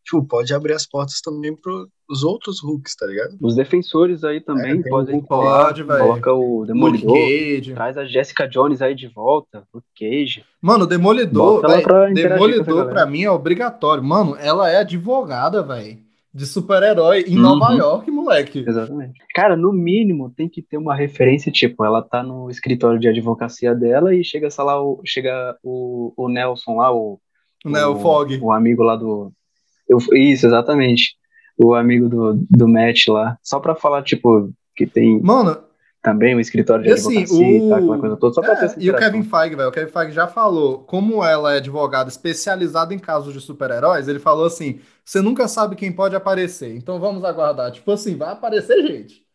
tipo, pode abrir as portas também pros outros Hulks, tá ligado? Os defensores aí também É, podem o colar, pode, velho. coloca o Luke Demolidor, Cage. traz a Jessica Jones aí de volta, o Cage. Mano, Demolidor, pra Demolidor pra mim é obrigatório. Mano, ela é advogada, velho, de super-herói em Uhum. Nova York, moleque. Exatamente. Cara, no mínimo tem que ter uma referência, tipo, ela tá no escritório de advocacia dela e chega, sei lá, o, chega o, o Nelson lá, o, Né, o Fog. o amigo lá do. Eu- isso, exatamente. O amigo do, do Matt lá. Só pra falar, tipo, que tem Mano, também um escritório de assim, advocacia e tal, aquela o... coisa toda, só pra É, e o. Kevin Feige, velho, o Kevin Feige já falou, como ela é advogada especializada em casos de super-heróis, ele falou assim, você nunca sabe quem pode aparecer, então vamos aguardar. Tipo assim, vai aparecer gente.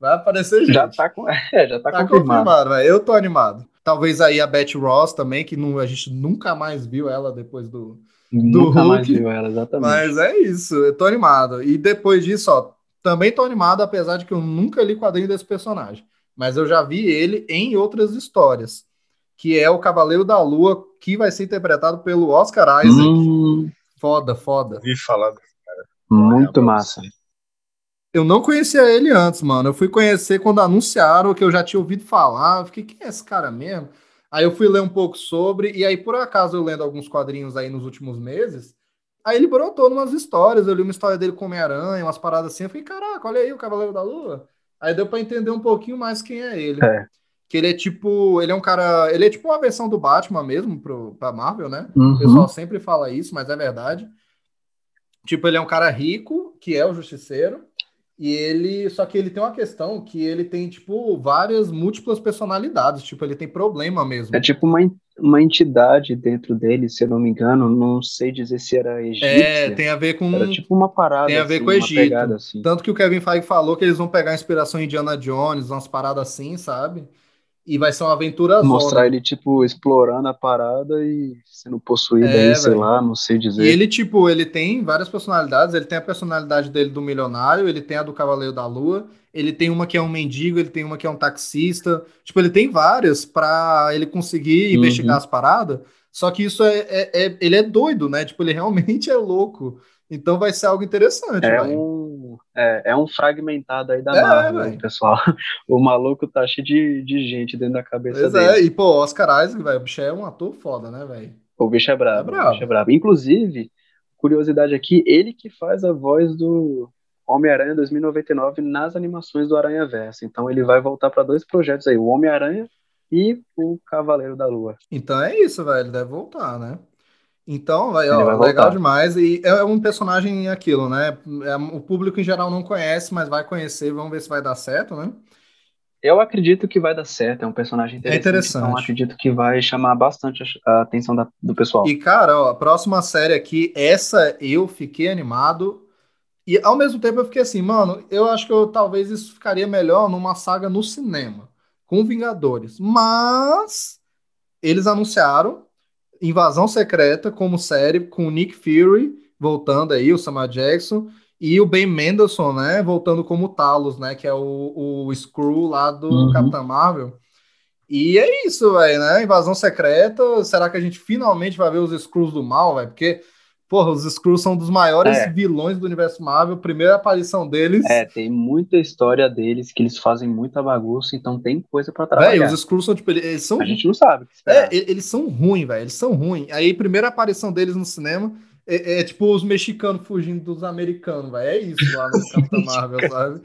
Vai aparecer gente. Já tá, com- é, já tá, Tá confirmado. confirmado, velho. Eu tô animado. Talvez aí a Betty Ross também, que não, a gente nunca mais viu ela depois do. Nunca Hulk, mais viu ela, exatamente. Mas é isso, eu tô animado. E depois disso, ó, também tô animado, apesar de que eu nunca li quadrinho desse personagem. Mas eu já vi ele em outras histórias. Que é o Cavaleiro da Lua, que vai ser interpretado pelo Oscar Isaac. Hum, Foda, foda. Ouvi falar muito pra massa. você. Eu não conhecia ele antes, mano. Eu fui conhecer quando anunciaram que eu já tinha ouvido falar. Eu fiquei, quem é esse cara mesmo? Aí eu fui ler um pouco sobre, e aí, por acaso, eu lendo alguns quadrinhos aí nos últimos meses, aí ele brotou numas histórias. Eu li uma história dele com Homem-Aranha, umas paradas assim. Eu fiquei, caraca, olha aí o Cavaleiro da Lua. Aí deu pra entender um pouquinho mais quem é ele. É. Que ele é tipo. Ele é um cara. Ele é tipo uma versão do Batman mesmo pro, pra Marvel, né? O Uhum. pessoal sempre fala isso, mas é verdade. Tipo, ele é um cara rico, que é o justiceiro, e ele. Só que ele tem uma questão que ele tem, tipo, várias múltiplas personalidades. Tipo, ele tem problema mesmo. É tipo uma, uma entidade dentro dele, se eu não me engano, não sei dizer se era É, egípcia. tem a ver com. Era tipo uma parada tem a ver assim, com o Egito. pegada assim. Tanto que o Kevin Feige falou que eles vão pegar inspiração em Indiana Jones, umas paradas assim, sabe? E vai ser uma aventura Mostrar ele, tipo, explorando a parada e sendo possuído É, aí, sei lá, não sei dizer. E ele, tipo, ele tem várias personalidades. Ele tem a personalidade dele do milionário, ele tem a do Cavaleiro da Lua, ele tem uma que é um mendigo, ele tem uma que é um taxista. Tipo, ele tem várias pra ele conseguir Uhum. investigar as paradas. Só que isso é, é- é- Ele é doido, né? Tipo, ele realmente é louco. Então vai ser algo interessante, É velho. um, é, é um fragmentado aí da É, Marvel, hein, pessoal. O maluco tá cheio de, de gente dentro da cabeça Pois dele. é, e pô, Oscar Isaac, velho, o bicho é um ator foda, né, velho? O bicho é brabo, É brabo. o bicho é brabo. Inclusive, curiosidade aqui, ele que faz a voz do Homem-Aranha 2099 nas animações do Aranha Verso. Então ele vai voltar para dois projetos aí, o Homem-Aranha e o Cavaleiro da Lua. Então é isso, velho. Ele deve voltar, né? Então, vai, ó, legal demais. E é um personagem aquilo, né? É, o público em geral não conhece, mas vai conhecer. Vamos ver se vai dar certo, né? Eu acredito que vai dar certo, é um personagem interessante, interessante. então acredito que vai chamar bastante a a atenção da- do pessoal. E, cara, ó, a próxima série aqui, essa eu fiquei animado. E ao mesmo tempo eu fiquei assim, mano, eu acho que eu, talvez isso ficaria melhor numa saga no cinema, com Vingadores. Mas eles anunciaram Invasão Secreta como série, com o Nick Fury voltando aí, o Samuel Jackson, e o Ben Mendelsohn, né, voltando como Talos, né, que é o, o Skrull lá do Uhum. Capitão Marvel. E é isso, velho, né? Invasão secreta. Será que a gente finalmente vai ver os Skrulls do mal, velho? Porque, porra, os Skrulls são um dos maiores É. vilões do universo Marvel. Primeira aparição deles. É, tem muita história deles que eles fazem muita bagunça, então tem coisa pra Velho, trabalhar. os Skrulls são, tipo, eles, são. A gente não sabe. É, eles são ruins, velho. Eles são ruins. Aí, primeira aparição deles no cinema é, é tipo os mexicanos fugindo dos americanos, velho. É isso lá no Capitão Marvel, sabe?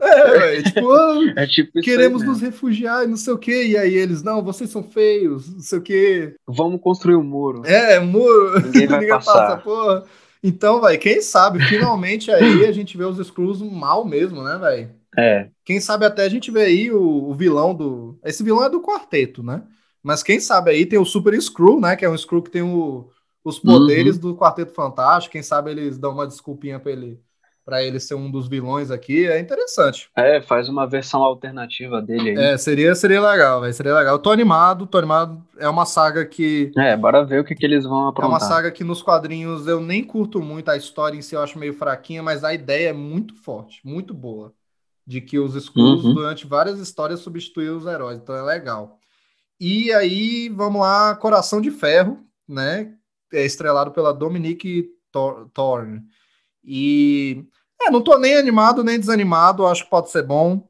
É, velho. Tipo, ah, É tipo queremos nos refugiar e não sei o quê. E aí eles, não, vocês são feios, não sei o quê. Vamos construir um muro. É, muro. Ninguém vai passar. porra. Então, vai, quem sabe, finalmente aí a gente vê os Skrulls mal mesmo, né, velho? É, Quem sabe até a gente vê aí o, o vilão do. Esse vilão é do quarteto, né? Mas quem sabe aí tem o Super Skrull, né? Que é um Skrull que tem o- os poderes Uhum. do Quarteto Fantástico. Quem sabe eles dão uma desculpinha pra ele, para ele ser um dos vilões aqui, é interessante. É, faz uma versão alternativa dele aí. É, seria, seria legal, velho. Seria legal. Eu tô animado, tô animado. É uma saga que. É, bora ver o que, que eles vão É aprontar. uma saga que nos quadrinhos eu nem curto muito, a história em si eu acho meio fraquinha, mas a ideia é muito forte, muito boa. De que os escuros, Uhum. durante várias histórias, substituem os heróis, então é legal. E aí, vamos lá, Coração de Ferro, né? É estrelado pela Dominique Thor- Thorne. E é, não tô nem animado nem desanimado, acho que pode ser bom,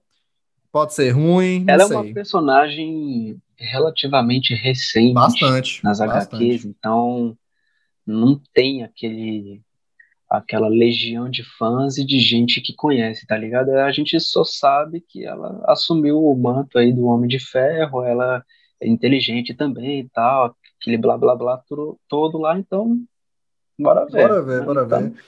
pode ser ruim, Ela é sei. uma personagem relativamente recente Bastante, nas HQs, bastante. então não tem aquele aquela legião de fãs e de gente que conhece, tá ligado? A gente só sabe que ela assumiu o manto aí do Homem de Ferro, ela é inteligente também e tal, aquele blá blá blá tudo, todo lá, então bora ver. Bora ver, né? bora Então, ver.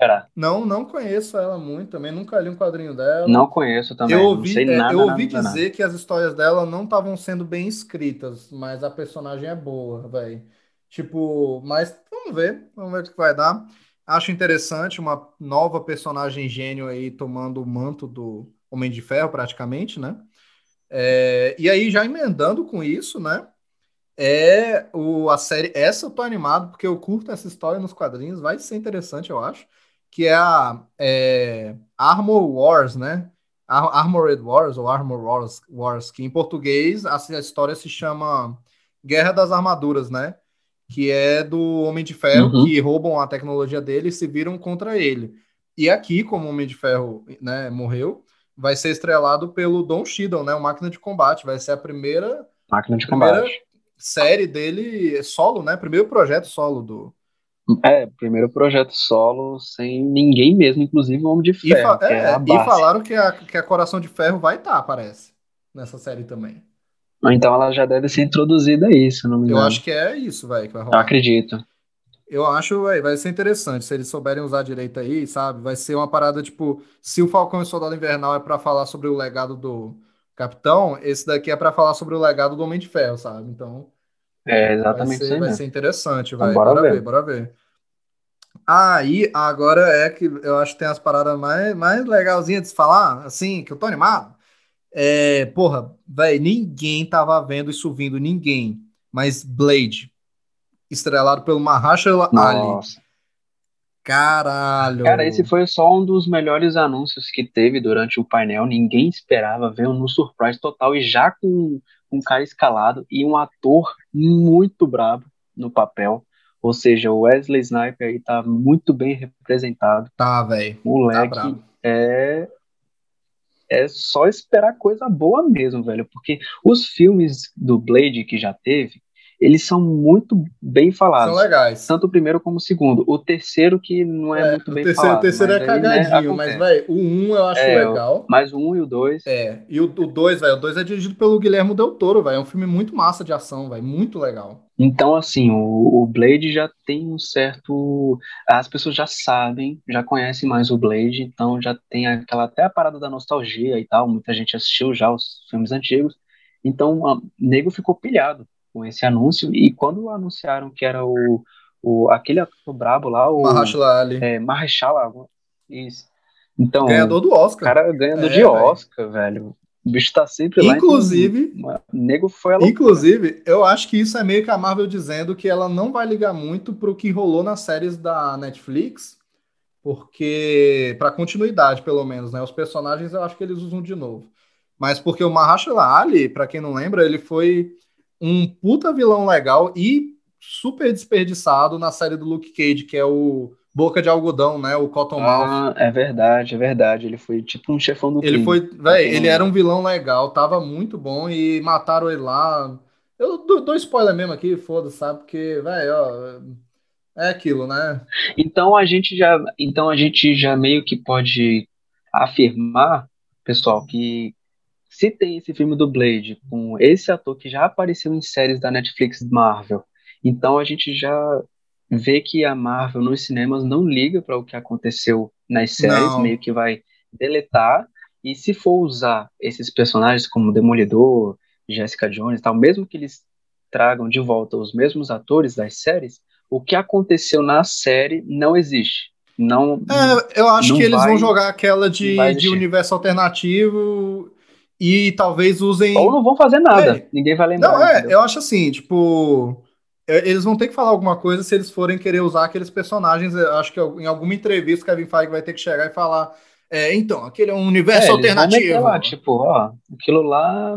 Não. Não, não conheço ela muito também, nunca li um quadrinho dela. Não conheço também, Eu não ouvi, é, nada, eu ouvi nada, nada. dizer que as histórias dela não estavam sendo bem escritas, mas a personagem é boa, velho. Tipo, mas vamos ver, vamos ver o que vai dar. Acho interessante uma nova personagem gênio aí tomando o manto do Homem de Ferro, praticamente, né? É, e aí, já emendando com isso, né? É o, a série. Essa eu tô animado, porque eu curto essa história nos quadrinhos, vai ser interessante, eu acho. Que é a é, Armor Wars, né? Ar- Armored Wars, ou Armor Wars, Wars, que em português a, a história se chama Guerra das Armaduras, né? Que é do Homem de Ferro, Uhum. que roubam a tecnologia dele e se viram contra ele. E aqui, como o Homem de Ferro né, morreu, vai ser estrelado pelo Don Cheadle, né? O Máquina de Combate. Vai ser a primeira Máquina de primeira combate. Série dele solo, né? Primeiro projeto solo do. É, primeiro projeto solo sem ninguém mesmo, inclusive o Homem de E, Ferro, que é, é, a e falaram que a, que a Coração de Ferro vai estar, parece, nessa série também. Então ela já deve ser introduzida aí, se eu não me Eu engano. acho que é isso, vai, que vai Eu rolar. acredito. Eu acho, véi, vai ser interessante se eles souberem usar direito aí, sabe? Vai ser uma parada tipo, se o Falcão e o Soldado Invernal é pra falar sobre o legado do Capitão, esse daqui é pra falar sobre o legado do Homem de Ferro, sabe? Então, É vai exatamente isso ser, vai ser interessante, Então, vai. bora Bora ver. ver, bora ver. Aí, agora é que eu acho que tem as paradas mais, mais legalzinhas de se falar, assim, que eu tô animado. É, porra, velho, ninguém tava vendo isso vindo, ninguém. Mas Blade, estrelado pelo Mahershala Ali. Caralho. Cara, esse foi só um dos melhores anúncios que teve durante o painel. Ninguém esperava, veio no surprise total e já com um cara escalado e um ator muito brabo no papel. Ou seja, o Wesley Snipes aí tá muito bem representado. Tá, velho. Tá Moleque, brabo. é é só esperar coisa boa mesmo, velho, porque os filmes do Blade que já teve, eles são muito bem São falados, legais. tanto o primeiro como o segundo. O terceiro que não é, É, muito o bem terceiro, o falado, terceiro é mas né, cagadinho, mas, acontece. velho, o 1 eu acho É, legal. Mas o um e o dois, É, e o 2, velho, o 2 é dirigido pelo Guilherme Del Toro, velho. É um filme muito massa de ação, velho. Muito legal. Então, assim, o, o Blade já tem um certo. As pessoas já sabem, já conhecem mais o Blade, então já tem aquela até a parada da nostalgia e tal. Muita gente assistiu já os filmes antigos. Então, o nego ficou pilhado com esse anúncio. E quando anunciaram que era o, o aquele ator brabo lá, o Mahershala Ali. é, Mahershala, isso. Então, Ganhador do Oscar. cara ganhando É, de velho. Oscar, velho. O bicho tá sempre lá. Inclusive- Então, o nego foi loucura. Inclusive, eu acho que isso é meio que a Marvel dizendo que ela não vai ligar muito pro que rolou nas séries da Netflix, porque para continuidade, pelo menos, né? Os personagens eu acho que eles usam de novo. Mas porque o Mahershala Ali, para quem não lembra, ele foi um puta vilão legal e super desperdiçado na série do Luke Cage, que é o Boca de Algodão, né? O Cottonmouth. Ah, é verdade, é verdade. Ele foi tipo um chefão do Ele crime. foi, não ele era um vilão legal, tava muito bom e mataram ele lá. Eu dou, dou spoiler mesmo aqui, foda-se, sabe? Porque, velho, ó, é aquilo, né? Então a gente já, então a gente já meio que pode afirmar, pessoal, que se tem esse filme do Blade com esse ator que já apareceu em séries da Netflix Marvel, então a gente já vê que a Marvel nos cinemas não liga para o que aconteceu nas séries, Não. meio que vai deletar. E se for usar esses personagens como Demolidor, Jessica Jones e tal, mesmo que eles tragam de volta os mesmos atores das séries, o que aconteceu na série não existe. não. É, eu acho que eles vai- vão jogar aquela de, de universo alternativo e talvez usem. Ou não vão fazer nada. É. Ninguém vai lembrar. Não, é, entendeu? eu acho assim, tipo. é, Eles vão ter que falar alguma coisa se eles forem querer usar aqueles personagens. Eu acho que em alguma entrevista o Kevin Feige vai ter que chegar e falar. É, então, aquele é um É, universo meter alternativo. lá, tipo, ó, aquilo lá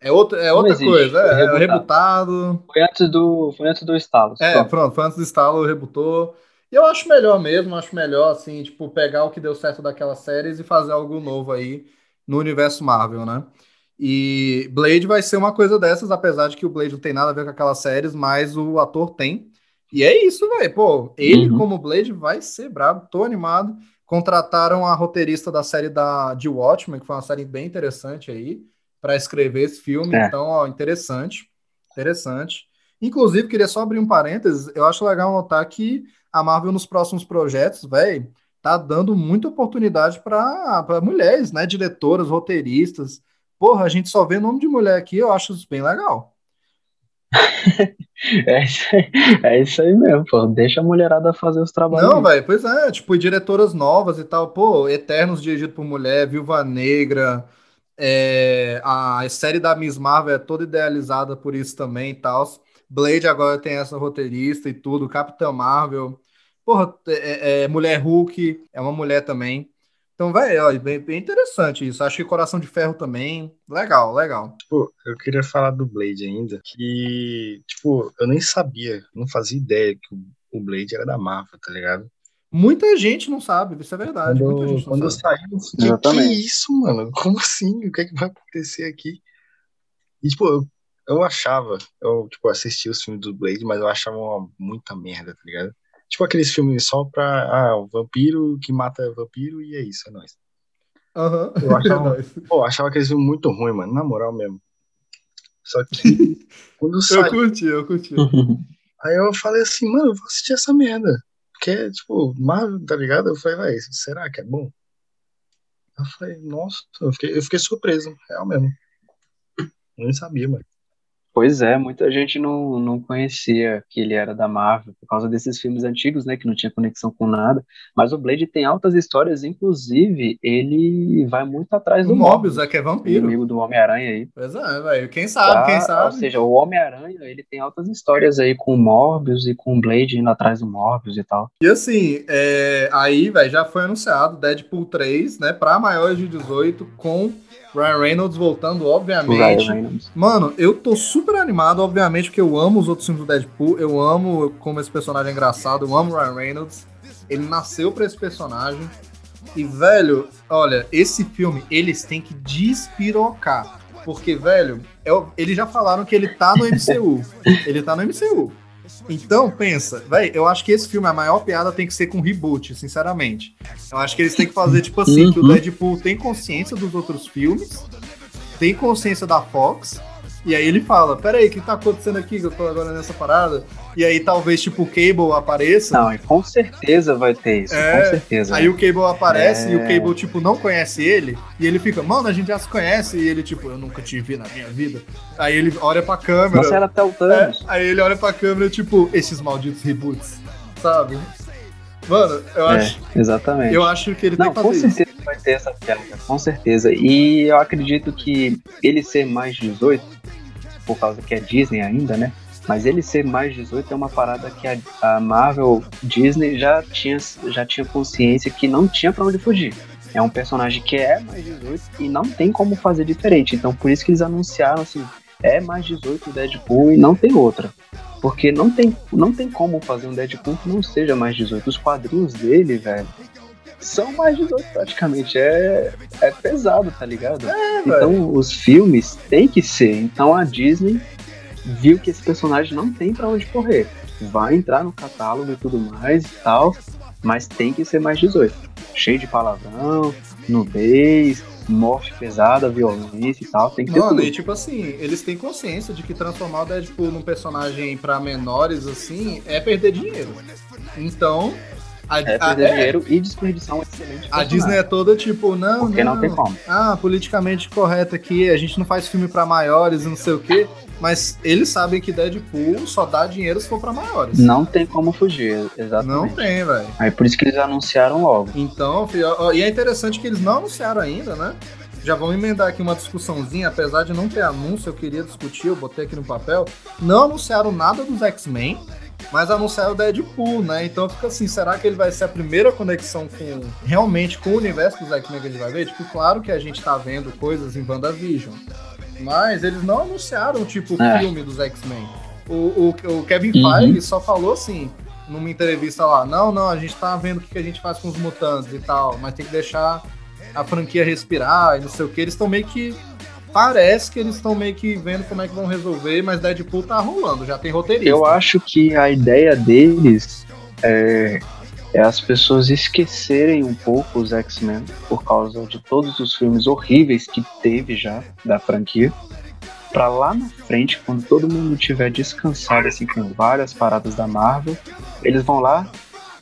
É outra, é outra existe, coisa, é, é rebutado. rebutado. foi antes do, foi antes do estalo. É, Pronto. pronto, foi antes do estalo, rebutou. E eu acho melhor mesmo, acho melhor, assim, tipo, pegar o que deu certo daquelas séries e fazer algo novo aí no universo Marvel, né? E Blade vai ser uma coisa dessas, apesar de que o Blade não tem nada a ver com aquelas séries, mas o ator tem. E é isso, velho. Pô, ele Uhum. como Blade vai ser brabo, tô animado. Contrataram a roteirista da série da, de Watchmen, que foi uma série bem interessante aí, para escrever esse filme. É. Então, ó, interessante. Interessante. Inclusive, queria só abrir um parênteses. Eu acho legal notar que a Marvel, nos próximos projetos, velho, tá dando muita oportunidade para mulheres, né? Diretoras, roteiristas. Porra, a gente só vê nome de mulher aqui, eu acho isso bem legal. É, isso aí, é isso aí mesmo, pô. Deixa a mulherada fazer os trabalhos. Não, velho, pois é, tipo, diretoras novas e tal. Pô, Eternos dirigido por mulher, Viúva Negra, é, a série da Miss Marvel é toda idealizada por isso também e tal. Blade agora tem essa roteirista e tudo, Capitã Marvel. Porra, é, é- Mulher Hulk é uma mulher também. Então, velho, ó, bem, bem interessante isso. Acho que Coração de Ferro também. Legal, legal. Tipo, eu queria falar do Blade ainda, que, tipo, eu nem sabia, não fazia ideia que o, Blade era da Marvel, tá ligado? Muita gente não sabe, isso é verdade. Muita Quando, gente não quando eu sabe. saí, eu fiquei, que isso, mano? Como assim? O que é que vai acontecer aqui? E, tipo, eu, eu achava, eu, tipo, assisti os filmes do Blade, mas eu achava uma muita merda, tá ligado? Tipo aqueles filmes só pra, ah, o vampiro que mata vampiro e é isso, é nóis. Aham. Eu achava, É pô, achava aqueles filmes muito ruins, mano, na moral mesmo. Só que quando eu Eu curti, eu curti. aí eu falei assim, mano, eu vou assistir essa merda. Porque é, tipo, Marvel, tá ligado? Eu falei, vai, será que é bom? Eu falei, nossa, eu fiquei, eu fiquei surpreso, real mesmo. Eu nem sabia, mano. Pois é, muita gente não, não conhecia que ele era da Marvel por causa desses filmes antigos, né, que não tinha conexão com nada. Mas o Blade tem altas histórias, inclusive ele vai muito atrás do Mobius Morbius, é que é vampiro. inimigo do Homem-Aranha aí. Pois é, velho. Quem sabe, quem Tá? Ou sabe. seja, o Homem-Aranha, ele tem altas histórias aí com o Morbius e com o Blade indo atrás do Morbius e tal. E assim, é, aí, velho, já foi anunciado Deadpool 3, né, pra maiores de 18, com Ryan Reynolds voltando, obviamente. Reynolds. Mano, eu tô super animado, obviamente, porque eu amo os outros filmes do Deadpool, eu amo como esse personagem é engraçado, eu amo o Ryan Reynolds. Ele nasceu pra esse personagem. E, velho, olha, esse filme, eles têm que despirocar. Porque, velho, é eles já falaram que ele tá no MCU. ele tá no MCU. Então, pensa, velho, eu acho que esse filme, a maior piada tem que ser com reboot, sinceramente. Eu acho que eles têm que fazer, tipo assim, que o Uhum. Deadpool tem consciência dos outros filmes, tem consciência da Fox, e aí ele fala, peraí, o que tá acontecendo aqui que eu tô agora nessa parada? E aí talvez, tipo, o Cable apareça, Não, e com certeza vai ter isso, É, com certeza. aí o Cable aparece É. e o Cable, tipo, não conhece ele, e ele fica, mano, a gente já se conhece, e ele, tipo, eu nunca te vi na minha vida. Aí ele olha pra câmera, Você era até o é, Thanos. aí ele olha pra câmera, tipo, esses malditos reboots, sabe? Mano, eu É, acho, exatamente. eu acho que ele Não, tem que com fazer isso. certeza vai ter essa piada, com certeza. E eu acredito que ele ser mais 18, por causa que é Disney ainda, né? Mas ele ser mais 18 é uma parada que a, a Marvel Disney já tinha, já tinha consciência que não tinha pra onde fugir. É um personagem que é mais 18 e não tem como fazer diferente. Então por isso que eles anunciaram assim, é mais 18 o Deadpool e não tem outra. Porque não tem, não tem como fazer um Deadpool que não seja mais 18. Os quadrinhos dele, velho, são mais 18 praticamente. É, é pesado, tá ligado? então os filmes têm que ser. Então a Disney viu que esse personagem não tem pra onde correr. Vai entrar no catálogo e tudo mais e tal, mas tem que ser mais 18. Cheio de palavrão, nudez, morte pesada, violência e tal. Tem que ter Mano, tudo. e tipo assim, eles têm consciência de que transformar o Deadpool num personagem pra menores, assim, é perder dinheiro. Então, a, É a- perder é, dinheiro e desperdiçar um excelente a. Disney é toda tipo, não, Porque não tem como. Ah, politicamente correto aqui, a gente não faz filme pra maiores e não sei o quê. mas eles sabem que Deadpool só dá dinheiro se for pra maiores. Não tem como fugir, exatamente. Não tem, velho. Aí por isso que eles anunciaram logo. Então, e é interessante que eles não anunciaram ainda, né? Já vamos emendar aqui uma discussãozinha, apesar de não ter anúncio, eu queria discutir, eu botei aqui no papel. Não anunciaram nada dos X-Men, mas anunciaram o Deadpool, né? Então fica assim, será que ele vai ser a primeira conexão com realmente com o universo dos X-Men que a gente vai ver? Tipo, claro que a gente tá vendo coisas em WandaVision, mas eles não anunciaram, tipo, o É. filme dos X-Men. O, o, o Kevin Uhum. Feige só falou assim, numa entrevista lá, não, não, a gente tá vendo o que que a gente faz com os mutantes e tal, mas tem que deixar a franquia respirar e não sei o que. Eles estão meio que. Parece que eles estão meio que vendo como é que vão resolver, mas Deadpool tá rolando, já tem roteirista. Eu acho que a ideia deles é, é as pessoas esquecerem um pouco os X-Men por causa de todos os filmes horríveis que teve já da franquia. Pra lá na frente, quando todo mundo tiver descansado assim com várias paradas da Marvel, eles vão lá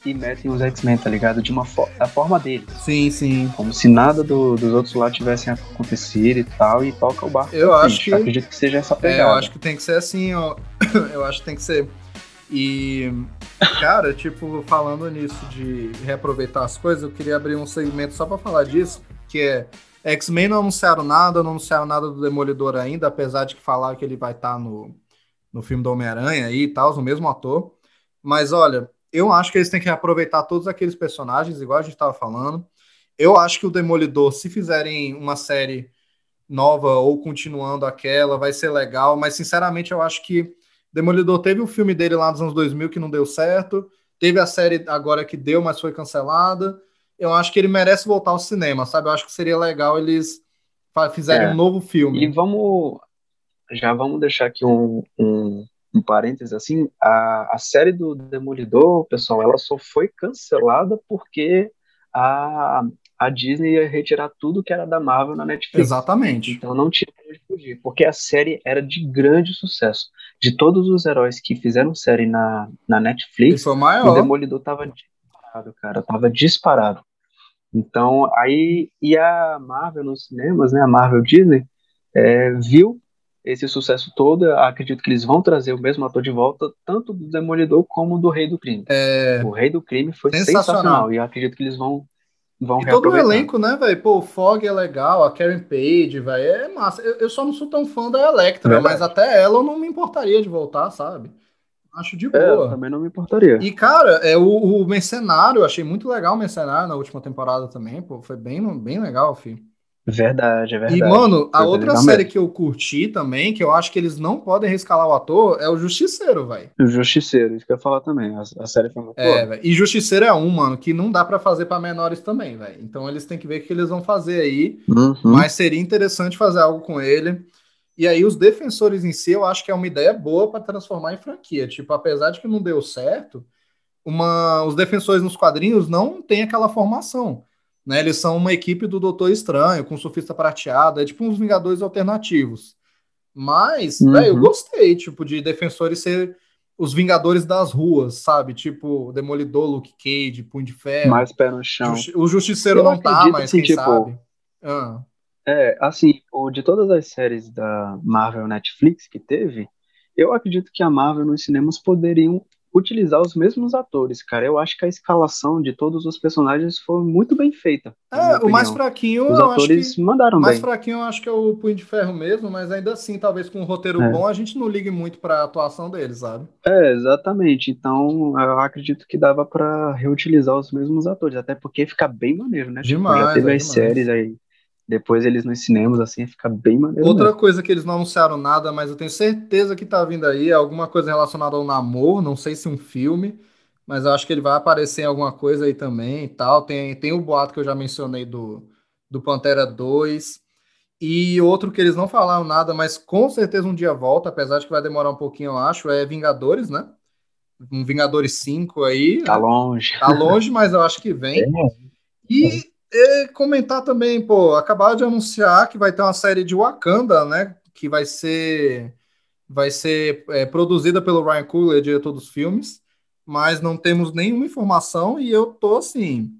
e metem os X-Men, tá ligado? De uma fo da forma deles. Sim, sim. Como se nada do- dos outros lá tivessem acontecido e tal, e toca o barco. Eu acho frente. que- Eu acredito que seja essa É, pegada. eu acho que tem que ser assim, ó. Eu acho que tem que ser. E, cara, tipo, falando nisso de reaproveitar as coisas, eu queria abrir um segmento só pra falar disso, que é X-Men não anunciaram nada, não anunciaram nada do Demolidor ainda, apesar de que falaram que ele vai estar no, no filme do Homem-Aranha e tal, o mesmo ator. Mas olha, eu acho que eles têm que reaproveitar todos aqueles personagens, igual a gente tava falando. Eu acho que o Demolidor, se fizerem uma série nova ou continuando aquela, vai ser legal, mas sinceramente eu acho que Demolidor teve o filme dele lá nos anos 2000 que não deu certo, teve a série agora que deu, mas foi cancelada. Eu acho que ele merece voltar ao cinema, sabe? Eu acho que seria legal eles fizerem É. um novo filme. E vamos. Já vamos deixar aqui um, um, um parênteses assim. A, a série do Demolidor, pessoal, ela só foi cancelada porque a, a Disney ia retirar tudo que era da Marvel na Netflix. Exatamente. Então não tinha como fugir, porque a série era de grande sucesso. De todos os heróis que fizeram série na, na Netflix, foi o o. Demolidor tava disparado, cara, tava disparado. Então, aí, e a Marvel nos cinemas, né, a Marvel Disney, é, viu esse sucesso todo, acredito que eles vão trazer o mesmo ator de volta, tanto do Demolidor como do Rei do Crime. É, O Rei do Crime foi Sensacional. sensacional, e acredito que eles vão, vão E todo o elenco, né, velho? Pô, o Fog é legal, a Karen Page, velho, é massa. Eu, eu só não sou tão fã da Electra, Verdade. mas até ela eu não me importaria de voltar, sabe? Acho de É, boa. também não me importaria. E, cara, é o, o Mercenário, eu achei muito legal o Mercenário na última temporada também, pô, foi bem, bem legal, filho. Verdade, é verdade. E, mano, a outra série mesmo. que eu curti também, que eu acho que eles não podem rescalar o ator, é o Justiceiro, velho. O Justiceiro, isso que eu ia falar também. A, a série foi muito É, boa. E Justiceiro é um, mano, que não dá pra fazer pra menores também, velho. Então eles têm que ver o que eles vão fazer aí. Uhum. Mas seria interessante fazer algo com ele. E aí, os defensores em si, eu acho que é uma ideia boa para transformar em franquia. Tipo, apesar de que não deu certo, uma... os defensores nos quadrinhos não têm aquela formação. Né? Eles são uma equipe do Doutor Estranho, com surfista prateado, é tipo uns Vingadores alternativos. Mas, Uhum. velho, eu gostei, tipo, de defensores ser os Vingadores das ruas, sabe? Tipo, Demolidor, Luke Cage, Punho de Ferro. Mais pé no chão. Justi- O Justiceiro Eu não tá, mas assim, quem tipo, sabe? Ah. É, assim, o, de todas as séries da Marvel Netflix que teve, eu acredito que a Marvel nos cinemas poderiam utilizar os mesmos atores, cara. Eu acho que a escalação de todos os personagens foi muito bem feita. É, o mais fraquinho, Os eu acho atores que. mandaram mais bem. fraquinho, eu acho que é o Punho de Ferro mesmo, mas ainda assim, talvez com um roteiro É. bom, a gente não ligue muito pra atuação deles, sabe? É, exatamente. Então, eu acredito que dava pra reutilizar os mesmos atores, até porque fica bem maneiro, né? Tipo, Demais, já teve é as demais. séries aí, depois eles nos cinemas, assim, fica bem maneiro Outra mesmo. coisa que eles não anunciaram nada, mas eu tenho certeza que tá vindo aí, é alguma coisa relacionada ao namoro, não sei se um filme, mas eu acho que ele vai aparecer em alguma coisa aí também e tal. Tem, tem o boato que eu já mencionei do, do Pantera 2. E outro que eles não falaram nada, mas com certeza um dia volta, apesar de que vai demorar um pouquinho, eu acho, é Vingadores, né? Um Vingadores 5 aí. Tá longe. Tá longe, mas eu acho que vem. E é, comentar também, pô, acabaram de anunciar que vai ter uma série de Wakanda, né? Que vai ser vai ser é, produzida pelo Ryan Coogler, diretor dos filmes, mas não temos nenhuma informação e eu tô assim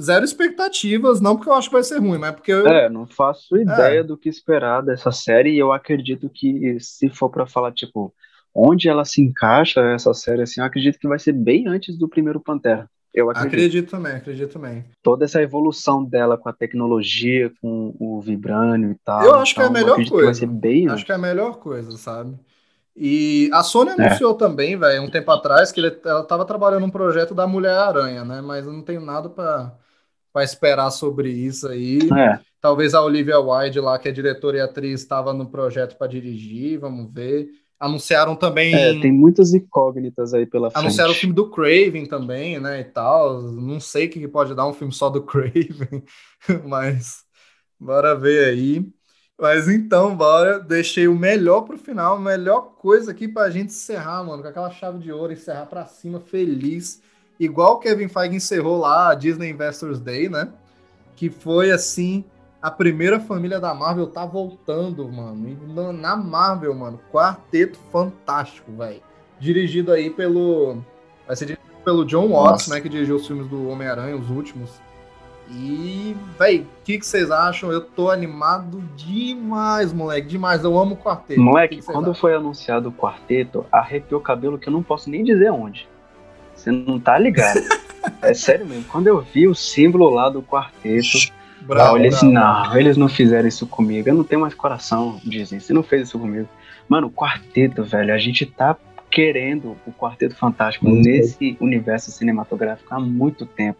zero expectativas, não porque eu acho que vai ser ruim, mas porque eu. É, não faço ideia do que esperar dessa série e eu acredito que se for pra falar, tipo, onde ela se encaixa, essa série, assim, eu acredito que vai ser bem antes do primeiro Pantera. Eu acredito. Acredito também, acredito também. Toda essa evolução dela com a tecnologia, com o vibrânio e tal. Eu acho que é a então, melhor coisa. vai ser bem Acho antes. que é a melhor coisa, sabe? E a Sony É. anunciou também, velho, um tempo atrás, que ele- ela tava trabalhando um projeto da Mulher-Aranha, né? Mas eu não tenho nada pra pra esperar sobre isso aí. É, Talvez a Olivia Wilde lá, que é diretora e atriz, estava no projeto para dirigir, vamos ver. Anunciaram também, é, tem muitas incógnitas aí pela anunciaram o frente. filme do Craven também, né, e tal. Não sei o que pode dar um filme só do Craven, mas bora ver aí. Mas então, bora. Deixei o melhor pro final, a melhor coisa aqui pra gente encerrar, mano, com aquela chave de ouro, encerrar pra cima, feliz. Igual o Kevin Feige encerrou lá a Disney Investors Day, né? Que foi assim, a primeira família da Marvel tá voltando, mano. Na- Marvel, mano, quarteto fantástico, velho. Dirigido aí pelo. Vai ser dirigido pelo John Watts, né? Que dirigiu os filmes do Homem-Aranha, os últimos. E, véi, o que, que vocês acham? Eu tô animado demais, moleque. Demais. Eu amo o quarteto. Moleque, que que quando acham? foi anunciado o quarteto, arrepiou o cabelo que eu não posso nem dizer onde. Você não tá ligado. é sério mesmo. Quando eu vi o símbolo lá do quarteto, Bravo, bravo. não, eles não fizeram isso comigo. Eu não tenho mais coração, dizem. Você não fez isso comigo. Mano, o quarteto, velho, a gente tá querendo o Quarteto Fantástico Uhum. nesse universo cinematográfico há muito tempo.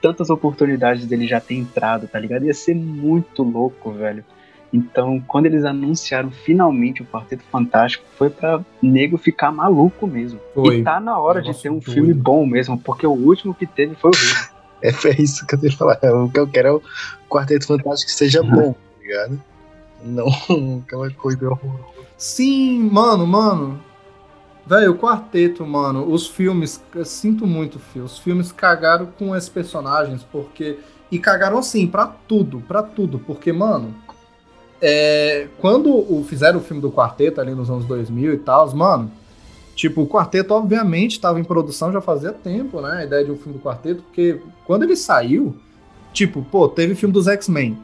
Tantas oportunidades dele já ter entrado, tá ligado? Ia ser muito louco, velho. Então, quando eles anunciaram finalmente o Quarteto Fantástico, foi pra nego ficar maluco mesmo. Foi. E tá na hora de Negócio ter um doido. filme bom mesmo, porque o último que teve foi horrível. É, é isso que eu tenho que falar. O que eu quero é o Quarteto Fantástico que seja bom, tá ligado? Não aquela coisa horrorosa. Sim, mano, mano. Velho, o quarteto, mano, os filmes, eu sinto muito, filho. Os filmes cagaram com esses personagens, porque. E cagaram assim, pra tudo, pra tudo. Porque, mano, é, quando o, fizeram o filme do quarteto ali nos anos 2000 e tal, mano, tipo, o quarteto, obviamente, estava em produção já fazia tempo, né? A ideia de um filme do quarteto, porque quando ele saiu, tipo, pô, teve filme dos X-Men,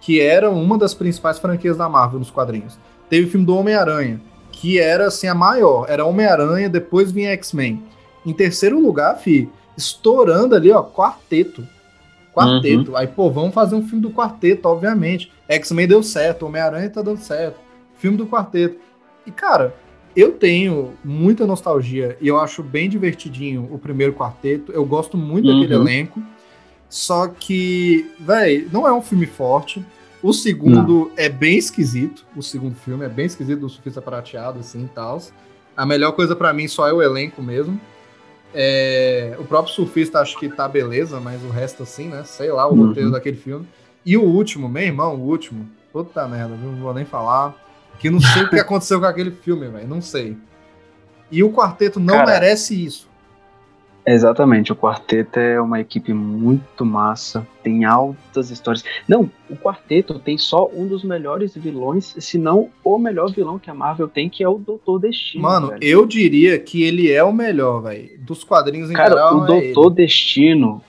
que era uma das principais franquias da Marvel nos quadrinhos. Teve o filme do Homem-Aranha, que era assim a maior. Era Homem-Aranha, depois vinha X-Men. Em terceiro lugar, fi, estourando ali, ó, quarteto. Quarteto. Aí, pô, vamos fazer um filme do quarteto, obviamente. X-Men deu certo, Homem-Aranha tá dando certo. Filme do quarteto. E, cara, eu tenho muita nostalgia e eu acho bem divertidinho o primeiro quarteto. Eu gosto muito daquele Uhum. elenco. Só que, véi, não é um filme forte. O segundo é bem esquisito. O segundo filme é bem esquisito, do surfista prateado, assim e tal. A melhor coisa pra mim só é o elenco mesmo. É, o próprio surfista acho que tá beleza, mas o resto assim, né? Sei lá, o Uhum. roteiro daquele filme. E o último, meu irmão, o último. Puta merda, viu? não vou nem falar. Que não sei o que aconteceu com aquele filme, velho. Não sei. E o quarteto não Cara, merece isso. Exatamente, o Quarteto é uma equipe muito massa, tem altas histórias. Não, o Quarteto tem só um dos melhores vilões, se não o melhor vilão que a Marvel tem, que é o Doutor Destino. Mano, velho. eu diria que ele é o melhor, velho. Dos quadrinhos em Cara, geral, o é Doutor ele. Destino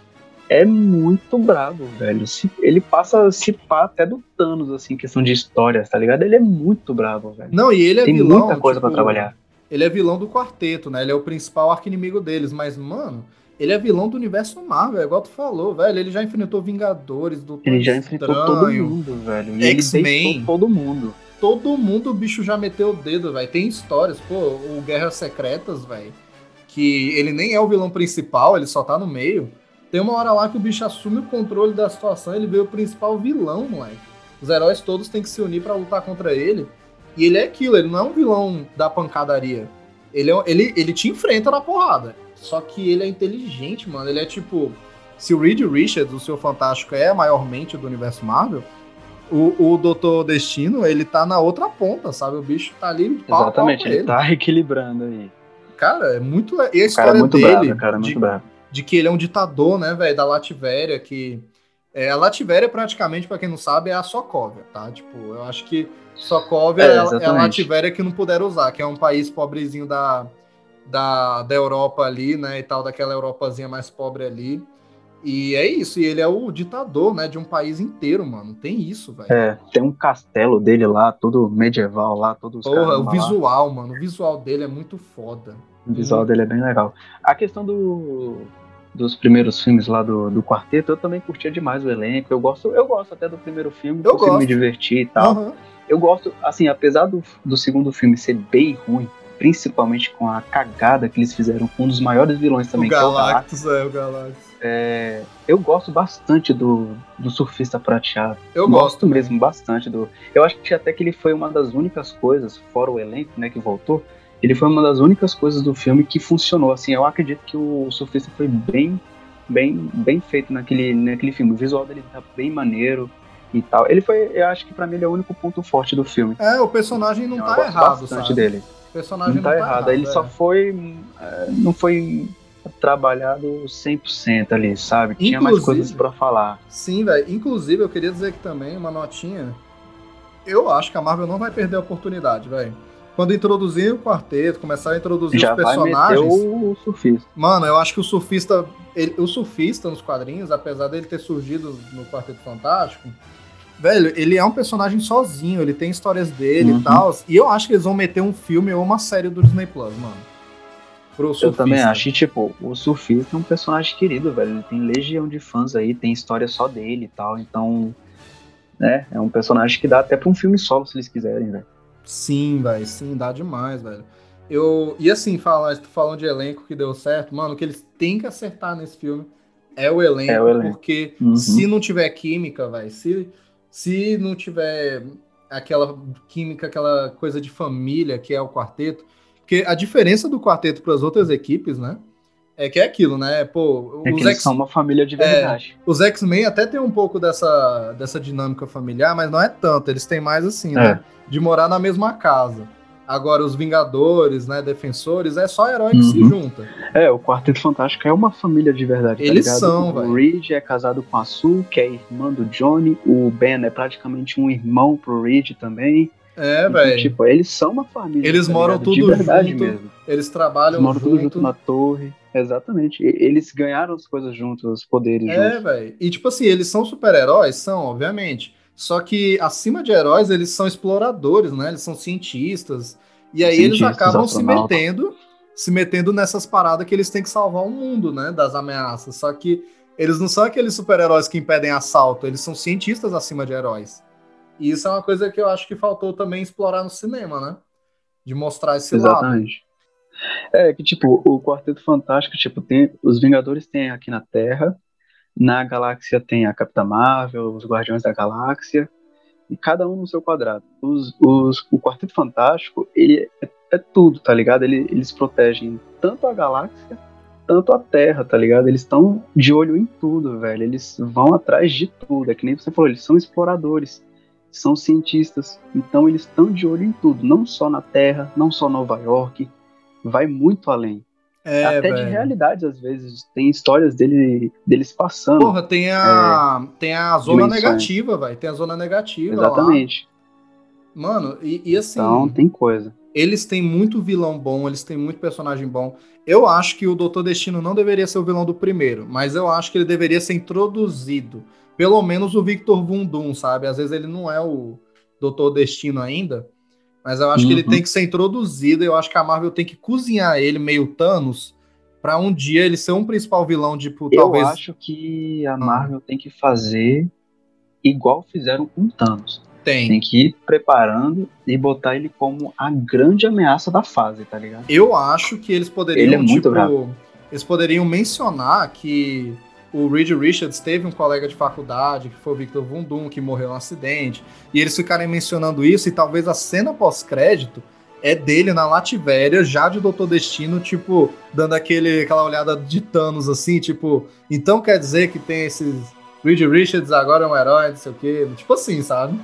é muito bravo, velho. Ele passa a se pá até do Thanos, assim, questão de histórias, tá ligado? Ele é muito bravo, velho. Não, e ele é tem vilão. muita coisa pra tipo, trabalhar. Ele é vilão do quarteto, né? Ele é o principal arqui-inimigo deles. Mas, mano, ele é vilão do universo Marvel, é igual tu falou, velho. Ele já enfrentou Vingadores, do Ele já enfrentou todo mundo, velho. X-Men. todo mundo. Todo mundo o bicho já meteu o dedo, velho. Tem histórias, pô, o Guerras Secretas, velho. Que ele nem é o vilão principal, ele só tá no meio. Tem uma hora lá que o bicho assume o controle da situação, ele vê o principal vilão, moleque. Os heróis todos têm que se unir pra lutar contra ele. E ele é aquilo, ele não é um vilão da pancadaria. Ele, é, ele, ele te enfrenta na porrada. Só que ele é inteligente, mano. Ele é tipo. Se o Reed Richards, o seu Fantástico, é a maior mente do universo Marvel, o, o Doutor Destino, ele tá na outra ponta, sabe? O bicho tá ali pau pau Exatamente, com ele ele. tá equilibrando aí. Cara, é muito. E a cara história é muito dele, bravo, cara, é muito de, bravo. de que ele é um ditador, né, velho, da Lativéria, que. É, a Lativéria, praticamente, pra quem não sabe, é a Sokovia, tá? Tipo, eu acho que Sokovia É, é, a. Lativéria que não puderam usar, que é um país pobrezinho da, da, da Europa ali, né, e tal, daquela Europazinha mais pobre ali. E é isso, e ele é o ditador, né, de um país inteiro, mano. Tem isso, velho. É, tem um castelo dele lá, todo medieval lá, todos os Porra, o lá. visual, mano. O visual dele é muito foda. O visual dele é bem legal. A questão do, dos primeiros filmes lá do, do quarteto, eu também curtia demais o elenco. Eu gosto, eu gosto até do primeiro filme, Eu consigo gosto. me divertir e tal. Aham. Eu gosto, assim, apesar do, do segundo filme ser bem ruim, principalmente com a cagada que eles fizeram com um dos maiores vilões também, O que é o Galactus, Galactus, é, o Galactus. é, eu gosto bastante do, do surfista prateado. Eu gosto gosto mesmo bastante do. Eu acho que até que ele foi uma das únicas coisas, fora o elenco, né, que voltou, ele foi uma das únicas coisas do filme que funcionou. Assim, eu acredito que o surfista foi bem, bem, bem feito naquele, naquele filme. O visual dele tá bem maneiro e tal. Ele foi, eu acho que pra mim ele é o único ponto forte do filme. É, o personagem não eu tá errado, bastante sabe? dele. O personagem Não tá errado. Ele é. só foi, é, não foi trabalhado 100% ali, sabe? Tinha mais Inclusive- coisas pra falar. Sim, velho. Inclusive, eu queria dizer aqui também, uma notinha. Eu acho que a Marvel não vai perder a oportunidade, velho. Quando introduzir o quarteto, começar a introduzir Já os vai meter personagens. o surfista. Mano, eu acho que o surfista. ele- o surfista nos quadrinhos, apesar dele ter surgido no Quarteto Fantástico, velho, ele é um personagem sozinho, ele tem histórias dele Uhum. e tal. E eu acho que eles vão meter um filme ou uma série do Disney Plus, mano. Pro Eu surfista. também acho. E, tipo, o surfista é um personagem querido, velho. Ele tem legião de fãs aí, tem história só dele e tal. Então, né, é um personagem que dá até pra um filme solo, se eles quiserem, velho. Sim, velho, sim, dá demais, velho. Eu, e assim, falar, falando de elenco que deu certo, mano, o que eles têm que acertar nesse filme é o elenco, É o elenco. porque Uhum. se não tiver química, velho, se, se não tiver aquela química, aquela coisa de família que é o quarteto, porque a diferença do quarteto para as outras equipes, né, é que é aquilo, né, pô, É os eles são uma família de verdade. os X-Men até tem um pouco dessa, dessa dinâmica familiar, mas não é tanto. Eles têm mais assim, É. né? De morar na mesma casa. Agora, os Vingadores, né? Defensores, é só herói que se Uhum. junta. É, o Quarteto Fantástico é uma família de verdade, tá Eles ligado? são, O velho. Reed é casado com a Sue, que é irmã do Johnny. O Ben é praticamente um irmão pro Reed também. É, Então, velho. tipo, eles são uma família. Eles tá moram ligado? tudo de verdade junto, mesmo. Eles Eles trabalham moram tudo junto. junto na torre. Exatamente. Eles ganharam as coisas juntos, os poderes É, juntos. velho. E tipo assim, eles são super-heróis? São, obviamente. Só que acima de heróis, eles são exploradores, né? Eles são cientistas. E aí eles Cientistas, acabam se astronautas. metendo, se metendo nessas paradas que eles têm que salvar o mundo, né? Das ameaças. Só que eles não são aqueles super-heróis que impedem assalto, eles são cientistas acima de heróis. E isso é uma coisa que eu acho que faltou também explorar no cinema, né? De mostrar esse lado. Exatamente. É, que tipo, o Quarteto Fantástico, tipo, tem. Os Vingadores tem aqui na Terra. Na galáxia tem a Capitã Marvel, os Guardiões da Galáxia. E cada um no seu quadrado. Os, os, o Quarteto Fantástico, ele é, é tudo, tá ligado? Ele- eles protegem tanto a galáxia, tanto a Terra, tá ligado? Eles estão de olho em tudo, velho. Eles vão atrás de tudo. É que nem você falou, eles são exploradores, são cientistas. Então eles estão de olho em tudo. Não só na Terra, não só Nova York. Vai muito além. É, Até de velho. realidades, às vezes. Tem histórias dele, deles passando. Porra, tem a, tem a zona dimensões. negativa, velho. Tem a zona negativa. lá. Exatamente. Mano, e, e assim, Então tem coisa. eles têm muito vilão bom, eles têm muito personagem bom. Eu acho que o Doutor Destino não deveria ser o vilão do primeiro, mas eu acho que ele deveria ser introduzido. Pelo menos o Victor Vundum, sabe? Às vezes ele não é o Doutor Destino ainda, mas eu acho que ele Uhum. tem que ser introduzido. Eu acho que a Marvel tem que cozinhar ele meio Thanos pra um dia ele ser um principal vilão, tipo, Eu talvez. acho que a Marvel tem que fazer igual fizeram com Thanos. Tem. Tem que ir preparando e botar ele como a grande ameaça da fase, tá ligado? Eu acho que eles poderiam, Ele é muito tipo, bravo. eles poderiam mencionar que o Reed Richards teve um colega de faculdade, que foi o Victor Vundum, que morreu num acidente, e eles ficarem mencionando isso, e talvez a cena pós-crédito é dele na Lativéria, já de Doutor Destino, tipo, dando aquele, aquela olhada de Thanos, assim, tipo, então quer dizer que tem esses... Reed Richards agora é um herói, não sei o quê, tipo assim, sabe?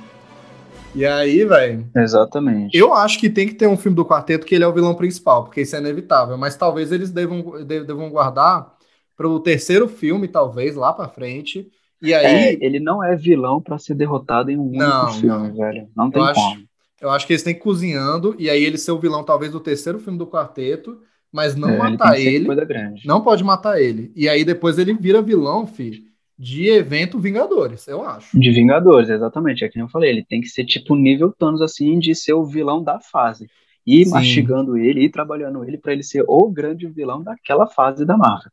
E aí, velho, Exatamente. eu acho que tem que ter um filme do quarteto que ele é o vilão principal, porque isso é inevitável. Mas talvez eles devam, de- devam guardar para o terceiro filme, talvez, lá pra frente. E aí, É, ele não é vilão pra ser derrotado em um Não, único filme, não. velho. Não tem acho- como. eu acho que eles têm cozinhando, e aí ele ser o vilão, talvez, do terceiro filme do quarteto. mas não É, ele matar ele. coisa grande. Não pode matar ele. E aí depois ele vira vilão, fi, de evento Vingadores, eu acho. De Vingadores, exatamente. É que eu falei, ele tem que ser tipo nível Thanos, assim, de ser o vilão da fase. Ir Sim. mastigando ele, ir trabalhando ele pra ele ser o grande vilão daquela fase da Marvel.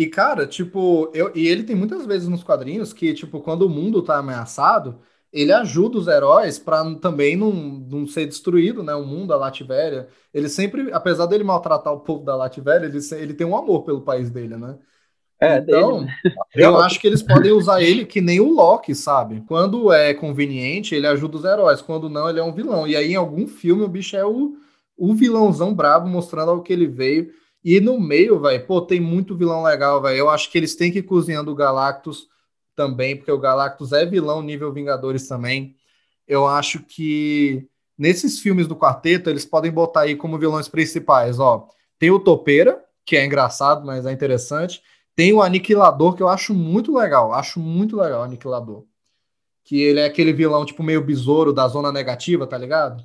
E, cara, tipo, eu, e ele tem muitas vezes nos quadrinhos que, tipo, quando o mundo tá ameaçado, ele ajuda os heróis pra também não, não ser destruído, né? O mundo, a Lativéria. Ele sempre, apesar dele maltratar o povo da Lativéria, ele, ele tem um amor pelo país dele, né? É, Então, dele. eu acho que eles podem usar ele que nem o Loki, sabe? Quando é conveniente, ele ajuda os heróis. Quando não, ele é um vilão. E aí, em algum filme, o bicho é o, o vilãozão brabo, mostrando ao que ele veio. E no meio, velho, pô, tem muito vilão legal, velho. Eu acho que eles têm que ir cozinhando o Galactus também, porque o Galactus é vilão nível Vingadores também. Eu acho que nesses filmes do quarteto, eles podem botar aí como vilões principais, ó. Tem o Topeira, que é engraçado, mas é interessante. Tem o Aniquilador, que eu acho muito legal. Acho muito legal o Aniquilador. Que ele é aquele vilão, tipo, meio besouro da zona negativa, tá ligado?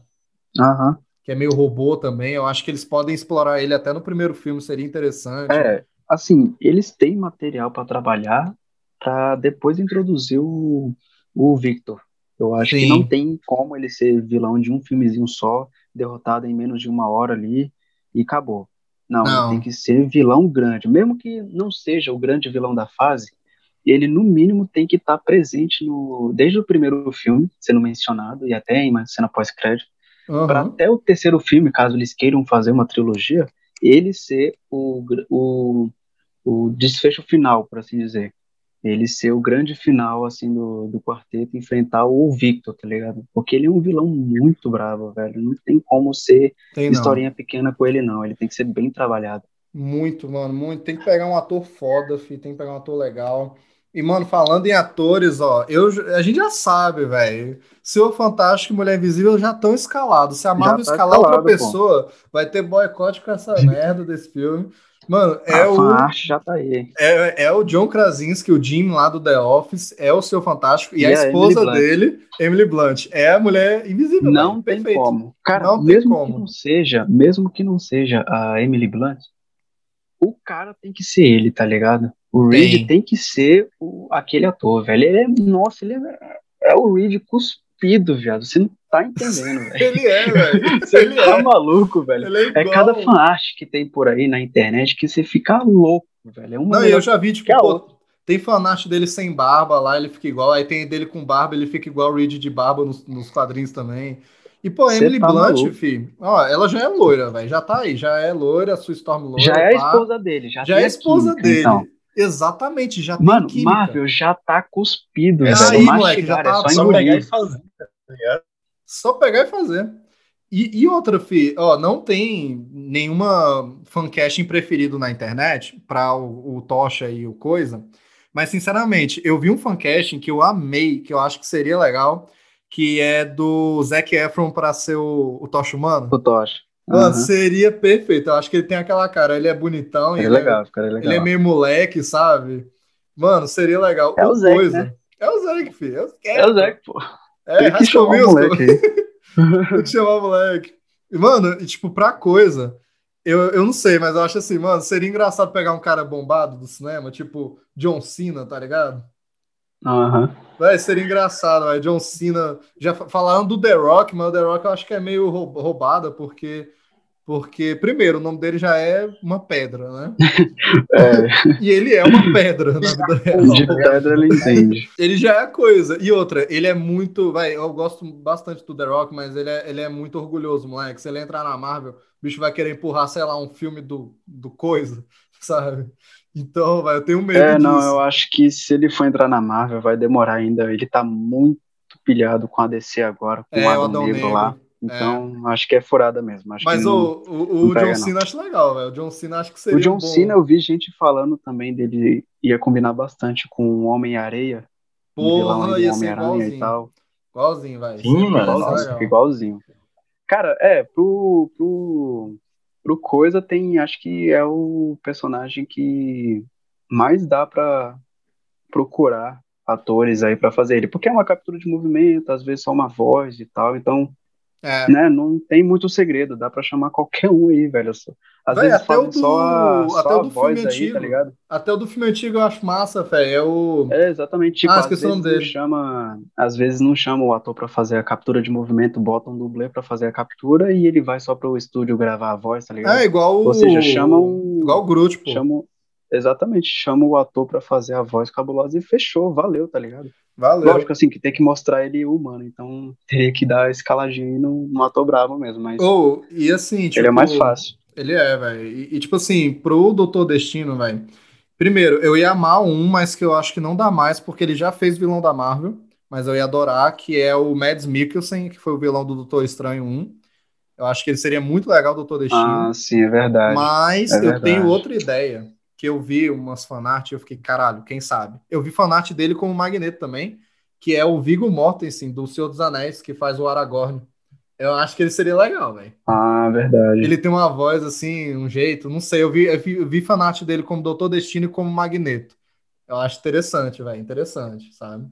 Aham. Que é meio robô também. Eu acho que eles podem explorar ele até no primeiro filme, seria interessante. É, assim, eles têm material pra trabalhar pra depois introduzir o, o Victor. Eu acho que Sim. não tem como ele ser vilão de um filmezinho só, derrotado em menos de uma hora ali e acabou. Não, Não. tem que ser vilão grande. Mesmo que não seja o grande vilão da fase, ele no mínimo tem que estar presente no, desde o primeiro filme, sendo mencionado, e até em uma cena pós-crédito, Aham. para até o terceiro filme, caso eles queiram fazer uma trilogia, ele ser o, o, o desfecho final, por assim dizer. Ele ser o grande final, assim, do, do quarteto, enfrentar o Victor, tá ligado? Porque ele é um vilão muito bravo, velho. Não tem como ser Tem historinha pequena com ele, não. Ele tem que ser bem trabalhado. Muito, mano, muito. Tem que pegar um ator foda, fi, tem que pegar um ator legal. E, mano, falando em atores, ó, eu, a gente já sabe, velho. Senhor Fantástico e Mulher Invisível já estão escalados. Se a Marvel tá escalar outra escalado, pô. pessoa, vai ter boicote com essa merda desse filme. Mano, é a o, já tá aí. é, é o John Krasinski, o Jim lá do The Office, é o Senhor Fantástico, e, E a a esposa Emily dele, Emily Blunt, é a Mulher Invisível. Não tem Perfeito. como. Cara, Não tem mesmo como. que não seja, mesmo que não seja a Emily Blunt, o cara tem que ser ele, tá ligado? O Tem. Reed tem que ser o- aquele ator, velho. Ele é, nossa, ele é, é o Reed cuspido, viado. Você não tá entendendo, velho. Ele é, velho. Você Ele tá é. maluco, velho. Ele é É cada fanart que tem por aí na internet que você fica louco, velho. É uma Não, eu já vi, tipo, a pô, tem fanart dele sem barba lá, ele fica igual. Aí tem dele com barba, ele fica igual o Reed de barba nos, nos quadrinhos também. E, pô, a Emily tá Blunt, maluco. fi, ó, ela já é loira, velho. Já tá aí, já é loira, sua Storm loira. Já é a esposa dele, já, Já é a esposa química, dele. então. Exatamente, já tem Mano. Marvel já tá cuspido, É aí, moleque, já Mastigar, tá é só pegar e fazer, tá ligado? Só pegar e fazer. E, e outra, fi, ó, não tem nenhuma fancasting preferido na internet para o, o Tocha e o Coisa, mas sinceramente, eu vi um fancasting que eu amei, que eu acho que seria legal, que é do Zac Efron para ser o, o Tocha humano. O Tocha. Mano, Aham. seria perfeito. Eu acho que ele tem aquela cara, ele é bonitão, e Ficaria ele é- legal, ficaria legal. ele é meio moleque, sabe? Mano, seria legal. É o Zac, Coisa. né? É o Zac, filho. É o Zac, É o Zac, pô. É, Tem que chamar o moleque. Tem que chamar o moleque. E, mano, e, tipo, pra coisa, eu, eu não sei, mas eu acho assim, mano, seria engraçado pegar um cara bombado do cinema, tipo John Cena, tá ligado? Aham. Vai, seria engraçado, vai. John Cena. Já fa- falaram do The Rock, mas o The Rock eu acho que é meio rou- roubada, porque. Porque, primeiro, o nome dele já é uma pedra, né? É, E ele é uma pedra na vida real. de pedra ele entende. Ele já é a coisa. E outra, ele é muito. Vai, eu gosto bastante do The Rock, mas ele é, ele é muito orgulhoso, moleque. Se ele entrar na Marvel, o bicho vai querer empurrar, sei lá, um filme do, do coisa, sabe? Então, vai, eu tenho medo É, não, disso. eu acho que se ele for entrar na Marvel vai demorar ainda. Ele tá muito pilhado com a DC agora, com É, o Adão Negro lá. Então, acho que é furada mesmo. Acho Mas que não- o, o, não John não. Cena acho legal, velho. O John Cena acho que seria O John bom. Cena, eu vi gente falando também dele ia combinar bastante com o Homem-Areia. Porra, ia ser e igualzinho. tal. Igualzinho, velho. Sim, mano, igualzinho, igualzinho. Cara, é, pro, pro, pro Coisa tem, acho que é o personagem que mais dá pra procurar atores aí pra fazer ele, porque é uma captura de movimento, às vezes só uma voz e tal, então É. Né? Não tem muito segredo, dá pra chamar qualquer um aí, velho. Às Véi, vezes até o do, só a, só até o do voz filme aí, antigo. tá ligado? Até o do filme antigo eu acho massa, velho. É o. É, exatamente. Tipo, Ah, às vezes nome não dele. chama, às vezes não chama o ator pra fazer a captura de movimento, bota um dublê pra fazer a captura e ele vai só pro estúdio gravar a voz, tá ligado? É igual o. Ou seja, chama um, Igual o Groot, pô. chama, exatamente, chama o ator pra fazer a voz cabulosa e fechou, valeu, tá ligado? Valeu. Lógico assim que tem que mostrar ele humano, então teria que dar escaladinha aí no, no ator bravo mesmo, mas Ou, e assim, tipo. ele é mais fácil. Ele é, velho. E, e, tipo assim, pro Doutor Destino, velho. Primeiro, eu ia amar um, mas que eu acho que não dá mais, porque ele já fez vilão da Marvel. Mas eu ia adorar, que é o Mads Mikkelsen, que foi o vilão do Doutor Estranho 1. Eu acho que ele seria muito legal, Doutor Destino. Ah, sim, é verdade. Mas É eu verdade. tenho outra ideia, que eu vi umas fanart e eu fiquei, caralho, quem sabe? Eu vi fanart dele como Magneto também, que é o Viggo Mortensen, do Senhor dos Anéis, que faz o Aragorn. Eu acho que ele seria legal, velho. Ah, verdade. Ele tem uma voz assim, um jeito, não sei. Eu vi, eu vi, eu vi fanart dele como Doutor Destino e como Magneto. Eu acho interessante, velho. Interessante, sabe?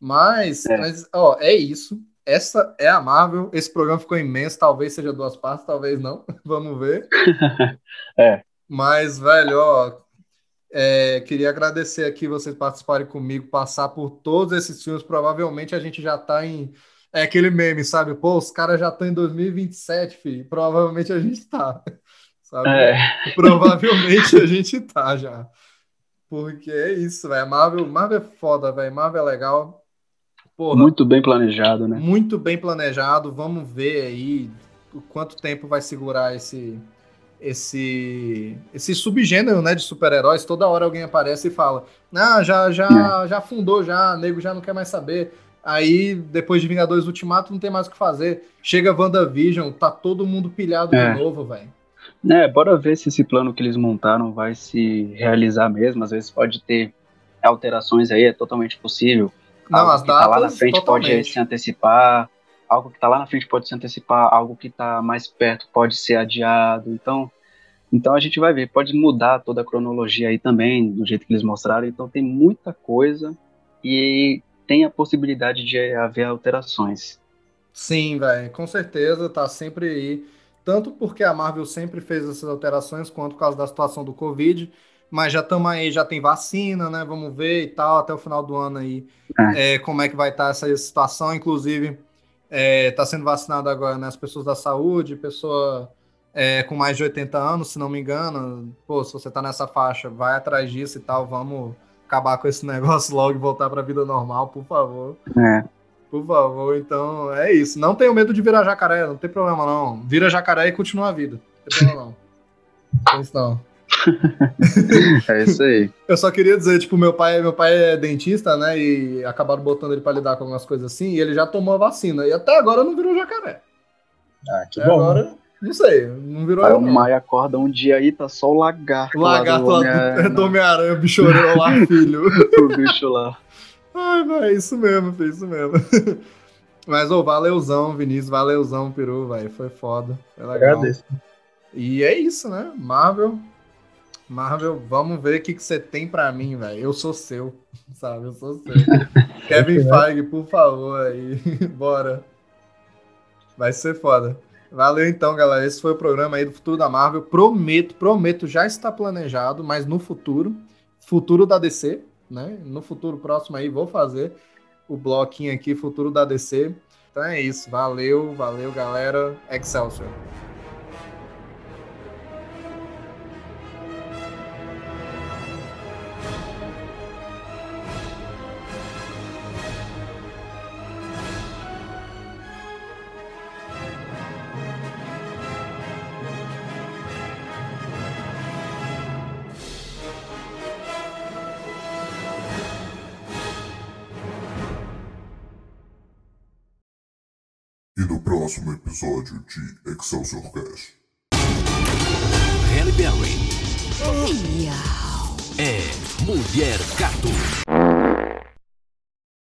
Mas, É. mas, ó, é isso. Essa é a Marvel. Esse programa ficou imenso. Talvez seja duas partes, talvez não. Vamos ver. É. Mas, velho, ó, é, queria agradecer aqui vocês participarem comigo, passar por todos esses filmes. Provavelmente a gente já tá em. É aquele meme, sabe? Pô, os caras já estão em 2027, filho. Provavelmente a gente tá. Sabe? É. Provavelmente a gente tá já. Porque é isso, velho. Marvel, Marvel é foda, velho. Marvel é legal. Porra, Muito bem planejado, né? muito bem planejado. Vamos ver aí o quanto tempo vai segurar esse esse esse subgênero, né, de super-heróis. Toda hora alguém aparece e fala: "Ah, já já já fundou já, nego já não quer mais saber". Aí depois de Vingadores Ultimato não tem mais o que fazer. Chega WandaVision, tá todo mundo pilhado É. de novo, velho. É, bora ver se esse plano que eles montaram vai se realizar mesmo. Às vezes pode ter alterações aí, é totalmente possível. Não, algo as que tá lá na datas frente pode totalmente. se antecipar, algo que tá lá na frente pode se antecipar, algo que tá mais perto pode ser adiado. Então, então a gente vai ver, pode mudar toda a cronologia aí também, do jeito que eles mostraram. Então tem muita coisa e tem a possibilidade de haver alterações. Sim, velho, com certeza tá sempre aí. Tanto porque a Marvel sempre fez essas alterações, quanto por causa da situação do Covid. Mas já estamos aí, já tem vacina, né? Vamos ver e tal, até o final do ano aí, é, como é que vai estar essa situação. Inclusive, está sendo vacinado agora né, as pessoas da saúde, pessoa é, com mais de 80 anos, se não me engano. Pô, se você tá nessa faixa, vai atrás disso e tal. Vamos acabar com esse negócio logo e voltar para a vida normal, por favor. É. Por favor, então é isso. Não tenho medo de virar jacaré, não tem problema não. Vira jacaré e continua a vida. Não tem problema não. Não tem isso não. É isso aí. Eu só queria dizer, tipo, meu pai, meu pai é dentista, né? E acabaram botando ele pra lidar com algumas coisas assim, e ele já tomou a vacina. E até agora não virou jacaré. Ah, que Até bom. agora, não sei, não virou Aí eu, o. Maia acorda um dia aí, tá só o lagarto. O lá lagarto do lá Homem-Aranha, do Homem-Aranha, bichoreu lá, filho. o bicho lá. Ai, vai, isso mesmo, filho, isso mesmo. Mas, ô, valeuzão, Vinícius, valeuzão, peru, velho. Foi foda. Foi legal. Agradeço. E é isso, né? Marvel. Marvel, vamos ver o que, que você tem pra mim, velho. Eu sou seu, sabe? Eu sou seu. Kevin Feige, por favor, aí. Bora. Vai ser foda. Valeu então, galera. Esse foi o programa aí do Futuro da Marvel. Prometo, prometo, já está planejado, mas no futuro. Futuro da DC, né? No futuro próximo aí, vou fazer o bloquinho aqui, Futuro da DC. Então é isso. Valeu, valeu, galera. Excelsior. Próximo episódio de Excelsior Cast. Halle Berry é Mulher Gato.